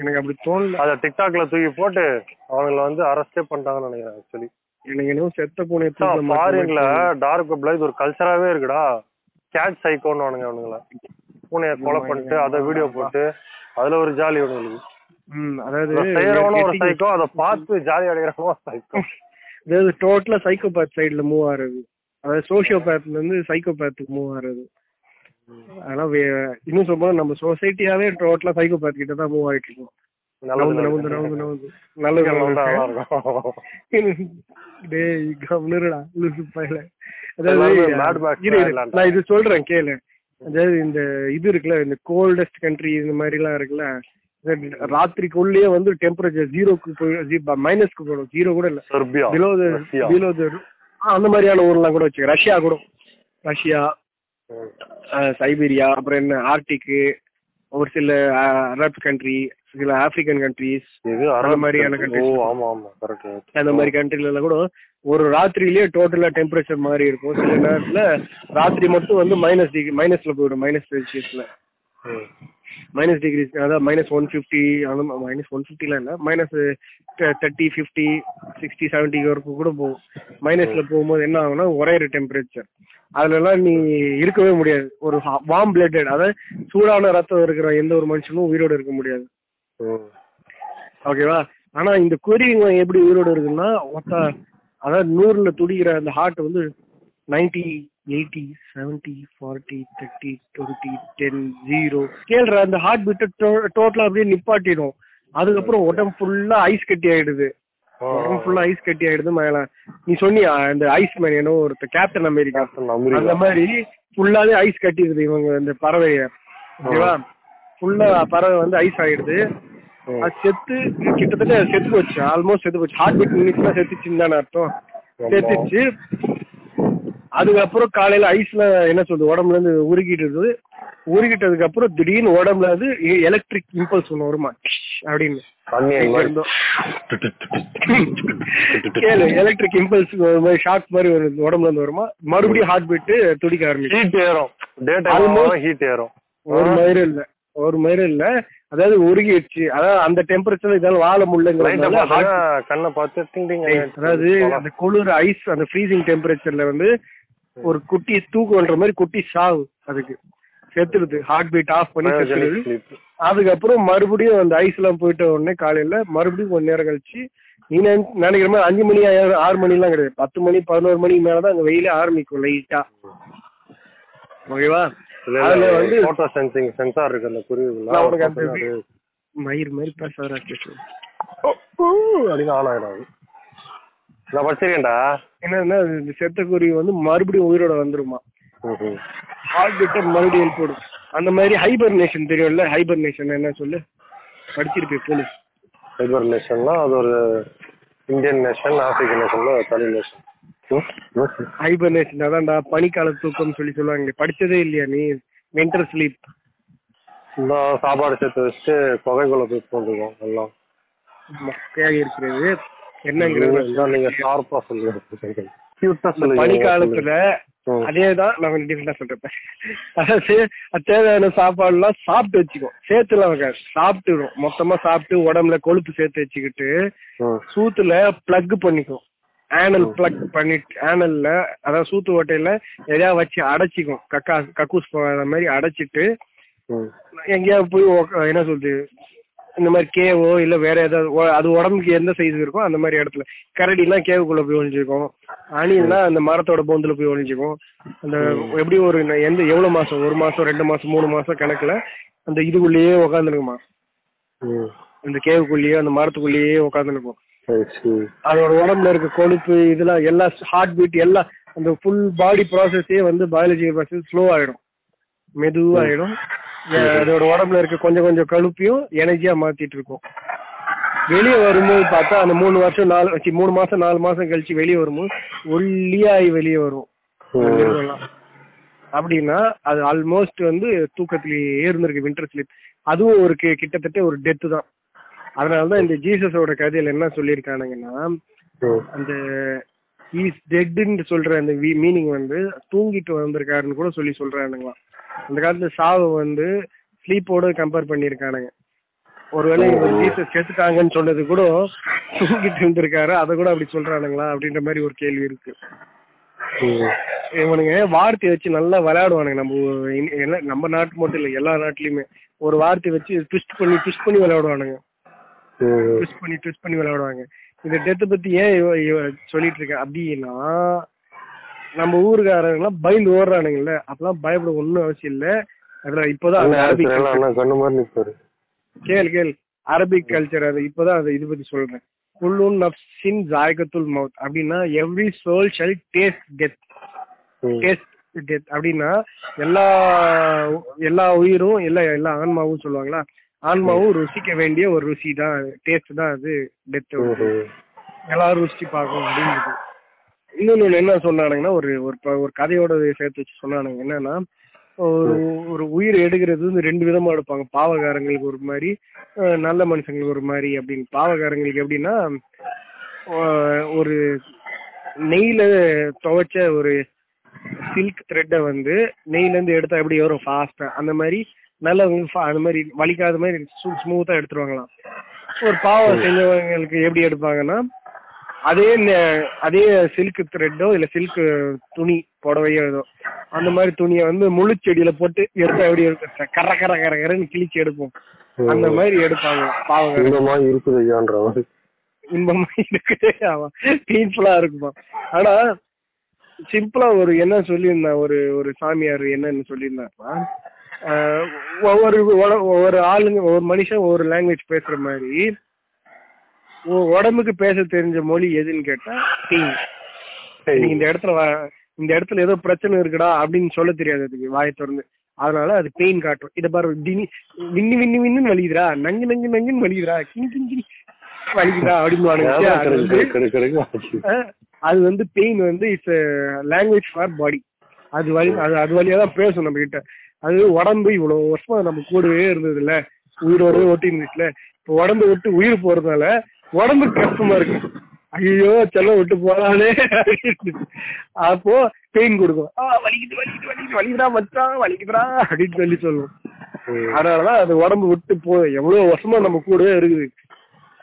எனக்கு அப்படி தோணல. அத டிக்டாக்ல தூக்கி போட்டு அவங்கள வந்து அரஸ்டே பண்ணிட்டாங்கன்னு நினைக்கிறேன் actually. எனக்கு செத்த தூக்க ஃபாரின்ல டார்க் வெப்ல இது ஒரு கல்ச்சராவே இருக்குடா. கேட் சைக்கோன்னு அவனுங்க அவனுங்கள. பூனைய கொலை பண்ணிட்டு அதை வீடியோ போட்டு அதுல ஒரு ஜாலி அவனுங்களுக்கு அதாவது செய்யறவனும் ஒரு சைக்கோ அதை பார்த்து ஜாலி அடைகிறவனும் சைக்கோ அதாவது டோட்டலா சைக்கோபாத் சைடுல மூவ் ஆறது. அதாவது சோசியோபேத்ல இருந்து சைக்கோபேத்துக்கு மூவ் ஆறது. அதெல்லாம் வே- இன்னும் சொல்ல நம்ம சொசைட்டியாவே டோட்டலா சைக்கோபேத் கிட்ட தான் மூவ் ஆயிட்டு இருக்கோம். நல்லது நல்லா நல்லது. அதாவது. நான் இது சொல்றேன் கேளு. அதாவது இந்த இது இருக்குல்ல இந்த கோல்டஸ்ட் கண்ட்ரி இந்த மாதிரி எல்லாம் இருக்குல்ல ராத்திரிக்குள்ளேயே வந்து டெம்பரேச்சர் ஜீரோக்கு போய் மைனஸ்க்கு போயிடும் ஜீரோ கூட இல்ல. பிலோ. பிலோ அந்த மாதிரியான ஊர்லாம் கூட வச்சுக்க. ரஷ்யா கூட. ரஷ்யா சைபீரியா அப்புறம் என்ன ஆர்டிக்கு ஒரு சில அரப் கண்ட்ரி சில ஆப்பிரிக்கன் கண்ட்ரிஸ் அந்த மாதிரியான கரெக்ட் அந்த மாதிரி கண்ட்ரில எல்லாம் கூட ஒரு ராத்திரியிலேயே டோட்டலா டெம்பரேச்சர் மாறி இருக்கும். சில நேரத்துல ராத்திரி மட்டும் வந்து மைனஸ் டிகிரி மைனஸ்ல போயிடும் மைனஸ் செல்சியஸ்ல மைனஸ் டிகிரி அதாவது மைனஸ் ஒன் ஃபிஃப்டி அந்த மைனஸ் ஒன் ஃபிஃப்டிலாம் இல்லை minus thirty fifty sixty seventy வரைக்கும் கூட போகும். மைனஸ்ல போகும்போது என்ன ஆகும்னா ஒரே டெம்பரேச்சர் அதுல எல்லாம் நீ இருக்கவே முடியாது. ஒரு வார்ம் பிளட்டட் அதாவது சூடான ரத்தம் இருக்கிற எந்த ஒரு மனுஷனும் உயிரோடு இருக்க முடியாது. ஓகேவா ஆனா இந்த குருவிங்க எப்படி உயிரோடு இருக்குன்னா மொத்த அதாவது நூறுல துடிக்கிற அந்த ஹார்ட் வந்து ninety eighty seventy forty thirty twenty ten zero கேள்ற அந்த ஹார்ட் பீட்டை டோட்டலா அப்படியே நிப்பாட்டிடும். அதுக்கப்புறம் உடம்பு ஃபுல்லா ஐஸ் கட்டி ஆயிடுது. உடம்பு ஃபுல்லா ஐஸ் கட்டி ஆயிடுது மேல. நீ சொன்னியா இந்த ஐஸ் மேன் என்ன ஒருத்த கேப்டன் அமெரிக்கா. அந்த மாதிரி ஃபுல்லாவே ஐஸ் கட்டிடுது இவங்க இந்த பறவைய. ஓகேவா ஃபுல்லா பறவை வந்து ஐஸ் ஆயிடுது அது செத்து கிட்டத்தட்ட செத்து போச்சு ஆல்மோஸ்ட் செத்து போச்சு ஹார்ட் பீட் நின்னுச்சுன்னா செத்துச்சுன்னு தானே அர்த்தம் செத்துச்சு அதுக்கப்புறம் காலையில ஐஸ்ல என்ன சொல்றது உடம்புல இருந்து உருகிட்டு இருந்தது உருகிட்டதுக்கு அப்புறம் திடீர்னு உடம்புல இருந்து எலக்ட்ரிக் இம்பல்ஸ் ஒன்று வருமா அப்படின்னு. கேளு எலக்ட்ரிக் இம்பல்ஸ் ஒரு மாதிரி ஷாக் மாதிரி ஒரு உடம்புல இருந்து வருமா மறுபடியும் ஹார்ட் பீட் துடிக்க ஆரம்பிச்சு ஹீட் ஏறும் ஹீட் ஏறும் ஒரு மயிறு இல்ல ஒரு மயிறு இல்ல. அதாவது உருகிடுச்சு. அதாவது அந்த டெம்பரேச்சர்ல இதால வாழ முடியலங்கிறதுனால கண்ணை பார்த்து அதாவது அந்த குளிர் ஐஸ் அந்த ஃப்ரீசிங் டெம்பரேச்சர்ல வந்து ஒரு குட்டி தூக்குன்ற மாதிரி குட்டி சாவு அதுக்கு. செத்துருது ஹார்ட் பீட் ஆஃப் பண்ணி செத்துருது அதுக்கப்புறம் மறுபடியும் அந்த ஐஸ் எல்லாம் போயிட்ட உடனே காலையில மறுபடியும் கொஞ்ச நேரம் கழிச்சு நீ நினை- நினைக்கிற மாதிரி அஞ்சு மணி ஆறு மணி எல்லாம் கிடையாது. பத்து மணி பதினோரு மணிக்கு மேலதான் அங்க வெயிலே ஆரம்பிக்கும் லைட்டா ஓகேவா? அதுல வந்து போட்டோ சென்சிங் சென்சார் இருக்கு அந்த நான் உனக்கு அந்த குருவி மயிர் மாதிரி பேசாத அப்படின்னு ஆன் ஆயிடும் நான் படிச்சிருக்கேன்டா. என்னன்னா செத்த குருவி வந்து மறுபடியும் உயிரோட வந்துருமா? ஹார்ட் பீட்டை மறுபடியும் எழுப்பி விடும் அந்த மாதிரி ஹைபர்னேஷன் தெரியும்ல ஹைபர்னேஷன் என்ன சொல்லு? படிச்சிருப்பேன் போலீஸ். ஃபைபர் நேஷன்னா அது ஒரு இந்தியன் நேஷன் ஆப்பிரிக்கன் நேஷன்ல தனி நேஷன் ஹைபர்னேஷன் அதான்டா பனிக்கால தூக்கம் சொல்லி சொல்லுவாங்க படிச்சதே இல்லையா நீ? வின்டர் ஸ்லீப் சாப்பாடு சேர்த்து வச்சுட்டு புகைக்குள்ள போய் போட்டுருக்கோம் எல்லாம். மொக்கையாக இருக்கிறது. என்னங்கிறது நீங்க ஷார்ப்பா சொல்லுங்க கியூட்டா சொல்லுங்க பனிக்காலத்துல. அதேதான் நான் கொஞ்சம் டிஃபரெண்டா சொல்றேன் அதாவது அது தேவையான சாப்பாடு எல்லாம் சாப்பிட்டு வச்சுக்கோ. சேர்த்துலாம் வைக்காது சாப்பிட்டுரும். மொத்தமா சாப்பிட்டு உடம்புல கொழுப்பு சேர்த்து வச்சுக்கிட்டு. சூத்துல பிளக் பண்ணிக்கும். ஆனல் பிளக் பண்ணிட்டு ஆனல்ல அதாவது சூத்து ஓட்டையில எதையா வச்சு அடைச்சிக்கும் கக்கா கக்கூஸ் போகாத மாதிரி அடைச்சிட்டு. எங்கேயாவது போய் என்ன சொல்றது இந்த மாதிரி கேவோ இல்ல வேற ஏதாவது அது உடம்புக்கு எந்த சைஸ் இருக்கோ அந்த மாதிரி இடத்துல கரடிலாம் கேவுக்குள்ள போய் ஒளிஞ்சிருக்கும் அணிலாம் அந்த மரத்தோட போந்துல போய் ஒளிஞ்சிக்கும் அந்த எப்படி ஒரு எந்த எவ்வளவு மாசம் ஒரு மாசம் ரெண்டு மாசம் மூணு மாசம் கணக்குல அந்த இதுக்குள்ளேயே உட்காந்துருக்குமா ம். அந்த கேவுக்குள்ளேயே அந்த மரத்துக்குள்ளேயே உட்காந்துருக்கும். அதோட உடம்புல இருக்க கொழுப்பு இதெல்லாம் எல்லா ஹார்ட் பீட் எல்லாம் அந்த ஃபுல் பாடி ப்ராசஸே வந்து பயாலஜி ப்ராசஸ் ஸ்லோ ஆயிடும். மெதுவாயிடும் அதோட உடம்புல இருக்க கொஞ்சம் கொஞ்சம் கொழுப்பையும் எனர்ஜியா மாத்திட்டு இருக்கும். வெளியே வரும்போது பார்த்தா அந்த மூணு வருஷம் நாலு சி, மூணு மாசம் நாலு மாசம் கழிச்சு வெளியே வரும்போது ஒல்லியாகி வெளியே வரும். அப்படின்னா அது ஆல்மோஸ்ட் வந்து தூக்கத்திலேயே இருந்திருக்கு வின்டர் ஸ்லீப் அதுவும் ஒரு கிட்டத்தட்ட ஒரு டெத்து தான். அதனாலதான் இந்த ஜீசஸோட கதையில என்ன சொல்லியிருக்கானுங்கன்னா. அந்த இஸ் டெட்னு சொல்ற அந்த மீனிங் வந்து தூங்கிட்டு வந்திருக்காருன்னு கூட சொல்லி சொல்றானுங்களாம் அந்த காலத்துல சாவை வந்து ஸ்லீப்போட கம்பேர் பண்ணியிருக்கானுங்க ஒருவேளை இவர் ஜீசஸ் செத்துட்டாங்கன்னு சொன்னது கூட தூங்கிட்டு இருந்திருக்காரு அதை கூட அப்படி சொல்றானுங்களா அப்படின்ற மாதிரி ஒரு கேள்வி இருக்கு. இவனுங்க வார்த்தையை வச்சு நல்லா விளையாடுவானுங்க நம்ம நம்ம நாட்டு மட்டும் இல்ல எல்லா நாட்டுலயுமே ஒரு வார்த்தையை வச்சு ட்விஸ்ட் பண்ணி ட்விஸ்ட் பண்ணி விளையாடுவானுங்க. ட்விஸ்ட் பண்ணி ட்விஸ்ட் பண்ணி விளையாடுவாங்க. இந்த டெத்தை பத்தி ஏன் சொல்லிட்டு இருக்கேன் அப்படின்னா நம்ம ஊருக்காரங்களாம் பயந்து ஓடுறானுங்கல்ல. அப்பெல்லாம் பயப்பட ஒண்ணும் அவசியம் இல்ல. அதுல இப்போதான் அரபிக் கேள் கேள். அரபிக் கல்ச்சர் அது. இப்பதான் அதை இது பத்தி சொல்றேன். குல்லுன் நப்சின் ஜாயகத்துல் மவுத் அப்படின்னா every soul shall taste death. Taste death அப்படின்னா எல்லா எல்லா உயிரும் எல்லா எல்லா ஆன்மாவும் சொல்லுவாங்களா? ஆன்மாவும் ருசிக்க வேண்டிய ஒரு ருசி தான் டேஸ்ட் தான் அது டெத். எல்லாரும் ருசிச்சு பார்க்கணும் அப்படிங்கிறது இன்னொன்னு என்ன சொன்னானுங்கன்னா ஒரு ஒரு கதையோட சேர்த்து வச்சு சொன்னானுங்க. என்னன்னா ஒரு ஒரு உயிர் எடுக்கிறது வந்து ரெண்டு விதமா எடுப்பாங்க. பாவகாரங்களுக்கு ஒரு மாதிரி நல்ல மனுஷங்களுக்கு ஒரு மாதிரி அப்படின்னு. பாவகாரங்களுக்கு எப்படின்னா ஒரு நெய்ல துவைச்ச ஒரு சில்க் த்ரெட்டை வந்து நெய்ல இருந்து எடுத்தா எப்படி வரும்? ஃபாஸ்டா அந்த மாதிரி நல்லவங்க fa- அந்த மாதிரி வலிக்காத மாதிரி ஸ்மூத்தா எடுத்துருவாங்களாம். ஒரு பாவம் செஞ்சவங்களுக்கு எப்படி எடுப்பாங்கன்னா அதே அதே சில்க் த்ரெட்டோ இல்ல சில்க் துணி புடவையோ ஏதோ அந்த மாதிரி துணியை வந்து முழு செடியில போட்டு எடுத்தா எப்படி இருக்கு கர கர கர கரன்னு கிழிச்சு எடுப்போம். அந்த மாதிரி எடுப்பாங்க பாவம் மாதிரி இருக்குது ஐயான்ற இன்பமா இருக்குது ஆமா. பெயின்ஃபுல்லா இருக்குமா. ஆனா சிம்பிளா ஒரு என்ன சொல்லியிருந்தான் ஒரு ஒரு சாமியார் என்னன்னு சொல்லியிருந்தாருன்னா ஒவ்வொரு ஒவ்வொரு ஆளுங்க ஒவ்வொரு மனுஷன் ஒவ்வொரு லாங்குவேஜ் பேசுற மாதிரி. உடம்புக்கு பேச தெரிஞ்ச மொழி எதுன்னு கேட்டா பெயின் நீங்க இந்த இடத்துல இந்த இடத்துல ஏதோ பிரச்சனை இருக்குடா அப்படின்னு சொல்ல தெரியாது அதுக்கு வாயை திறந்து. அதனால அது பெயின் காட்டும். இத பாரு தினி விண்ணு விண்ணு விண்ணுன்னு வலிக்குதுடா. நங்கு நங்கு நங்குன்னு வலிக்குதுடா. கிங் கிங் கிங் வலிக்குதா அப்படின்னு அது வந்து பெயின் வந்து இட்ஸ் லாங்குவேஜ் ஃபார் பாடி அது வழி அது அது வழியா தான் பேசும் நம்ம கிட்ட அது உடம்பு இவ்வளவு வருஷமா நம்ம கூடவே இருந்தது இல்ல உயிரோடவே ஒட்டி இருந்துச்சுல. இப்போ உடம்பு விட்டு உயிர் போறதுனால உடம்பு கஷ்டமா இருக்கு. ஐயோ செல்லம் விட்டு போறானே அப்போ பெயின் கொடுக்கும். ஆ வலிக்குது வலிக்குது வலிக்குது வலிக்குதா மச்சான் வலிக்குதுடா அப்படின்னு சொல்லி சொல்லுவோம். அதனாலதான் அது உடம்பு விட்டு போ எவ்வளவு வருஷமா நம்ம கூடவே இருக்குது.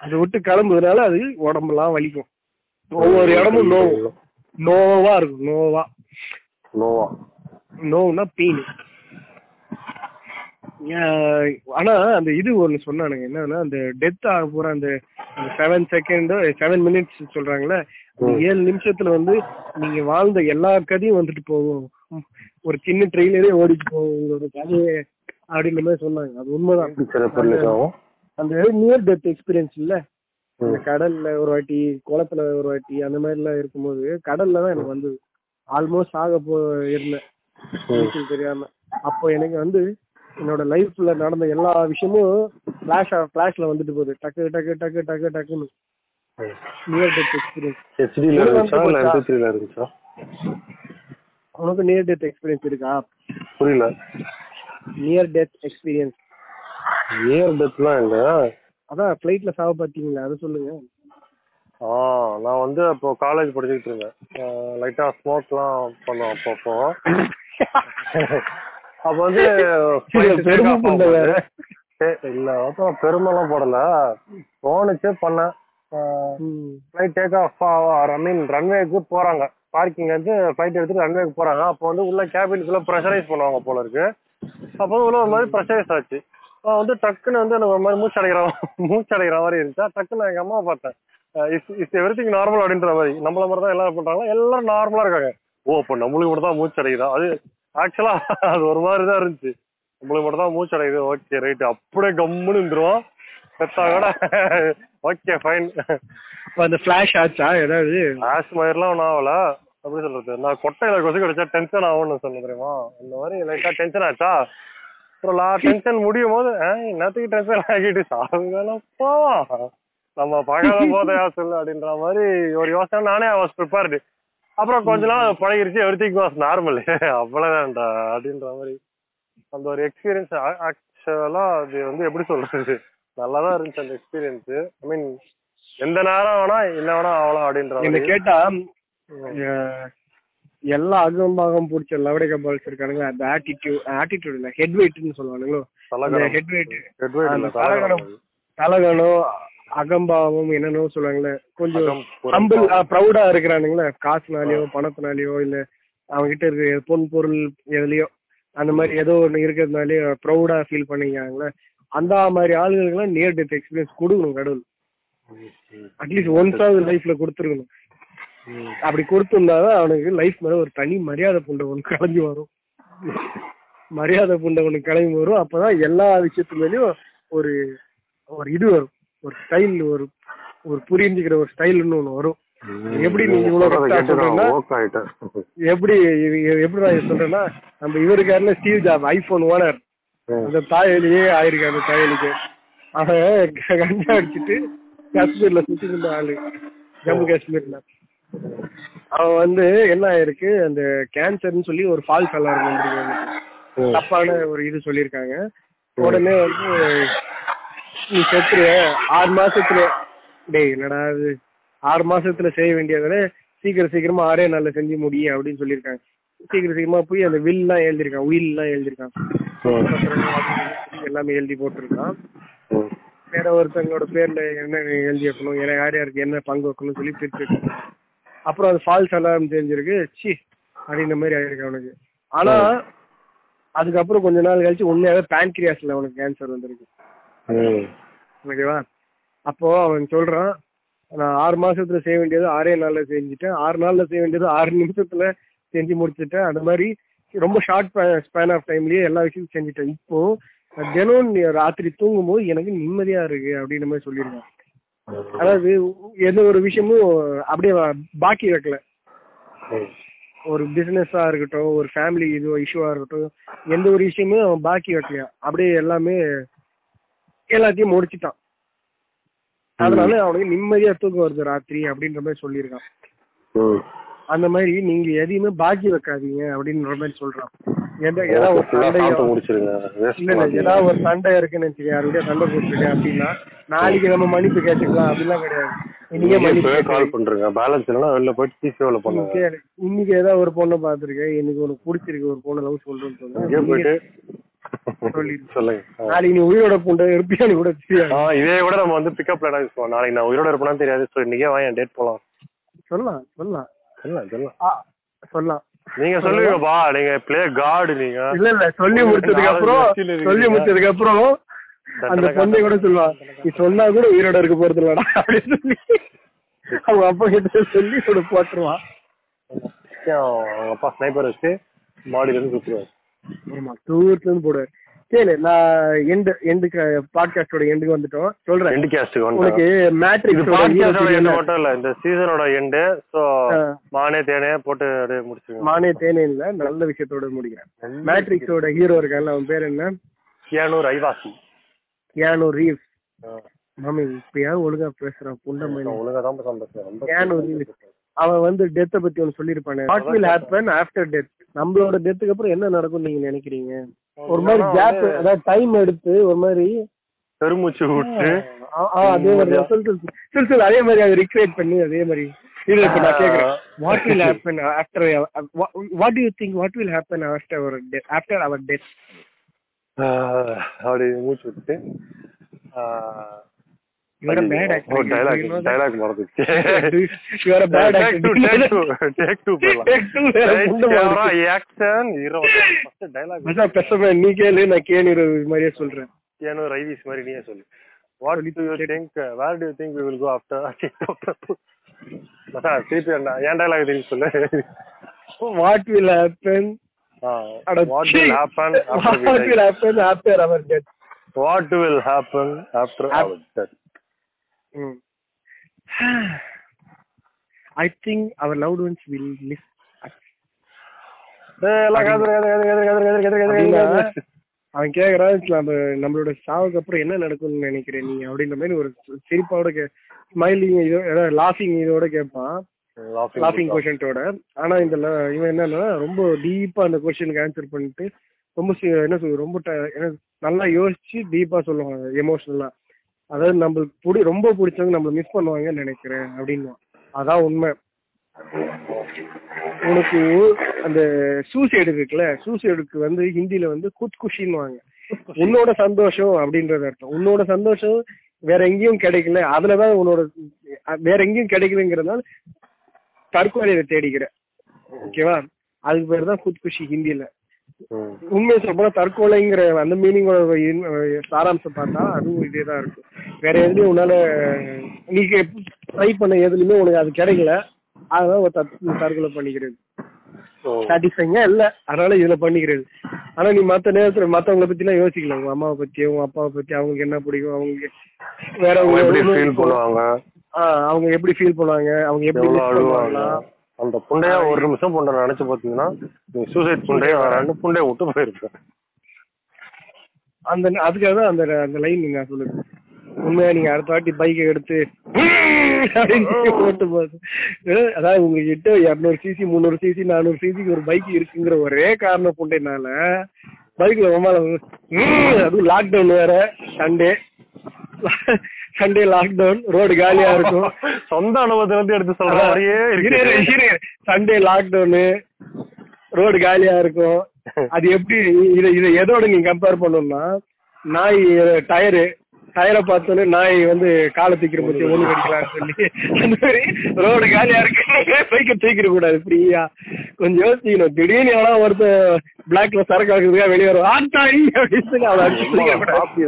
அது விட்டு கிளம்புறதுனால அது உடம்பெல்லாம் வலிக்கும். ஒவ்வொரு இடமும் நோவு. நோவா இருக்கும் நோவா. நோவா. நோவுனா பெயின் ஆனா அந்த இது ஒண்ணு சொன்னானுங்க. என்னன்னா அந்த டெத் ஆக போற அந்த செவன் செகண்ட் செவன் மினிட்ஸ் அந்த ஏழு நிமிஷத்துல வந்து நீங்க வாழ்ந்த எல்லா கதையும் வந்துட்டு போகும். ஒரு சின்ன ட்ரெயிலரே ஓடிட்டு போகும். உங்களோட கதையை அப்படின்ற மாதிரி சொன்னாங்க. அது உண்மைதான். அந்த நியர் டெத் எக்ஸ்பீரியன்ஸ் இல்ல? இந்த கடல்ல ஒரு வாட்டி குளத்துல ஒரு வாட்டி அந்த மாதிரி எல்லாம் இருக்கும்போது கடல்ல தான் எனக்கு வந்தது. ஆல்மோஸ்ட் ஆக போ இருந்தேன். தெரியாம. அப்போ எனக்கு வந்து என்னோட லைஃப்ல நடந்த எல்லா விஷயமும் பிளாஷ் பிளாஷ்ல வந்துட்டு போகுது. டக்கு டக்கு டக்கு டக்கு டக்குன்னு. நியர் டெத் எக்ஸ்பீரியன்ஸ் உனக்கு நியர் டெத் எக்ஸ்பீரியன்ஸ் இருக்கா? புரியல. நியர் டெத் எக்ஸ்பீரியன்ஸ் நியர் டெத்லாம் இல்ல. அதான் ஃபிளைட்ல சாவ பாத்தீங்களா அது சொல்லுங்க. ஆ நான் வந்து அப்போ காலேஜ் படிச்சுக்கிட்டு இருந்தேன். லைட்டா ஸ்மோக்லாம் பண்ணோம் அப்பப்போ. அப்ப வந்து பெருமை இல்ல அப்புறம் பெருமைலாம் போடல. தோணுச்சே பண்ணேன். Flight take off I mean ரன்வேக்கு போறாங்க. பார்க்கிங் வந்து ஃபிளைட் எடுத்துட்டு ரன்வேக்கு போறாங்க. அப்போ வந்து உள்ள கேபினுக்குள்ள ப்ரெஷரைஸ் பண்ணுவாங்க போல இருக்கு. அப்போ உள்ள ஒரு மாதிரி ப்ரெஷரைஸ் ஆச்சு. வந்து டக்குன்னு வந்து எனக்கு ஒரு மாதிரி மூச்சு அடைக்கிற மூச்சு அடைக்கிற மாதிரி இருந்துச்சா? டக்குன்னு எங்க அம்மாவை பார்த்தேன். Is is everything normal அப்படின்ற மாதிரி. நம்மள மாதிரி தான் எல்லாரும் பண்றாங்க. எல்லாரும் நார்மலா இருக்காங்க. ஓ அப்போ நம்மளுக்கு மட்டும் தான் மூச்சு அடைக்குதா அது ஆக்சுவலா அது ஒரு மாதிரி தான் இருந்துச்சு. நம்மளுக்கு மட்டும் தான் மூச்சு அடைக்குது ஓகே ரைட் அப்படியே கம்முன்னு இருந்துருவோம். செத்தா கூட ஓகே ஃபைன் அந்த ஃபிளாஷ் ஆச்சா? ஏதாவது? ஆஷ் மயிர்லாம் ஒன்றும் ஆகல. எப்படி சொல்றது? நான் கொட்டையில கொசு கிடைச்சா டென்ஷன் ஆகும்னு சொன்ன தெரியுமா? இந்த மாதிரி லைட்டா டென்ஷன் ஆச்சா? அப்புறம் லா டென்ஷன் முடியும் போது "ஏய், என்னத்துக்கு டென்ஷன் ஆகிட்டு? சாகுங்க போவா நம்ம பார்க்காத போதையா சொல்லு அப்படின்ற மாதிரி ஒரு யோசனை நானே வாஸ் ப்ரிப்பேர்டு அப்புறம் கொஞ்ச நாள் பழகிருச்சு எவ்ரி திங் வாஸ் நார்மல் அவ்வளவுதான்டா அப்படின்ற மாதிரி. அந்த ஒரு எக்ஸ்பீரியன்ஸ் ஆக்சுவலா அது வந்து எப்படி சொல்றது? நல்லாதான் இருந்துச்சு அந்த எக்ஸ்பீரியன்ஸ் ஐ மீன் எந்த நேரம் வேணா என்ன வேணா ஆகலாம் அப்படின்ற என்ன கேட்டா எல்லா அகம்பாகம் பிடிச்ச லவடக பால்ஸ் இருக்கானுங்க அந்த ஆட்டிடியூட் ஆட்டிடியூட் இல்ல ஹெட் வெயிட்னு சொல்லுவானுங்களோ? Head weight. தலகணம் அகம்பாவம் என்னென்னோ சொல்லுவாங்களே கொஞ்சம். ஹம்பிள் ப்ரௌடா இருக்கிறானுங்களே காசுனாலயோ பணத்தினாலயோ இல்ல அவங்க கிட்ட இருக்க பொன் பொருள் எதுலயோ அந்த மாதிரி ஏதோ ஒண்ணு இருக்கிறதுனாலே ப்ரௌடா ஃபீல் பண்ணிக்கிறாங்களே அந்த மாதிரி ஆளுங்களுக்குலாம் நியர் டெத் எக்ஸ்பீரியன்ஸ் கொடுக்கணும் கடவுள். அட்லீஸ்ட் ஒன்ஸாவது லைஃப்ல கொடுத்துருக்கணும். அப்படி கொடுத்துருந்தாதான் அவனுக்கு லைஃப் மேல ஒரு தனி மரியாதை புண்டை ஒன்று கிளம்பி வரும். மரியாதை புண்டை ஒன்று கிளம்பி வரும். அப்பதான் எல்லா விஷயத்து மேலயும் ஒரு ஒரு இது வரும். ஒரு ஸ்டைல் ஒரு ஒரு புரிஞ்சுக்கிற ஒரு ஸ்டைல்னு ஒண்ணு வரும். எப்படி நீங்க இவ்வளவு எப்படி எப்படி நான் சொல்றேன்னா நம்ம இவருக்காருல ஸ்டீவ் ஜாப் ஐபோன் ஓனர் அந்த தாயலியே ஆயிருக்கு அந்த தாயலிக்கு அவன் கஞ்சா அடிச்சிட்டு காஷ்மீர்ல சுத்தி இருந்த ஆளு. ஜம்மு காஷ்மீர்ல. அவன் வந்து என்ன ஆயிருக்கு அந்த கேன்சர்னு சொல்லி ஒரு ஃபால்ஸ் அலாரம் வந்திருக்கு தப்பான ஒரு இது சொல்லியிருக்காங்க. உடனே வந்து நீ செத்துரு ஆறு மாசத்துல டேய் என்னடா இது? ஆறு மாசத்துல செய்ய வேண்டியதை சீக்கிரம் சீக்கிரமா ஆறே நாள்ல செஞ்சு முடியும் அப்படின்னு சொல்லியிருக்காங்க. சீக்கிரம் சீக்கிரமா போய் அந்த வில் எல்லாம் எழுதிருக்கான் உயில் எல்லாம் எழுதி போட்டிருக்கான். வேற ஒருத்தங்களோட பேர்ல என்ன எழுதி வைக்கணும் ஏன்னா யார் யாருக்கு என்ன பங்கு வைக்கணும்னு சொல்லி பிரிச்சு. அப்புறம் அது ஃபால்ஸ் அலாரம் தெரிஞ்சிருக்கு. சி அப்படின்ற மாதிரி ஆயிருக்கு அவனுக்கு. ஆனா அதுக்கப்புறம் கொஞ்ச நாள் கழிச்சு உண்மையாவே பேன்கிரியாஸ்ல அவனுக்கு கேன்சர் வந்திருக்கு. ஓகேவா? அப்போ அவன் சொல்றான் நான் ஆறு மாசத்துல செய்ய வேண்டியது ஆறே நாள்ல செஞ்சுட்டேன். ஆறு நாள்ல செய்ய வேண்டியது ஆறு நிமிஷத்துல செஞ்சு முடிச்சுட்டேன். அந்த மாதிரி ரொம்ப ஷார்ட் ஸ்பேன் ஆஃப் டைம்லயே எல்லா விஷயத்தையும் செஞ்சுட்டேன். இப்போ தினம் ராத்திரி தூங்கும் போது எனக்கு நிம்மதியா இருக்கு அப்படின்ற மாதிரி சொல்லியிருக்கான். அதாவது எந்த ஒரு விஷயமும் அப்படியே பாக்கி வைக்கல. ஒரு பிசினஸா இருக்கட்டும் ஒரு ஃபேமிலி இது இஷ்யூவா இருக்கட்டும் எந்த ஒரு விஷயமும் அவன் பாக்கி வைக்கலையா அப்படியே எல்லாமே எல்லாத்தையும் முடிச்சிட்டான். அதனால அவனுக்கு நிம்மதியா தூக்கம் வருது ராத்திரி அப்படின்ற மாதிரி சொல்லியிருக்கான். அந்த மாதிரி நீங்க எதையுமே பாக்கி வைக்காதீங்க அப்படின்ற மாதிரி சொல்றான். ஏதாவது ஒரு சண்டை முடிச்சிருங்க. இல்ல இல்ல ஏதாவது ஒரு சண்டை இருக்குன்னு வச்சுக்க யாருடைய சண்டை போட்டுருக்கேன் அப்படின்னா நாளைக்கு நம்ம மன்னிப்பு கேட்டுக்கலாம். அப்படிலாம் கிடையாது. இன்னைக்கே ஏதாவது ஒரு பொண்ணை பாத்திருக்கேன் இன்னைக்கு உனக்கு பிடிச்சிருக்கு. ஒரு பொண்ணை லவ் சொல்றேன்னு சொல்லுங்க. நாளைக்கு நீ உயிரோட பொண்ணு இருப்பியான்னு கூட தெரியாது இதே கூட நம்ம வந்து பிக்கப் லைனா யூஸ் பண்ணுவோம். நாளைக்கு நான் உயிரோட இருப்பேனா தெரியாது. ஸோ இன்னைக்கே வா என் டேட் போலாம். சொல்லலாம் சொல்லலாம். சொல்லலாம் சொல்லலாம். சொல்லலாம். நீங்க பிளே கார்டு நீங்க இல்ல இல்ல சொல்லி முடிச்சதுக்கு அப்புறம் சொல்லி முடிச்சதுக்கு அப்புறம் அந்த பொண்ணை கூட சொல்லுவா நீ சொன்னா கூட உயிரோட இருக்க போறது இல்லடா அப்படின்னு சொல்லி. அவங்க அப்பா கிட்ட சொல்லி கூட போட்டுருவான் அவங்க அப்பா ஸ்னைப்பர் வச்சு மாடியில இருந்து சுத்துருவாரு ஆமா தூரத்துல இருந்து போடுவார். சரி நான் எண்டு எண்டுக்கு பாட்காஸ்டோட எண்டுக்கு வந்துட்டோம். சொல்றேன். எண்டு கேஸ்டுக்கு உனக்கு மேட்ரிக்ஸ் பாட்காஸ்டோட எண்டு மட்டும் இல்ல இந்த சீசனோட எண்டு சோ. மானே தேனே போட்டு அப்படியே முடிச்சுங்க மானே தேனே இல்ல நல்ல விஷயத்தோட முடிக்கிறேன். மேட்ரிக்ஸோட ஹீரோ இருக்கான்ல அவன் பேர் என்ன? கியானூர் ஐவாசி. கியானோ ரீவ்ஸ். ஆ. மாமி இப்ப ஏன் ஒழுங்கா பேசுறான் புண்டமணி நான் ஒழுங்கா தான் ரொம்ப கியானோ ரீவ்ஸ். அவன் வந்து டெத்தை பத்தி ஒன்னு சொல்லிருப்பானே what will happen after death நம்மளோட டெத்துக்கு அப்புறம் என்ன நடக்கும் நீங்க நினைக்கிறீங்க ஒரு மாதிரி கேப் அதாவது டைம் எடுத்து ஒரு மாதிரி பெருமூச்சு விட்டு அதே மாதிரி. சொல்லு, சொல்லு. அதே மாதிரி அதை ரிக்ரியேட் பண்ணி அதே மாதிரி இது இப்ப நான் கேக்குறேன் what will happen after what you think what will happen after our after our death அப்படி மூச்சு விட்டு மறந்துச்சு புண்டை camera, மாதிரி. action, hero. First dialogue. மச்சான், பேசாம நீ கேளு நான் கேணு மாதிரியே சொல்றேன். ஏனோ ரைவிஸ் மாதிரி நீயே சொல்லு. What do you think where do you think we will go after திருப்பி ஏன் டைலாக் திருப்பி சொல்லு? What will happen what will happen what will happen after our death what will happen after our death I think our loved ones will miss அவன் கேக்குறான் நம்ம நம்மளோட சாவுக்கு அப்புறம் என்ன நடக்கும்னு நினைக்கிறேன் நீ அப்படின்ற மாதிரி ஒரு சிரிப்பாவோட ஸ்மைலிங் இதோ லாஃபிங் இதோட கேட்பான் லாஃபிங் கொஷன்ட்டோட ஆனா இந்த இவன் என்னன்னா ரொம்ப டீப்பா அந்த கொஸ்டினுக்கு ஆன்சர் பண்ணிட்டு ரொம்ப என்ன சொல்றது ரொம்ப நல்லா யோசிச்சு டீப்பா சொல்லுவாங்க எமோஷனலா அதாவது நம்மளுக்கு புடி ரொம்ப பிடிச்சவங்க நம்மள மிஸ் பண்ணுவாங்கன்னு நினைக்கிறேன் அப்படின்னு அதான் உண்மை. உனக்கு அந்த சூசைடு இருக்குல்ல சூசைடுக்கு வந்து ஹிந்தில வந்து குத் குஷின்னுவாங்க உன்னோட சந்தோஷம் அப்படின்றது அர்த்தம். உன்னோட சந்தோஷம் வேற எங்கேயும் கிடைக்கல அதுலதான் உன்னோட வேற எங்கேயும் கிடைக்கலங்கிறதுனால தற்கொலையில தேடிக்கிற. ஓகேவா? அதுக்கு பேர் தான் குத் குஷி ஹிந்தில. உண்மையை சொல்ல தற்கொலைங்கிற அந்த மீனிங்கோட சாராம்சம் பார்த்தா அதுவும் இதே தான் இருக்கும் வேற எதுலயும் உன்னால நீங்க ட்ரை பண்ண எதுலயுமே உனக்கு அது கிடைக்கல. அதனால தற்கொலை பண்ணிக்கிறது. சாட்டிஸ்ஃபைங்க இல்ல அதனால இதுல பண்ணிக்கிறது. ஆனா நீ மத்த நேரத்துல மத்தவங்கள பத்தி எல்லாம் யோசிக்கல. உங்க அம்மாவை பத்தி உங்க அப்பாவை பத்தி அவங்களுக்கு என்ன பிடிக்கும் அவங்களுக்கு வேற அவங்க எப்படி ஃபீல் பண்ணுவாங்க? அவங்க எப்படி ஃபீல் பண்ணுவாங்க? அவங்க எப்படி அந்த புண்டையா ஒரு நிமிஷம் பொண்ணை நினைச்சு பாத்தீங்கன்னா நீ சூசைட் புண்டையா வரான்னு புண்டைய விட்டு போயிருப்பேன். அந்த அதுக்காக தான் அந்த அந்த லைன் நீங்க சொல்லுங்க. உண்மையா நீங்க அடுத்த வாட்டி பைக்கை எடுத்து ஓட்டு போது. அஹ் அதாவது உங்ககிட்ட இரநூறு சிசி முந்நூறு சிசி நானூறு சிசிக்கு ஒரு பைக் இருக்குங்கிற ஒரே காரணம் புண்டைனால பைக்ல ரொம்ப அதுவும் லாக்டவுன் வேற சண்டே சண்டே லாக்டவுன் ரோடு காலியா இருக்கும். சொந்த அனுபவத்துல இருந்து எடுத்து சொல்ற மாதிரியே இருக்கு. சண்டே லாக்டவுனு ரோடு காலியா இருக்கும். அது எப்படி இத இத எதோட நீங்க கம்பேர் பண்ணணும்னா நாய் டயரு டயரை பார்த்தோன்னே நாய் வந்து காலை தூக்கிற பத்தி ஒண்ணு கடிக்கலாம்னு சொல்லி. அந்த மாதிரி ரோடு காலியா இருக்கு. பைக்கை தூக்கிட கூடாது ஃப்ரீயா. கொஞ்சம் யோசிக்கணும். திடீர்னு எவனா ஒருத்தர் பிளாக்ல சரக்கு ஆக்குறதுக்காக வெளியே வரும் ஆட்டாடி அப்படின்னு சொல்லி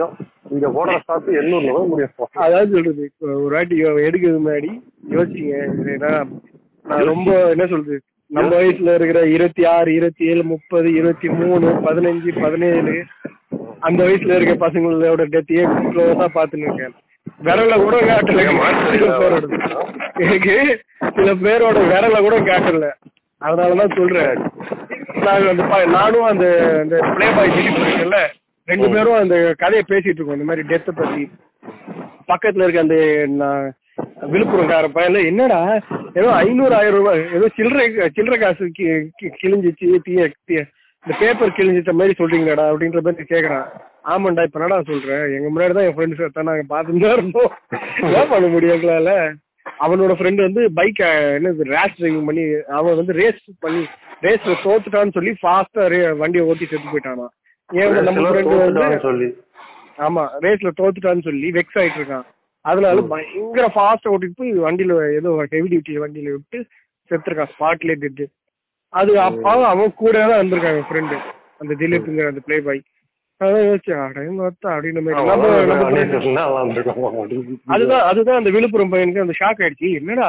தான் இங்க போடுற ஸ்டாப் எண்ணூர்ல முடியும் அதான் சொல்றது. ஒரு வாட்டி எடுக்கிறது முன்னாடி யோசிங்க. ஏன்னா நான் ரொம்ப என்ன சொல்றது? நம்ம வயசுல இருக்கிற இருபத்தி ஆறு இருபத்தி ஏழு முப்பது இருபத்தி மூணு பதினஞ்சு பதினேழு அந்த வயசுல இருக்க பசங்களோட டெத்தையே க்ளோஸா பாத்துன்னு இருக்கேன். விரல கூட காட்டல. சில பேரோட எனக்கு சில பேரோட விரல கூட காட்டல. அதனாலதான் சொல்றேன். நான் அந்த நானும் அந்த அந்த பிளே பாய் இருக்குல்ல ரெண்டு பேரும் அந்த கதையை பேசிட்டு இருக்கோம். இந்த மாதிரி டெத்தை பத்தி. பக்கத்துல இருக்க அந்த நான் விழுப்புரம்கார பையன்ல என்னடா? ஏதோ ஐநூறு ஆயிரம் ரூபாய் ஏதோ சில்லறை சில்லறை காசு கி- கி- கிழிஞ்சிச்சு தீய தீய- இந்த பேப்பர் கிழிஞ்சிட்ட மாதிரி சொல்றீங்களாடா அப்படின்ற மாதிரி கேக்குறான். ஆமாண்டா இப்ப என்னடா சொல்றேன் எங்க முன்னாடி தான் என் ஃப்ரெண்ட்ஸ் தான் நாங்க பார்த்துட்டு தான் இருந்தோம். என்ன பண்ண முடியும் எங்களால? அவனோட ஃப்ரெண்டு வந்து பைக் என்னது ரேஸ் டிரைவிங் பண்ணி அவன் வந்து ரேஸ் பண்ணி ரேஸ்ல தோத்துட்டான்னு சொல்லி ஃபாஸ்டா வண்டியை ஓட்டி செத்து போயிட்டானா ஏன் நம்ம ஃப்ரெண்டு வந்து ஆமா ரேஸ்ல தோத்துட்டான்னு சொல்லி வெக்ஸ் ஆயிட்டு இருக்கான். அதனால பயங்கர ஃபாஸ்டா ஓட்டிட்டு போய் வண்டியில ஏதோ ஹெவி டியூட்டி வண்டியில விட்டு செத்துருக்கான் ஸ்பாட்லயே திட்டு அது அப்பாவும் அவன் கூட தான் வந்திருக்காங்க ஃப்ரெண்டு அந்த திலீப்ங்கிற அந்த பிளே பாய் அதான் யோசிச்சேன் அடையும் பார்த்தா அப்படின்னு மாதிரி அதுதான் அதுதான் அந்த விழுப்புரம் பையனுக்கு அந்த ஷாக் ஆயிடுச்சு. என்னடா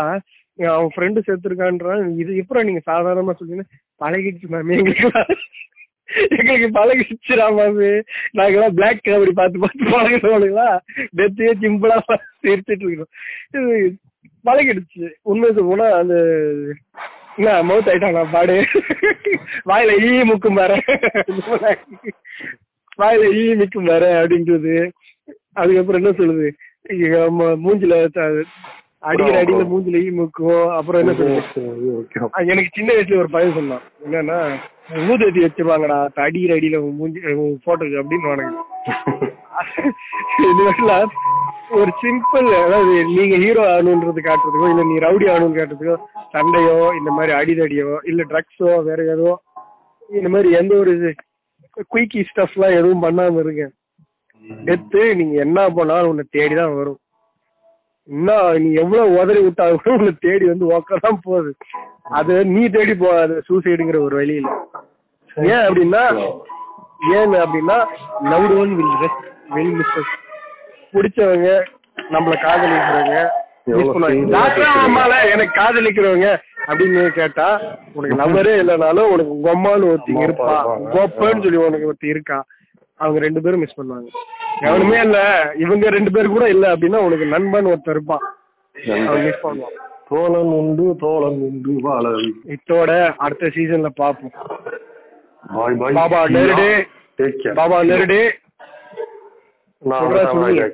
அவன் ஃப்ரெண்டு செத்துருக்கான்றான். இது எப்பறம் நீங்க சாதாரணமா சொல்லுங்க பழகிடுச்சு மேம் எங்களுக்கு எங்களுக்கு பழகிடுச்சுடா மேம். நாங்கெல்லாம் பிளாக் கபடி பார்த்து பார்த்து பழகிறோம்ங்களா டெத்தையே சிம்பிளா எடுத்துட்டு இருக்கோம் இது பழகிடுச்சு. உண்மை போனா அந்த என்ன மவுத் ஆயிட்டானா பாடு? வாயில ஈ முக்கும் வர வாயில ஈ நிக்கும் வர அப்படின்றது. அதுக்கப்புறம் என்ன சொல்லுது? மூஞ்சில அடிக்கிற அடியில மூஞ்சில ஈ முக்கும். அப்புறம் என்ன சொல்லுது? எனக்கு சின்ன வயசுல ஒரு பையன் சொன்னான். என்னன்னா ஊதத்தி வச்சிருவாங்கடா அடிக்கிற அடியில உன் மூஞ்சி போட்டோக்கு அப்படின்னு இது வந்து ஒரு சிம்பிள் அதாவது நீங்க ஹீரோ ஆகணுன்றது காட்டுறதுக்கோ இல்ல நீ ரவுடி ஆகணும்னு காட்டுறதுக்கோ சண்டையோ இந்த மாதிரி அடிதடியோ இல்ல ட்ரக்ஸோ வேற ஏதோ இந்த மாதிரி எந்த ஒரு குயிக்கி ஸ்டஃப்லாம் எதுவும் பண்ணாம இருங்க. டெத்து நீங்க என்ன பண்ணாலும் உன்னை தேடிதான் வரும். இன்னும் நீ எவ்வளவு உதறி விட்டாலும் உன்னை தேடி வந்து உக்காதான் போகுது. அது நீ தேடி போகாது சூசைடுங்கிற ஒரு வழியில. ஏன் அப்படின்னா ஏன் அப்படின்னா love one will rest will misses பிடிச்சவங்க நம்மள காதலிக்கிறவங்க எனக்கு காதலிக்கிறவங்க அப்படின்னு கேட்டா உனக்கு லவ்வரே இல்லைனாலும் உனக்கு கொம்மான்னு ஒருத்தி இருப்பா. கோப்பன்னு சொல்லி உனக்கு ஒருத்தி இருக்கா? அவங்க ரெண்டு பேரும் மிஸ் பண்ணுவாங்க. எவனுமே இல்ல இவங்க ரெண்டு பேர் கூட இல்ல அப்படின்னா உனக்கு நண்பன் ஒருத்தன் இருப்பான். அவன் மிஸ் பண்ணுவான். தோழன் உண்டு தோழன் உண்டு வாழ இத்தோட அடுத்த சீசன்ல பாப்போம். பாய் பாய். பாபா நெருடே. பாபா நெருடே. நான்.